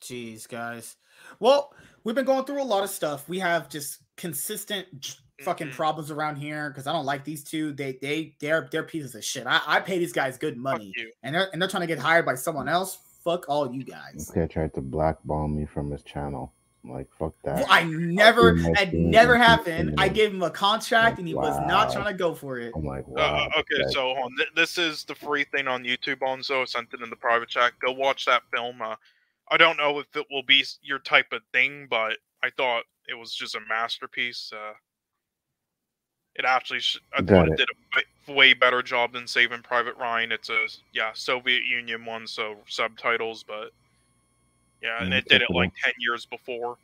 Jeez, guys. Well, we've been going through a lot of stuff. We have just consistent j- fucking mm-hmm. problems around here because I don't like these two. They they they're they're pieces of shit. I, I pay these guys good money, and they're and they're trying to get hired by someone else. Fuck all you guys. This guy tried to blackball me from his channel. I'm like, fuck that. Well, I never, doing my it thing never happened. I gave him a contract, and he was not trying to go for it. I'm like, Uh, wow. uh, okay, that- so on. This is the free thing on YouTube. Onzo I sent it in the private chat. Go watch that film. Uh, I don't know if it will be your type of thing, but I thought it was just a masterpiece. Uh, it actually, sh- I Got thought it, it. did a way- way better job than Saving Private Ryan. It's a yeah Soviet Union one, so subtitles, but yeah, and it did it it like ten years before.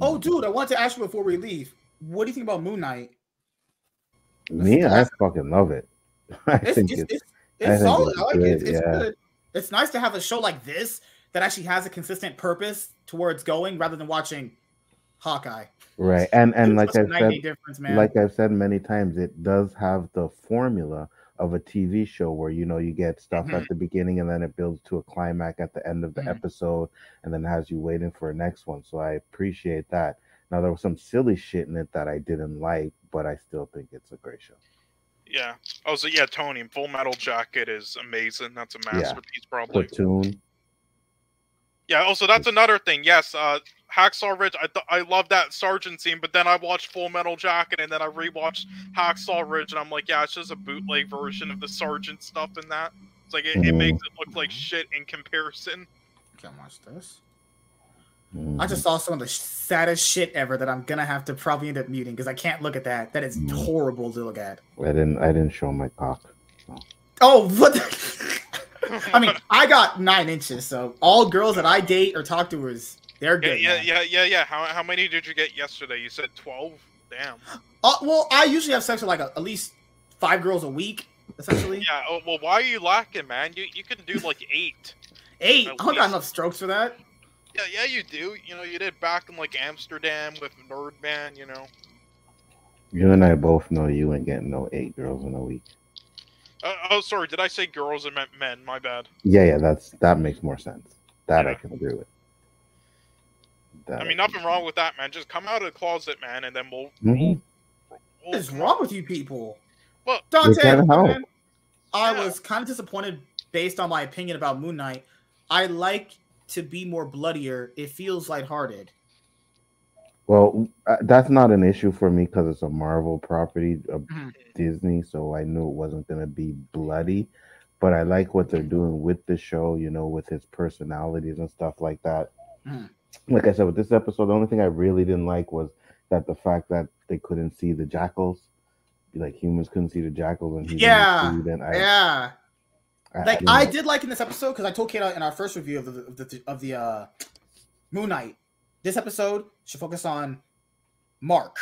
Oh, dude, I wanted to ask you before we leave. What do you think about Moon Knight? Me, I fucking love it. <laughs> I It's think it's, it's, it's, I it's think solid. it's I like it. It's, good, it's yeah. good. It's nice to have a show like this that actually has a consistent purpose towards going rather than watching Hawkeye. right. And and like It's a I've said, difference, man. like I've said many times, it does have the formula of a TV show where you know you get stuff Mhm. at the beginning and then it builds to a climax at the end of the Mhm. episode and then has you waiting for a next one. So I appreciate that. Now there was some silly shit in it that I didn't like, but I still think it's a great show. Yeah. Oh, so yeah, Tony, Full Metal Jacket is amazing. That's a masterpiece, probably. Platoon. Yeah. Also, that's another thing. Yes, uh, Hacksaw Ridge. I th- I love that sergeant scene, but then I watched Full Metal Jacket, and then I rewatched Hacksaw Ridge, and I'm like, yeah, it's just a bootleg version of the sergeant stuff in that. It's like it, it Mhm. makes it look like shit in comparison. Can't watch this. I Mhm. just saw some of the saddest shit ever that I'm gonna have to probably end up muting because I can't look at that. That is Mm. horrible to look at. I didn't I didn't show my cock. Oh, what? The- <laughs> I mean, I got nine inches, so all girls that I date or talk to is they're Yeah, good. yeah, man. yeah, yeah, yeah. How how many did you get yesterday? You said twelve. Damn. Uh, well, I usually have sex with like a, at least five girls a week, essentially. Yeah. Oh, well, why are you lacking, man? You you can do like eight. <laughs> Eight. I don't got enough strokes for that. Yeah, yeah, you do. You know, you did back in like Amsterdam with Nerdman. You know. You and I both know you ain't getting no eight girls in a week. Uh, oh, sorry. Did I say girls? I meant men. My bad. Yeah, yeah, that's that makes more sense. That I can agree with. That I mean, nothing agree wrong with that, man. Just come out of the closet, man, and then we'll. with. Mhm. we'll What is wrong with you people? Well, Dante, can't man, I Yeah. was kind of disappointed based on my opinion about Moon Knight. I like to be more bloodier. It feels lighthearted. Well, uh, that's not an issue for me because it's a Marvel property of Mhm. Disney, so I knew it wasn't going to be bloody. But I like what they're doing with the show, you know, with his personalities and stuff like that. Mhm. Like I said, with this episode, the only thing I really didn't like was that the fact that they couldn't see the jackals, like humans couldn't see the jackals, and he Yeah. I, Yeah. I, Like you I did like in this episode because I told Kate in our first review of the of the, of the uh, Moon Knight. This episode should focus on Mark,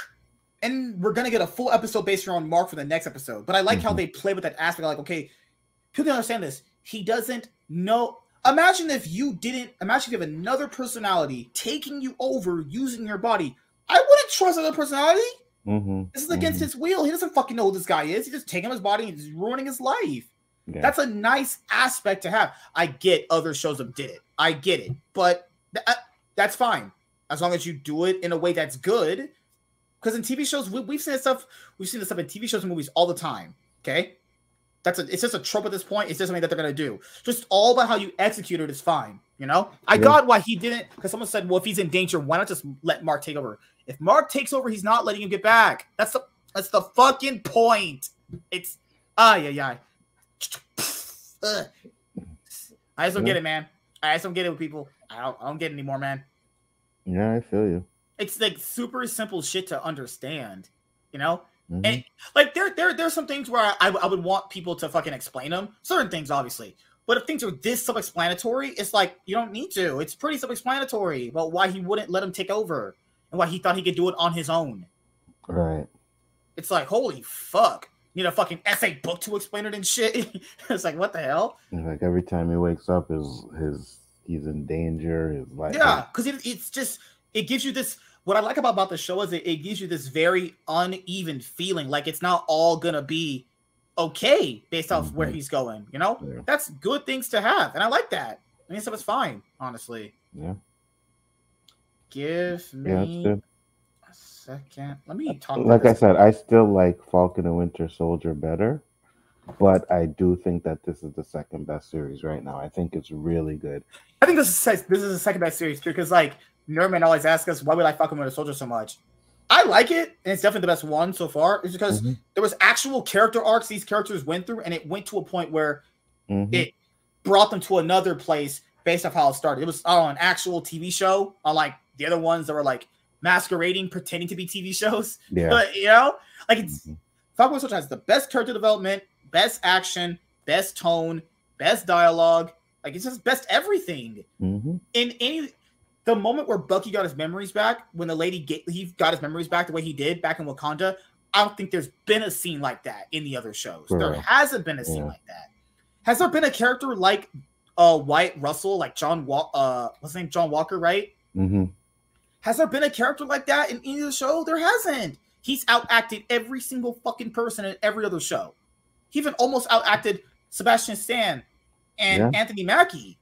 and we're gonna get a full episode based around Mark for the next episode. But I like how Mhm. they play with that aspect. Like, okay, people don't understand this. He doesn't know. Imagine if you didn't. Imagine if you have another personality taking you over using your body. I wouldn't trust another personality. mhm, This is against mhm, his will. He doesn't fucking know who this guy is. He's just taking his body and he's ruining his life. yeah. That's a nice aspect to have. I get other shows have did it. I get it, but th- uh, that's fine as long as you do it in a way that's good. Because in TV shows, we, we've seen this stuff. We've seen this stuff in TV shows and movies all the time. Okay, that's a. It's just a trope at this point. It's just something that they're gonna do. Just all about how you execute it is fine. You know, I Yeah. got why he didn't. Because someone said, "Well, if he's in danger, why not just let Mark take over?" If Mark takes over, he's not letting him get back. That's the. That's the fucking point. It's. Ah, yeah, yeah. I just don't get it, man. I just don't get it with people. I don't, I don't get it anymore, man. yeah, I feel you. It's like super simple shit to understand, you know. Mhm. And like there, there, there's some things where I, I would want people to fucking explain them. Certain things, obviously, but if things are this self-explanatory, it's like you don't need to. It's pretty self-explanatory about why he wouldn't let him take over and why he thought he could do it on his own. Right. It's like holy fuck. You need a fucking essay book to explain it and shit. <laughs> it's like what the hell? Like every time he wakes up, his his he's in danger. His life. Yeah, because it, it's just it gives you this. What I like about, about the show is it, it gives you this very uneven feeling, like it's not all gonna be okay based off where Mhm. he's going. You know, Yeah. that's good things to have, and I like that. I mean, stuff is fine, honestly. Yeah. Give me Yeah, a second. Let me talk. Like I said, I still like Falcon and Winter Soldier better, but I do think that this is the second best series right now. I think it's really good. I think this is this is the second best series too, because like Nerdman always asks us why we like fucking Winter Soldier so much. I like it, and it's definitely the best one so far. It's because Mhm. there was actual character arcs these characters went through, and it went to a point where Mhm. it brought them to another place based off how it started. It was on an actual TV show, unlike the other ones that were like masquerading, pretending to be TV shows. Yeah. But you know, like it's Mhm. Falcon Winter Soldier has the best character development, best action, best tone, best dialogue. Like it's just best everything Mhm. in any the moment where Bucky got his memories back, when the lady get he got his memories back the way he did back in Wakanda, I don't think there's been a scene like that in the other shows. There hasn't been a scene Yeah. like that. Has there been a character like uh Wyatt Russell, like John Wa- uh what's his name? John Walker, right? Mhm. Has there been a character like that in any of the show? There hasn't. He's outacted every single fucking person in every other show. He even almost outacted Sebastian Stan and Yeah. Anthony Mackie.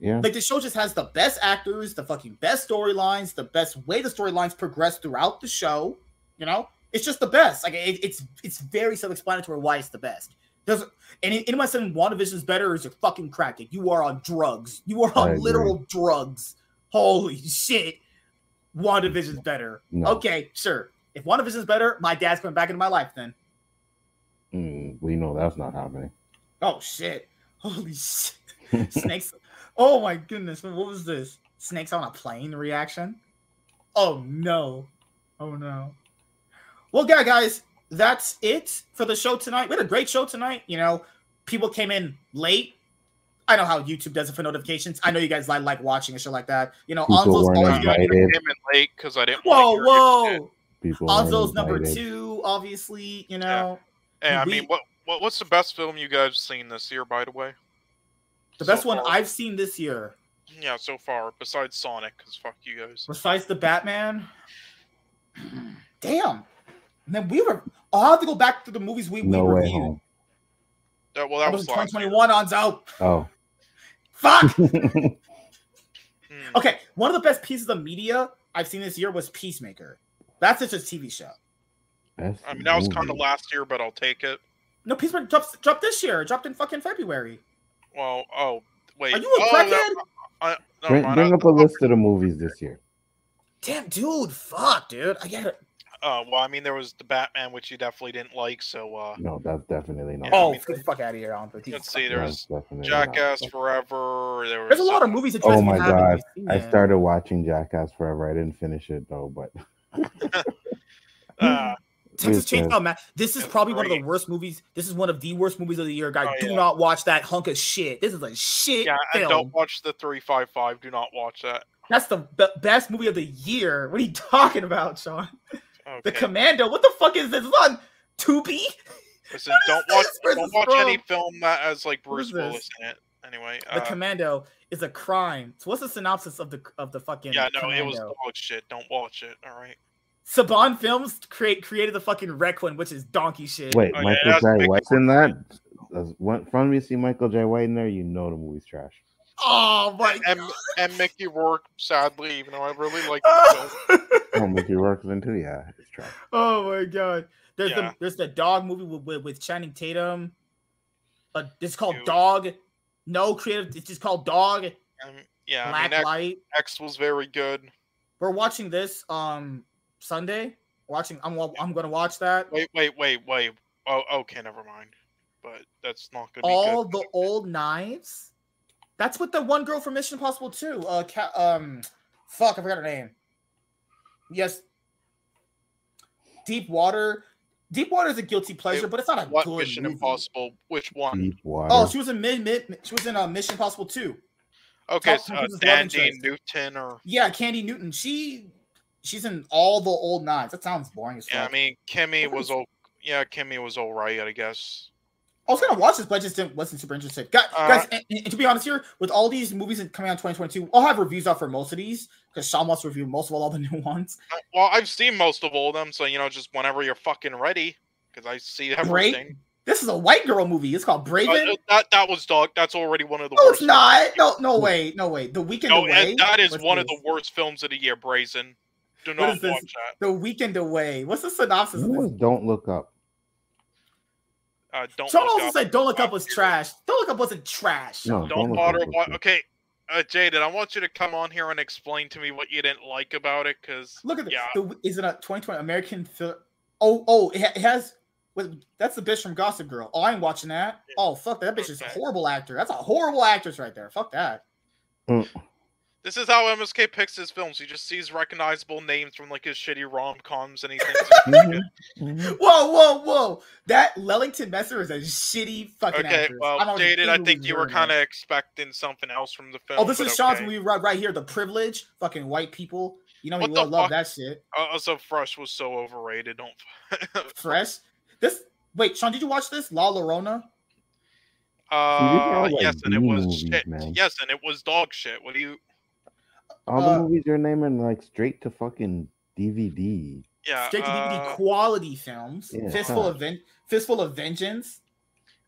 Yeah. Like the show just has the best actors, the fucking best storylines, the best way the storylines progress throughout the show. You know, it's just the best. Like it, it's it's very self-explanatory why it's the best. Does any anyone saying WandaVision is better is a fucking crack. Like, you are on drugs. You are I on agree. literal drugs. Holy shit. WandaVision's better. No. Okay, sure. If WandaVision's better, my dad's coming back into my life then. Mm, we know that's not happening. Oh shit. Holy shit. <laughs> Snakes. Oh my goodness. What was this? Snakes on a plane reaction? Oh no. Oh no. Well, yeah, guys, that's it for the show tonight. We had a great show tonight. You know, people came in late. I know how YouTube does it for notifications. I know you guys like like watching a show like that. You know, People Anzo's weren't always I invited. came in late because I didn't. Whoa, wanna hear your shit. whoa. People weren't Anzo's number two, obviously, you know. Hey, I We- mean, what, what what's the best film you guys seen this year, by the way? The So best one far? I've seen this year, Yeah, so far, besides Sonic, because fuck you guys. besides the Batman. <clears throat> Damn. And then we were. I'll have to go back to the movies we, No we way reviewed. home. That, well, That that was was 2021 on Zo. Oh. Fuck. <laughs> Hmm. okay, one of the best pieces of media I've seen this year was Peacemaker. That's just a TV show. That's I mean, that was kind of last year, but I'll take it. No, Peacemaker dropped, dropped this year. It dropped in fucking February. Well, oh wait. Are you a oh, crackhead? that- I, never Bring, mind, bring up a list of the movies this year. Damn, dude, fuck, dude. I get it. Uh, well, I mean, there was the Batman, which you definitely didn't like. So, uh, No, that's definitely not. Yeah, I Oh, mean- get the fuck out of here, Alan. but let's see. Christ. There was not. Jackass Forever. There was There's a lot of uh, movies that Oh my haven't God. seen I started watching Jackass Forever. I didn't finish it though, but <laughs> Uh, Texas Chainsaw Man. This is It's probably one of the worst movies. This is one of the worst movies of the year, guys. Oh, Do yeah. not watch that hunk of shit. This is a shit yeah, and don't watch the three five five. Do not watch that. That's the be- best movie of the year. What are you talking about, Sean? Okay. The Commando. What the fuck is this? It's on Tubi. Listen, <laughs> What don't is watch don't this watch any film that has like Bruce? Willis in it. Anyway, The uh, Commando is a crime. So what's the synopsis of the of the fucking? yeah, no, Commando? it was dog shit. Don't watch it. All right. Saban Films create created the fucking Requiem, which is donkey shit. wait, Oh, Michael that's J. big White's in that. As from you see Michael Jai White in there, you know the movie's trash. Oh my And and Mickey Rourke, sadly, even though I really like the <laughs> film. Oh, Mickey Rourke's in too. Yeah, it's trash. oh my god. There's Yeah. the there's the dog movie with with, with Channing Tatum. Uh, it's called Ew. Dog. No creative. It's just called Dog. Um, yeah, I Black mean, X, Light. X was very good. We're watching this um Sunday. Watching. I'm I'm gonna watch that. Wait, wait, wait, wait. Oh, okay, never mind. But that's not gonna be All good. the old knives. That's what the one girl from Mission Impossible 2. Uh, ca- um, fuck, I forgot her name. Yes, Deep Water. Deep Water is a guilty pleasure, Wait, but it's not a what good Mission movie. Impossible? Which one? Deep water. Oh, she was in mid, mid she was in uh, Mission Impossible 2. Okay, Tom so, uh, Cruise's Thandie. Newton, or Yeah, Thandie Newton. She she's in all the old knives. That sounds boring as fuck. yeah, I mean, Kimi was all. Yeah, Kimi was all right, I guess. I was gonna watch this, but I just didn't, wasn't super interested. Guys, Uh, guys and, and to be honest here, with all these movies coming out in 2022, I'll have reviews out for most of these because Sean wants to review most of all the <laughs> new ones. Uh, Well, I've seen most of all of them, so you know, just whenever you're fucking ready, because I see everything. This is a white girl movie. It's called Uh, Brazen. uh, that that was dog. That's already one of the no, worst. it's not. No, no way. No way. The Weekend No, Away. that is one of the worst films of the year. Brazen. Do not is this? watch that. The Weekend Away. What's the synopsis? Of What this? Don't Look Up. Uh, don't. Sean look also up. said "Don't Look Up" Fuck was trash. "Don't Look Up" wasn't trash. No, Don't Don't bother. Up was Wa- okay, uh, Jaden, I want you to come on here and explain to me what you didn't like about it, because Look at the, Yeah. the is it a 2020 American film? Oh, oh, it, ha- it has. With, that's the bitch from Gossip Girl. Oh, I ain't watching that. Oh, fuck that bitch is a horrible actor. That's a horrible actress right there. Fuck that. This is how MSK picks his films. He just sees recognizable names from like his shitty rom coms, and he thinks. it's Mhm, good. mhm. Whoa, whoa, whoa! That Leighton Meester is a shitty fucking Okay, actress. well, I'm already Jaden, I think you were kind of expecting something else from the film. Oh, this is Sean's okay. movie right, right here. The privilege, fucking white people. You know, What you love, love that shit. Uh, Also, Fresh was so overrated. Don't. <laughs> Fresh. This. Wait, Sean, did you watch this? La Llorona. Uh, like yes, and it was movies, shit. man. Yes, and it was dog shit. What do you? All Uh, the movies you're naming like straight to fucking DVD. Yeah, Straight to DVD uh, quality films. Yeah, Fistful huh. of Ven- Fistful of Vengeance.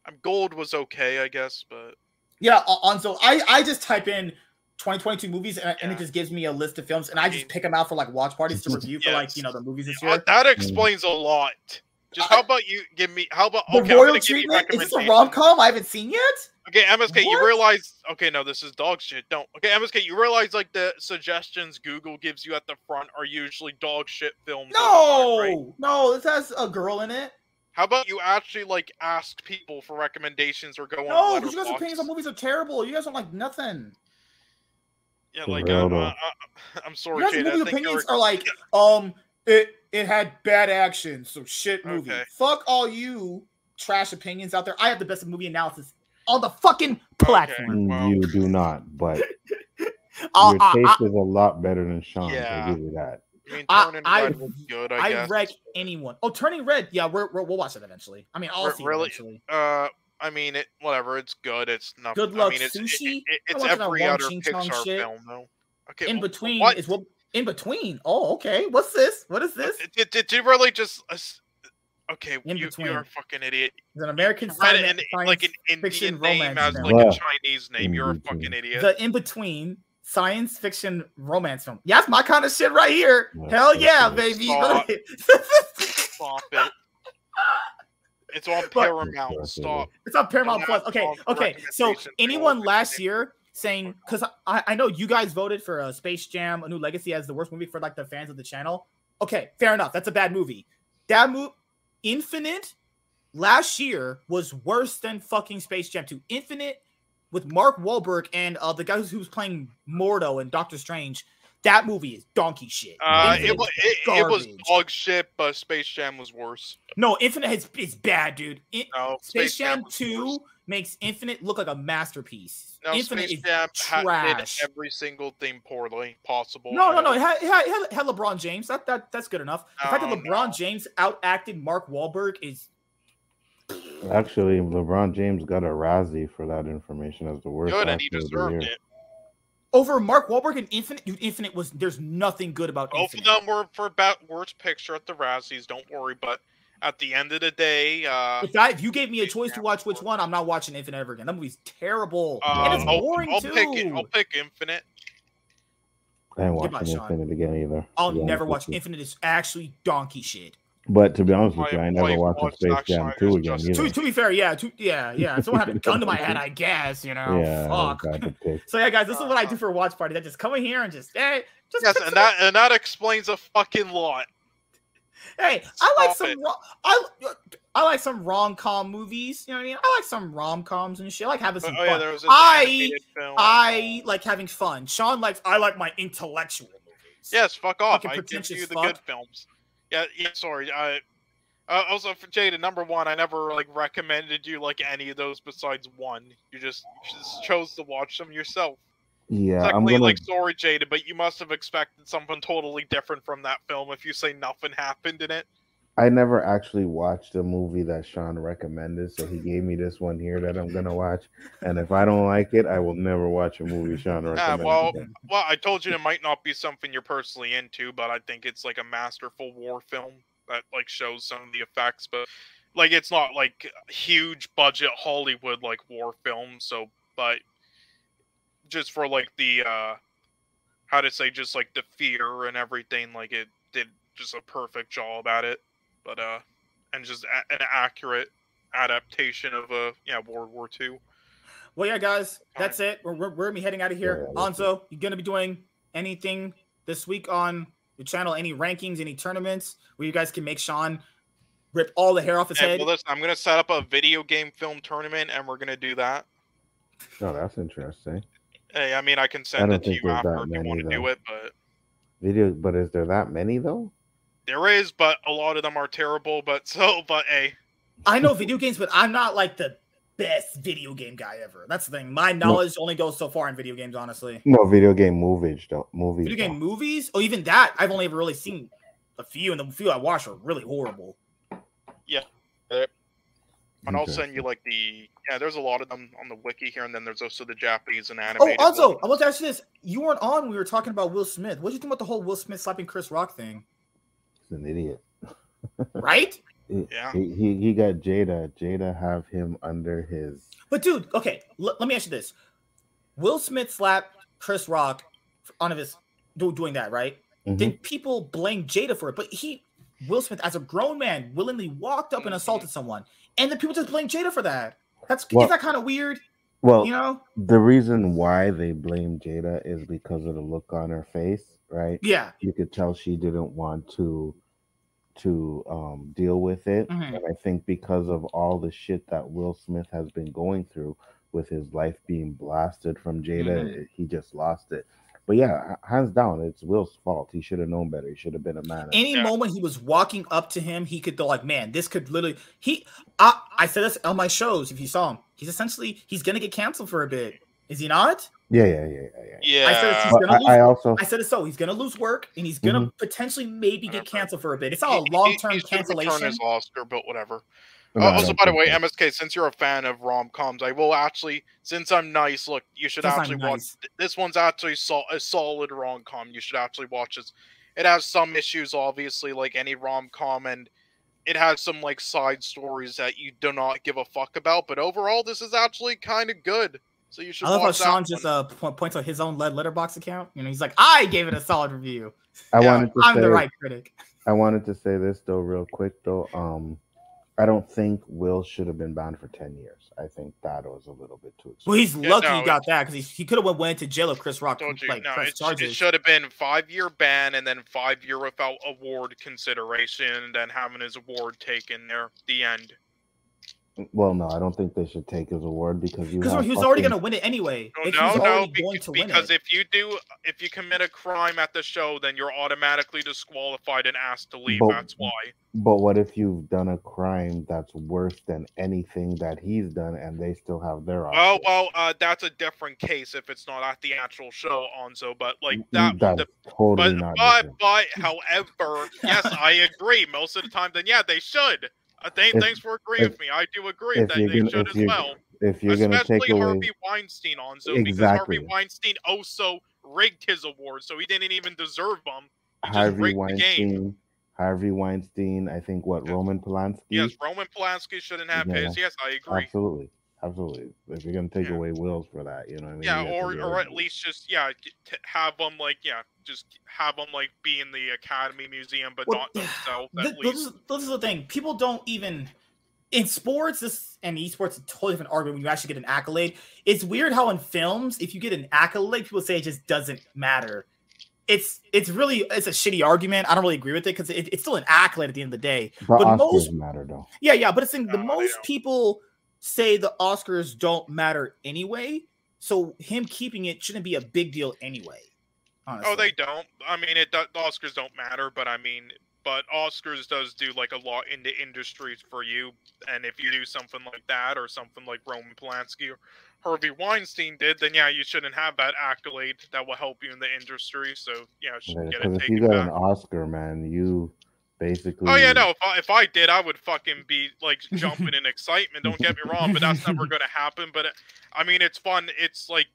um, Gold was okay, I guess, but Yeah, on so I I just type in 2022 movies and, and it just gives me a list of films and I just mean- pick them out for like watch parties to <laughs> review for like you know the movies this uh, year. that explains a lot. Just how about you give me? How about The okay? I'm royal gonna give you treatment is this a rom com I haven't seen yet? Okay, MSK, you realize? Okay, no, this is dog shit. Don't. Okay, MSK, you realize like the suggestions Google gives you at the front are usually dog shit films. all the time, right? No, no, this has a girl in it. How about you actually like ask people for recommendations or go No, on No, because you guys' opinions on movies are terrible. You guys don't like nothing. Yeah, like I'm, though. uh, uh, <laughs> I'm sorry, You guys' I movie think opinions you're- are like, um, it it had bad action, so shit movie. Okay. Fuck all you trash opinions out there. I have the best movie analysis on the fucking platform. Mm, well- You do not, but <laughs> Uh, your I- taste is a lot better than Sean. Yeah. I'll give you that. I mean, I- Turning I- Red was good, I, I, guess. wreck anyone. Oh, Turning Red. Yeah, we're, we're, we'll watch it eventually. I mean, I'll Re- see really? eventually. Uh, I mean, it whatever. It's good. It's not. Good I luck, mean, it's, it- Sushi? it- it- it's watched that every Wong other Ching Chong Pixar shit. film, though. Okay, In wh- between What? is what. In between. Oh, okay. What's this? What is this? Did, did, did you really just? S- Okay, In you, between. you're a fucking idiot. It's an American Read science, it in, like an fiction Indian name romance as film. like a Chinese name. You're a fucking idiot. the in between science fiction romance film. Yeah, that's my kind of shit right here. Yeah, Hell yeah, it. baby. Stop. Stop it. <laughs> It's on Paramount. That's it. Stop. It's on Paramount Plus. Okay, okay. So anyone last year saying because I, I know you guys voted for uh, Space Jam: A New Legacy as the worst movie for like the fans of the channel. Okay, fair enough. That's a bad movie. That movie, Infinite, last year was worse than fucking Space Jam 2. Infinite with Mark Wahlberg and uh, the guy who was playing Mordo and Doctor Strange. That movie is donkey shit. Uh, it, wa- is it, it was dog shit, but Space Jam was worse. No, Infinite is, is bad, dude. No, Space, Jam, was 2 worse. Makes Infinite look like a masterpiece. No, Infinite Space is Jam ha- did trash. every single thing poorly possible. No, no, no. It had, it had, it had- LeBron James. That, that that's good enough. The fact that LeBron no. James outacted Mark Wahlberg is Actually, LeBron James got a Razzie for that information as the worst Good, and he actor of the deserved it. over Mark Wahlberg and Infinite. Dude, Infinite was there's nothing good about Both of Infinite. them were for about worst picture at the Razzies. Don't worry, but at the end of the day, uh, If, I, if you gave me a choice to watch which one, I'm not watching Infinite ever again. That movie's terrible uh, and it's I'll, boring I'll too. pick it. I'll pick Infinite. I ain't Goodbye, watching Sean. Infinite again either. I'll to be never watch. Infinite. Is actually donkey shit. But to be honest with you, I never watched watched Space Jam Snyder's 2 again <laughs> To, to be fair, yeah, to, yeah, yeah. If someone had a <laughs> gun to my head, I guess you know. Yeah, fuck. got the pick. <laughs> So yeah, guys, this is what I do for a watch party. I just come in here and just hey, just Yes, and that and that explains a fucking lot. Hey, I like some. I I like some rom com movies. You know what I mean? I like some rom coms and shit. I like having some oh yeah, fun. there was I- I like having fun. Sean likes. I like my intellectual movies. Yes, fuck off. Fucking I give you the fuck. good films. Yeah, yeah. Sorry. I uh, also for Jada, number one, I never like recommended you like any of those besides one. You just, just chose to watch them yourself. Yeah, I'm gonna. like sorry, Jada, but you must have expected something totally different from that film if you say nothing happened in it. I never actually watched a movie that Sean recommended, so he gave me this one here that I'm gonna watch. And if I don't like it, I will never watch a movie Sean Ah, recommended. well, again. well, I told you it might not be something you're personally into, but I think it's like a masterful war film that like shows some of the effects, but like it's not like huge budget Hollywood like war film. So, but just for like the uh how to say, just like the fear and everything, like it did just a perfect job at it. But uh, and just a- an accurate adaptation of uh yeah World War Two. Well, yeah, guys, that's it. We're, we're, we're gonna be heading out of here. Yeah, that's Anzo, you gonna be doing anything this week on the channel? Any rankings? Any tournaments where you guys can make Sean rip all the hair off his Hey, head? well, listen, I'm gonna set up a video game film tournament, and we're gonna do that. Oh, that's interesting. Hey, I mean, I can I send don't it to think you there's after if you want to do it, but Video, but is there that many though? there is, but a lot of them are terrible. But <laughs> so, but hey, I know video games, but I'm not like the best video game guy ever. That's the thing. My knowledge only goes so far in video games, honestly. No, video game movies though. Movies. Video game though. movies, or even that, I've only ever really seen a few, and the few I watched are really horrible. And I'll Okay. send you like the yeah. There's a lot of them on the wiki here, and then there's also the Japanese and Oh, also, one. I want to ask you this: You weren't on. when We were talking about Will Smith. What do you think about the whole Will Smith slapping Chris Rock thing? He's an idiot. <laughs> Right? He- Yeah. He, he he got Jada. Jada have him under his. But dude, okay, l- let me ask you this: Will Smith slapped Chris Rock on of his do- doing that, right? Mhm. Then people blame Jada for it, but he, Will Smith, as a grown man, willingly walked up and assaulted someone, and then people just blame Jada for that. That's Well- is that kind of weird, Well, you know? the reason why they blame Jada is because of the look on her face, right? Yeah, You could tell she didn't want to to um deal with it. Mhm. And I think because of all the shit that Will Smith has been going through with his life being blasted from Jada, Mhm. he just lost it. But yeah, hands down, it's Will's fault. He should have known better. He should have been a man. any Yeah. moment he was walking up to him, he could go like, "Man, this could literally." He, I, I said this on my shows. If you saw him, he's essentially he's gonna get canceled for a bit. Is he not? yeah, yeah, yeah, yeah, yeah. Yeah. I said he's gonna I, lose. I also I said it so. He's gonna lose work, and he's gonna Mm-hmm. potentially maybe get canceled for a bit. It's not He- a long term he return cancellation. his Oscar, but whatever. No, Uh, also, by the way, so. MSK, since you're a fan of rom coms, I will actually, since I'm nice, look, you should Since I'm actually watch. This one's actually sol- a solid rom com. You should actually watch this. It has some issues, obviously, like any rom com, and it has some like side stories that you do not give a fuck about. But overall, this is actually kind of good. So you should. I love how watch that Sean one. just uh po- points out his own lead Letterboxd account. You know, he's like, I gave it a solid review. I yeah, wanted to I'm say the right critic. I wanted to say this though, real quick though. Um, I don't think Will should have been banned for ten years. I think that was a little bit too. Well, he's Yeah, lucky no, he got that because he, he could have went, went to jail if Chris Rock Told you, like no, pressed it, charges. it should have been five year ban and then five year without award consideration, and then having his award taken there. The end. Well, no, I don't think they should take his award because you. Because have he was already going to win it anyway. No, If no, he's no, already going to because it. if you do, if you commit a crime at the show, then you're automatically disqualified and asked to leave. But- That's why. But what if you've done a crime that's worse than anything that he's done, and they still have their Well, Oscar? well, uh, that's a different case if it's not at the actual show, Onzo. But like Mm, that, that's the, totally but not. but different. but however, yes, I agree. Most of the time, then yeah, they should. Uh, th- If- thanks for agreeing if- with me. I do agree that they gonna- should as well. if you're gonna Especially take away, Harvey Weinstein, Onzo, because Exactly. Harvey Weinstein also rigged his award, so he didn't even deserve them. He Harvey. Weinstein, Harvey Weinstein, I think what Yeah. Roman Polanski. Yes, Roman Polanski shouldn't have Yeah. his. Yes, I agree. absolutely, absolutely. If you're gonna take Yeah. away wills for that, you know what I mean? Yeah, You have to or or at least just yeah, g- t- have them like yeah, just have them like be in the Academy Museum, but Well, not themselves at Th- least. this, is, this is the thing. People don't even in sports. This and esports a totally different argument when you actually get an accolade. It's weird how in films, if you get an accolade, people say it just doesn't matter. It's it's really it's a shitty argument. I don't really agree with it because it, it's still an accolade at the end of the day. But, but most- matter though. Yeah, yeah, but it's in, the No, they most don't. people say the Oscars don't matter anyway. So him keeping it shouldn't be a big deal anyway. Honestly. Oh, they don't. I mean, it do- the Oscars don't matter, but I mean, but Oscars does do like a lot in the industries for you. And if you do something like that, or something like Roman Polanski or Harvey Weinstein did, then yeah, you shouldn't have that accolade that will help you in the industry. So yeah, should get Because it if you got back. an Oscar, man, you basically. Oh yeah, no. If I, if I did, I would fucking be like jumping in excitement. Don't get me wrong, but that's never going to happen. But uh, I mean, it's fun. It's like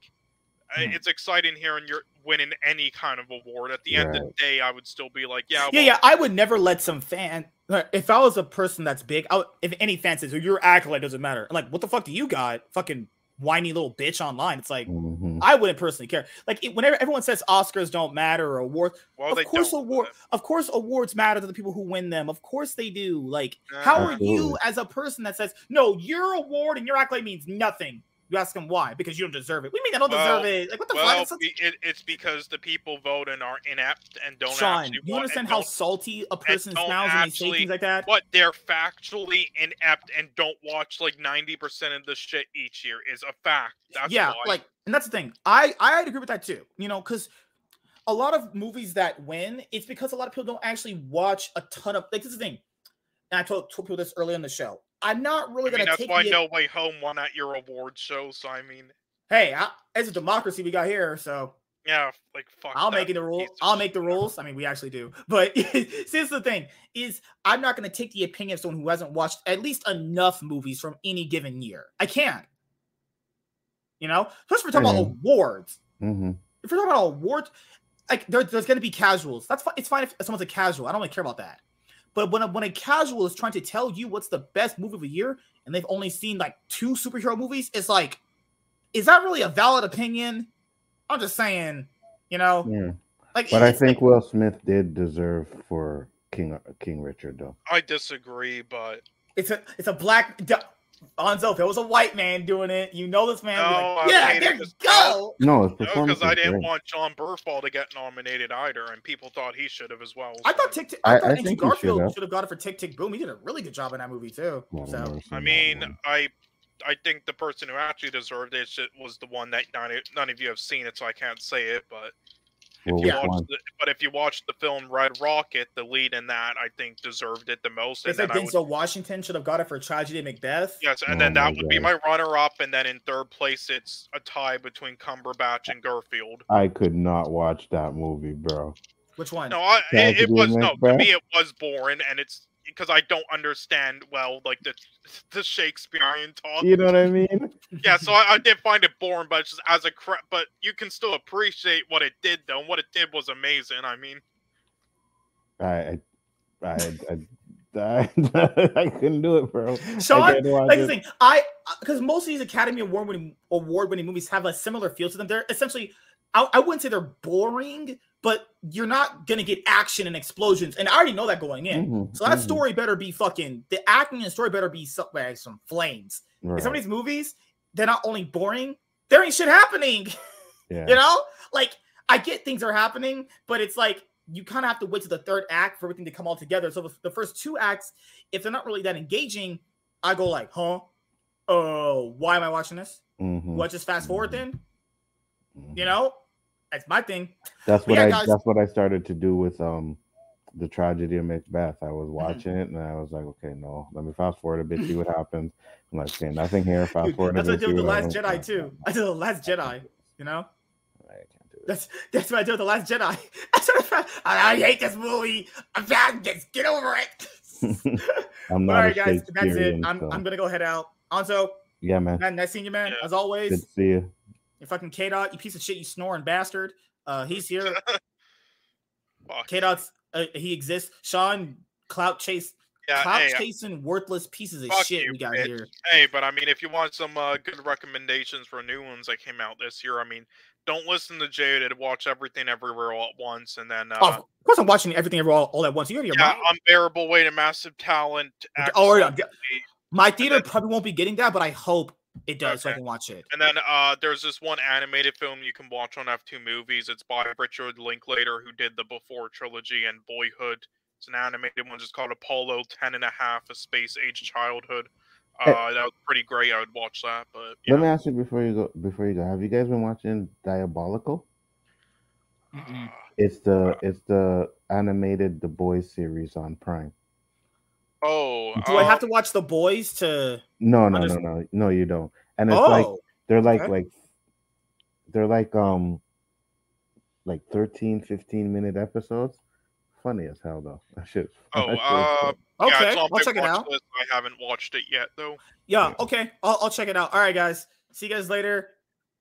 uh, Hmm. it's exciting hearing you're winning any kind of award. At the end of the day, I would still be like, yeah, Yeah, well, yeah. I would never let some fan. If I was a person that's big, I would, if any fan says, "Oh, your accolade doesn't matter," I'm like, "What the fuck do you got?" Fucking whiny little bitch online. It's like Mhm. I wouldn't personally care. Like it- whenever everyone says Oscars don't matter or awards, Well, of course don't, award, of course awards matter to the people who win them. Of course they do. Like, how are you as a person that says no, your award and your accolade means nothing? You ask them why because you don't deserve it. We mean I don't Well- deserve it. Like what the Well, fuck? It's- it, it's because the people vote and are inept and don't Sean, actually. you want- understand and how salty a person smells when they say things like that? But they're factually inept and don't watch like ninety percent of the shit each year is a fact. That's yeah, why. like, and that's the thing. I I agree with that too. You know, because a lot of movies that win, it's because a lot of people don't actually watch a ton of. Like this is the thing, and I told, told people this earlier in the show. I'm not really I mean, gonna that's take why the. No Way Home won at your award show. So I mean, Hey, I, it's a democracy we got here, so yeah, like fuck. I'll that make it the rule. piece of I'll make the rules. I mean, we actually do. <laughs> But see, this is the thing: is I'm not going to take the opinion of someone who hasn't watched at least enough movies from any given year. I can't. You know, especially if we're talking about Mhm. awards. Mhm. If we're talking about awards, like there, there's going to be casuals. That's fine. It's fine if someone's a casual. I don't really care about that. But when a, when a casual is trying to tell you what's the best movie of the year, and they've only seen like two superhero movies, it's like, is that really a valid opinion? I'm just saying, you know, Yeah. like. But I think like- Will Smith did deserve for King King Richard though. I disagree, but it's a it's a black. D- Onzo, if it was a white man doing it, you know this man. would No, like, oh, I yeah, mean, there you go. No, his no, because I didn't great. want Jon Bernthal to get nominated either, and people thought he should have as well. I thought Tick Tick. I- I thought I Andrew think he should Garfield have. should have got it for Tick Tick Boom. He did a really good job in that movie too. Well, So I mean. I I think the person who actually deserved it was the one that none, of- none of you have seen it, so I can't say it. But Well, if you watch the, but if you watch the film Red Rocket, the lead in that I think deserved it the most. they And said then I would, Denzel Washington should have got it for Tragedy of Macbeth. yes, and Oh then my that would be my runner-up, and then in third place it's a tie between Cumberbatch and Garfield. I could not watch that movie, bro. Which one? No, I, it, it of was no to me it was boring, and it's because I don't understand well like the <laughs> the Shakespearean talk. You know what I mean? <laughs> yeah, so I, I did find it boring, but it's just as a cra- but you can still appreciate what it did though. And what it did was amazing. I mean, I, I, I, I, <laughs> I, I couldn't do it, bro. Sean, I like the thing, I because most of these Academy Award winning award winning movies have a similar feel to them. They're essentially I, I wouldn't say they're boring, but you're not gonna get action and explosions. And I already know that going in. Mhm, So that mhm. story better be fucking the acting and story better be some, like some flames. In Right. some of these movies, they're not only boring, there ain't shit happening. <laughs> yeah. you know, like I get things are happening, but it's like you kind of have to wait to the third act for everything to come all together. So the- the first two acts, if they're not really that engaging, I go like, huh? Oh, why am I watching this? Mhm, What just fast forward then? mhm. You know, that's my thing. That's But what yeah, I guys- that's what I started to do with um the tragedy of Macbeth. I Mm-hmm. was watching it and I was like, okay, no, let me fast forward a bit, see what happens. I'm like, okay, nothing here. Fast Dude, <laughs> forward. a that's what I did with the what Last happens. Jedi too. I did the Last Jedi. You know, I can't do it. that's that's what I did with the Last Jedi. <laughs> I. I, I hate this movie. I'm bad. Just get over it. <laughs> I'm not right, a guys, that's it. I'm, so- I'm gonna go head out. Anzo, yeah, man. man, nice seeing you, man. Yeah. As always, Good to see you. You fucking K Dot, you piece of shit, you snoring bastard. Uh, he's here. <laughs> K Dot's uh, he exists. Sean, clout chase, Yeah, clout hey, chasing, worthless pieces of shit you, we got bitch. here. Hey, but I mean, if you want some uh, good recommendations for new ones that came out this year, I mean, don't listen to Jaded. Watch everything everywhere all at once, and then uh, Oh, of course, I'm watching everything every all, all at once. You already yeah, unbearable weight of massive talent. Okay, oh, yeah, my theater probably won't be getting that, but I hope it does so I can watch it. And then uh, there's this one animated film you can watch on F2 Movies. It's by Richard Linklater, who did the Before trilogy and Boyhood. It's an animated one just called Apollo 10 and a half, A Space Age Childhood. Hey. Uh, that was pretty great. I would watch that, but yeah. Let me ask you before you go. Before you go, have you guys been watching Diabolical? Mm-mm. It's the it's the animated The Boys series on Prime. Oh, Do I have to watch The Boys to? No, no, Unders- no, no, no. You don't. And it's Oh, like they're like okay. like they're like um like 13, 15 minute episodes. Funny as hell though. <laughs> That shit's Oh, that uh, funny. yeah, okay, I'll check it out. list. I haven't watched it yet, though. Yeah, Yeah. okay, I'll, I'll check it out. All right, guys, see you guys later.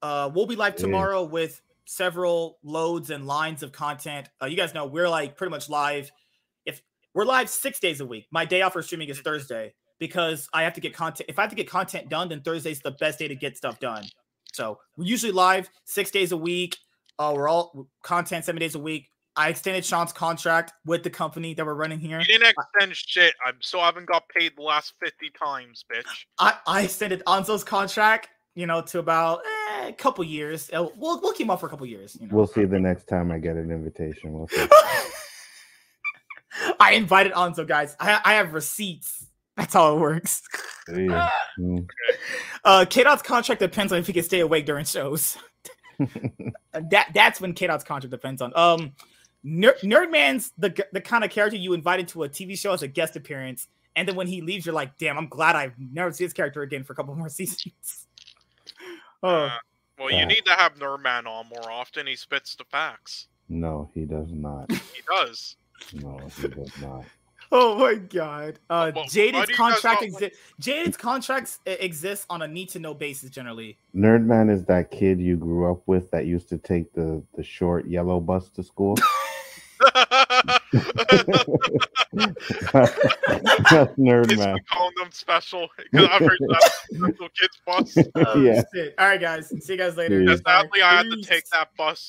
Uh, we'll be live Yeah. tomorrow with several loads and lines of content. Uh, you guys know we're like pretty much live. If we're live six days a week, my day off for streaming is Thursday because I have to get content. If I have to get content done, then Thursday's the best day to get stuff done. So we're usually live six days a week. Uh, we're all content seven days a week. I extended Sean's contract with the company that we're running here. You didn't extend shit. I'm still haven't got paid the last 50 times, bitch. I, I extended Anzo's contract, you know, to about eh, a couple years. Uh, We'll we'll keep him up for a couple years. You know. We'll see the next time I get an invitation. We'll see. <laughs> I invited Anzo, guys. I I have receipts. That's how it works. Yeah. <laughs> Uh, K Dot's contract depends on if he can stay awake during shows. Uh, <laughs> that that's when K Dot's contract depends on. Um, Ner- Nerdman's the the kind of character you invited to a TV show as a guest appearance, and then when he leaves, you're like, damn, I'm glad I've never seen this character again for a couple more <laughs> seasons. oh, Uh, well, you need to have Nerdman on more often. He spits the facts. No, he does not. He does. No, he does not. <laughs> oh my god. Uh, Well, why Jaded's do you guys contract not exi- Jaded's contracts e- exist on a need to know basis generally. Nerdman is that kid you grew up with that used to take the the short yellow bus to school. <laughs> That's It's Nerdman. calling them special because I've heard that <laughs> special kids bus. Oh, Yeah. shit. All right, guys. See you guys later. Sadly, I had to take that bus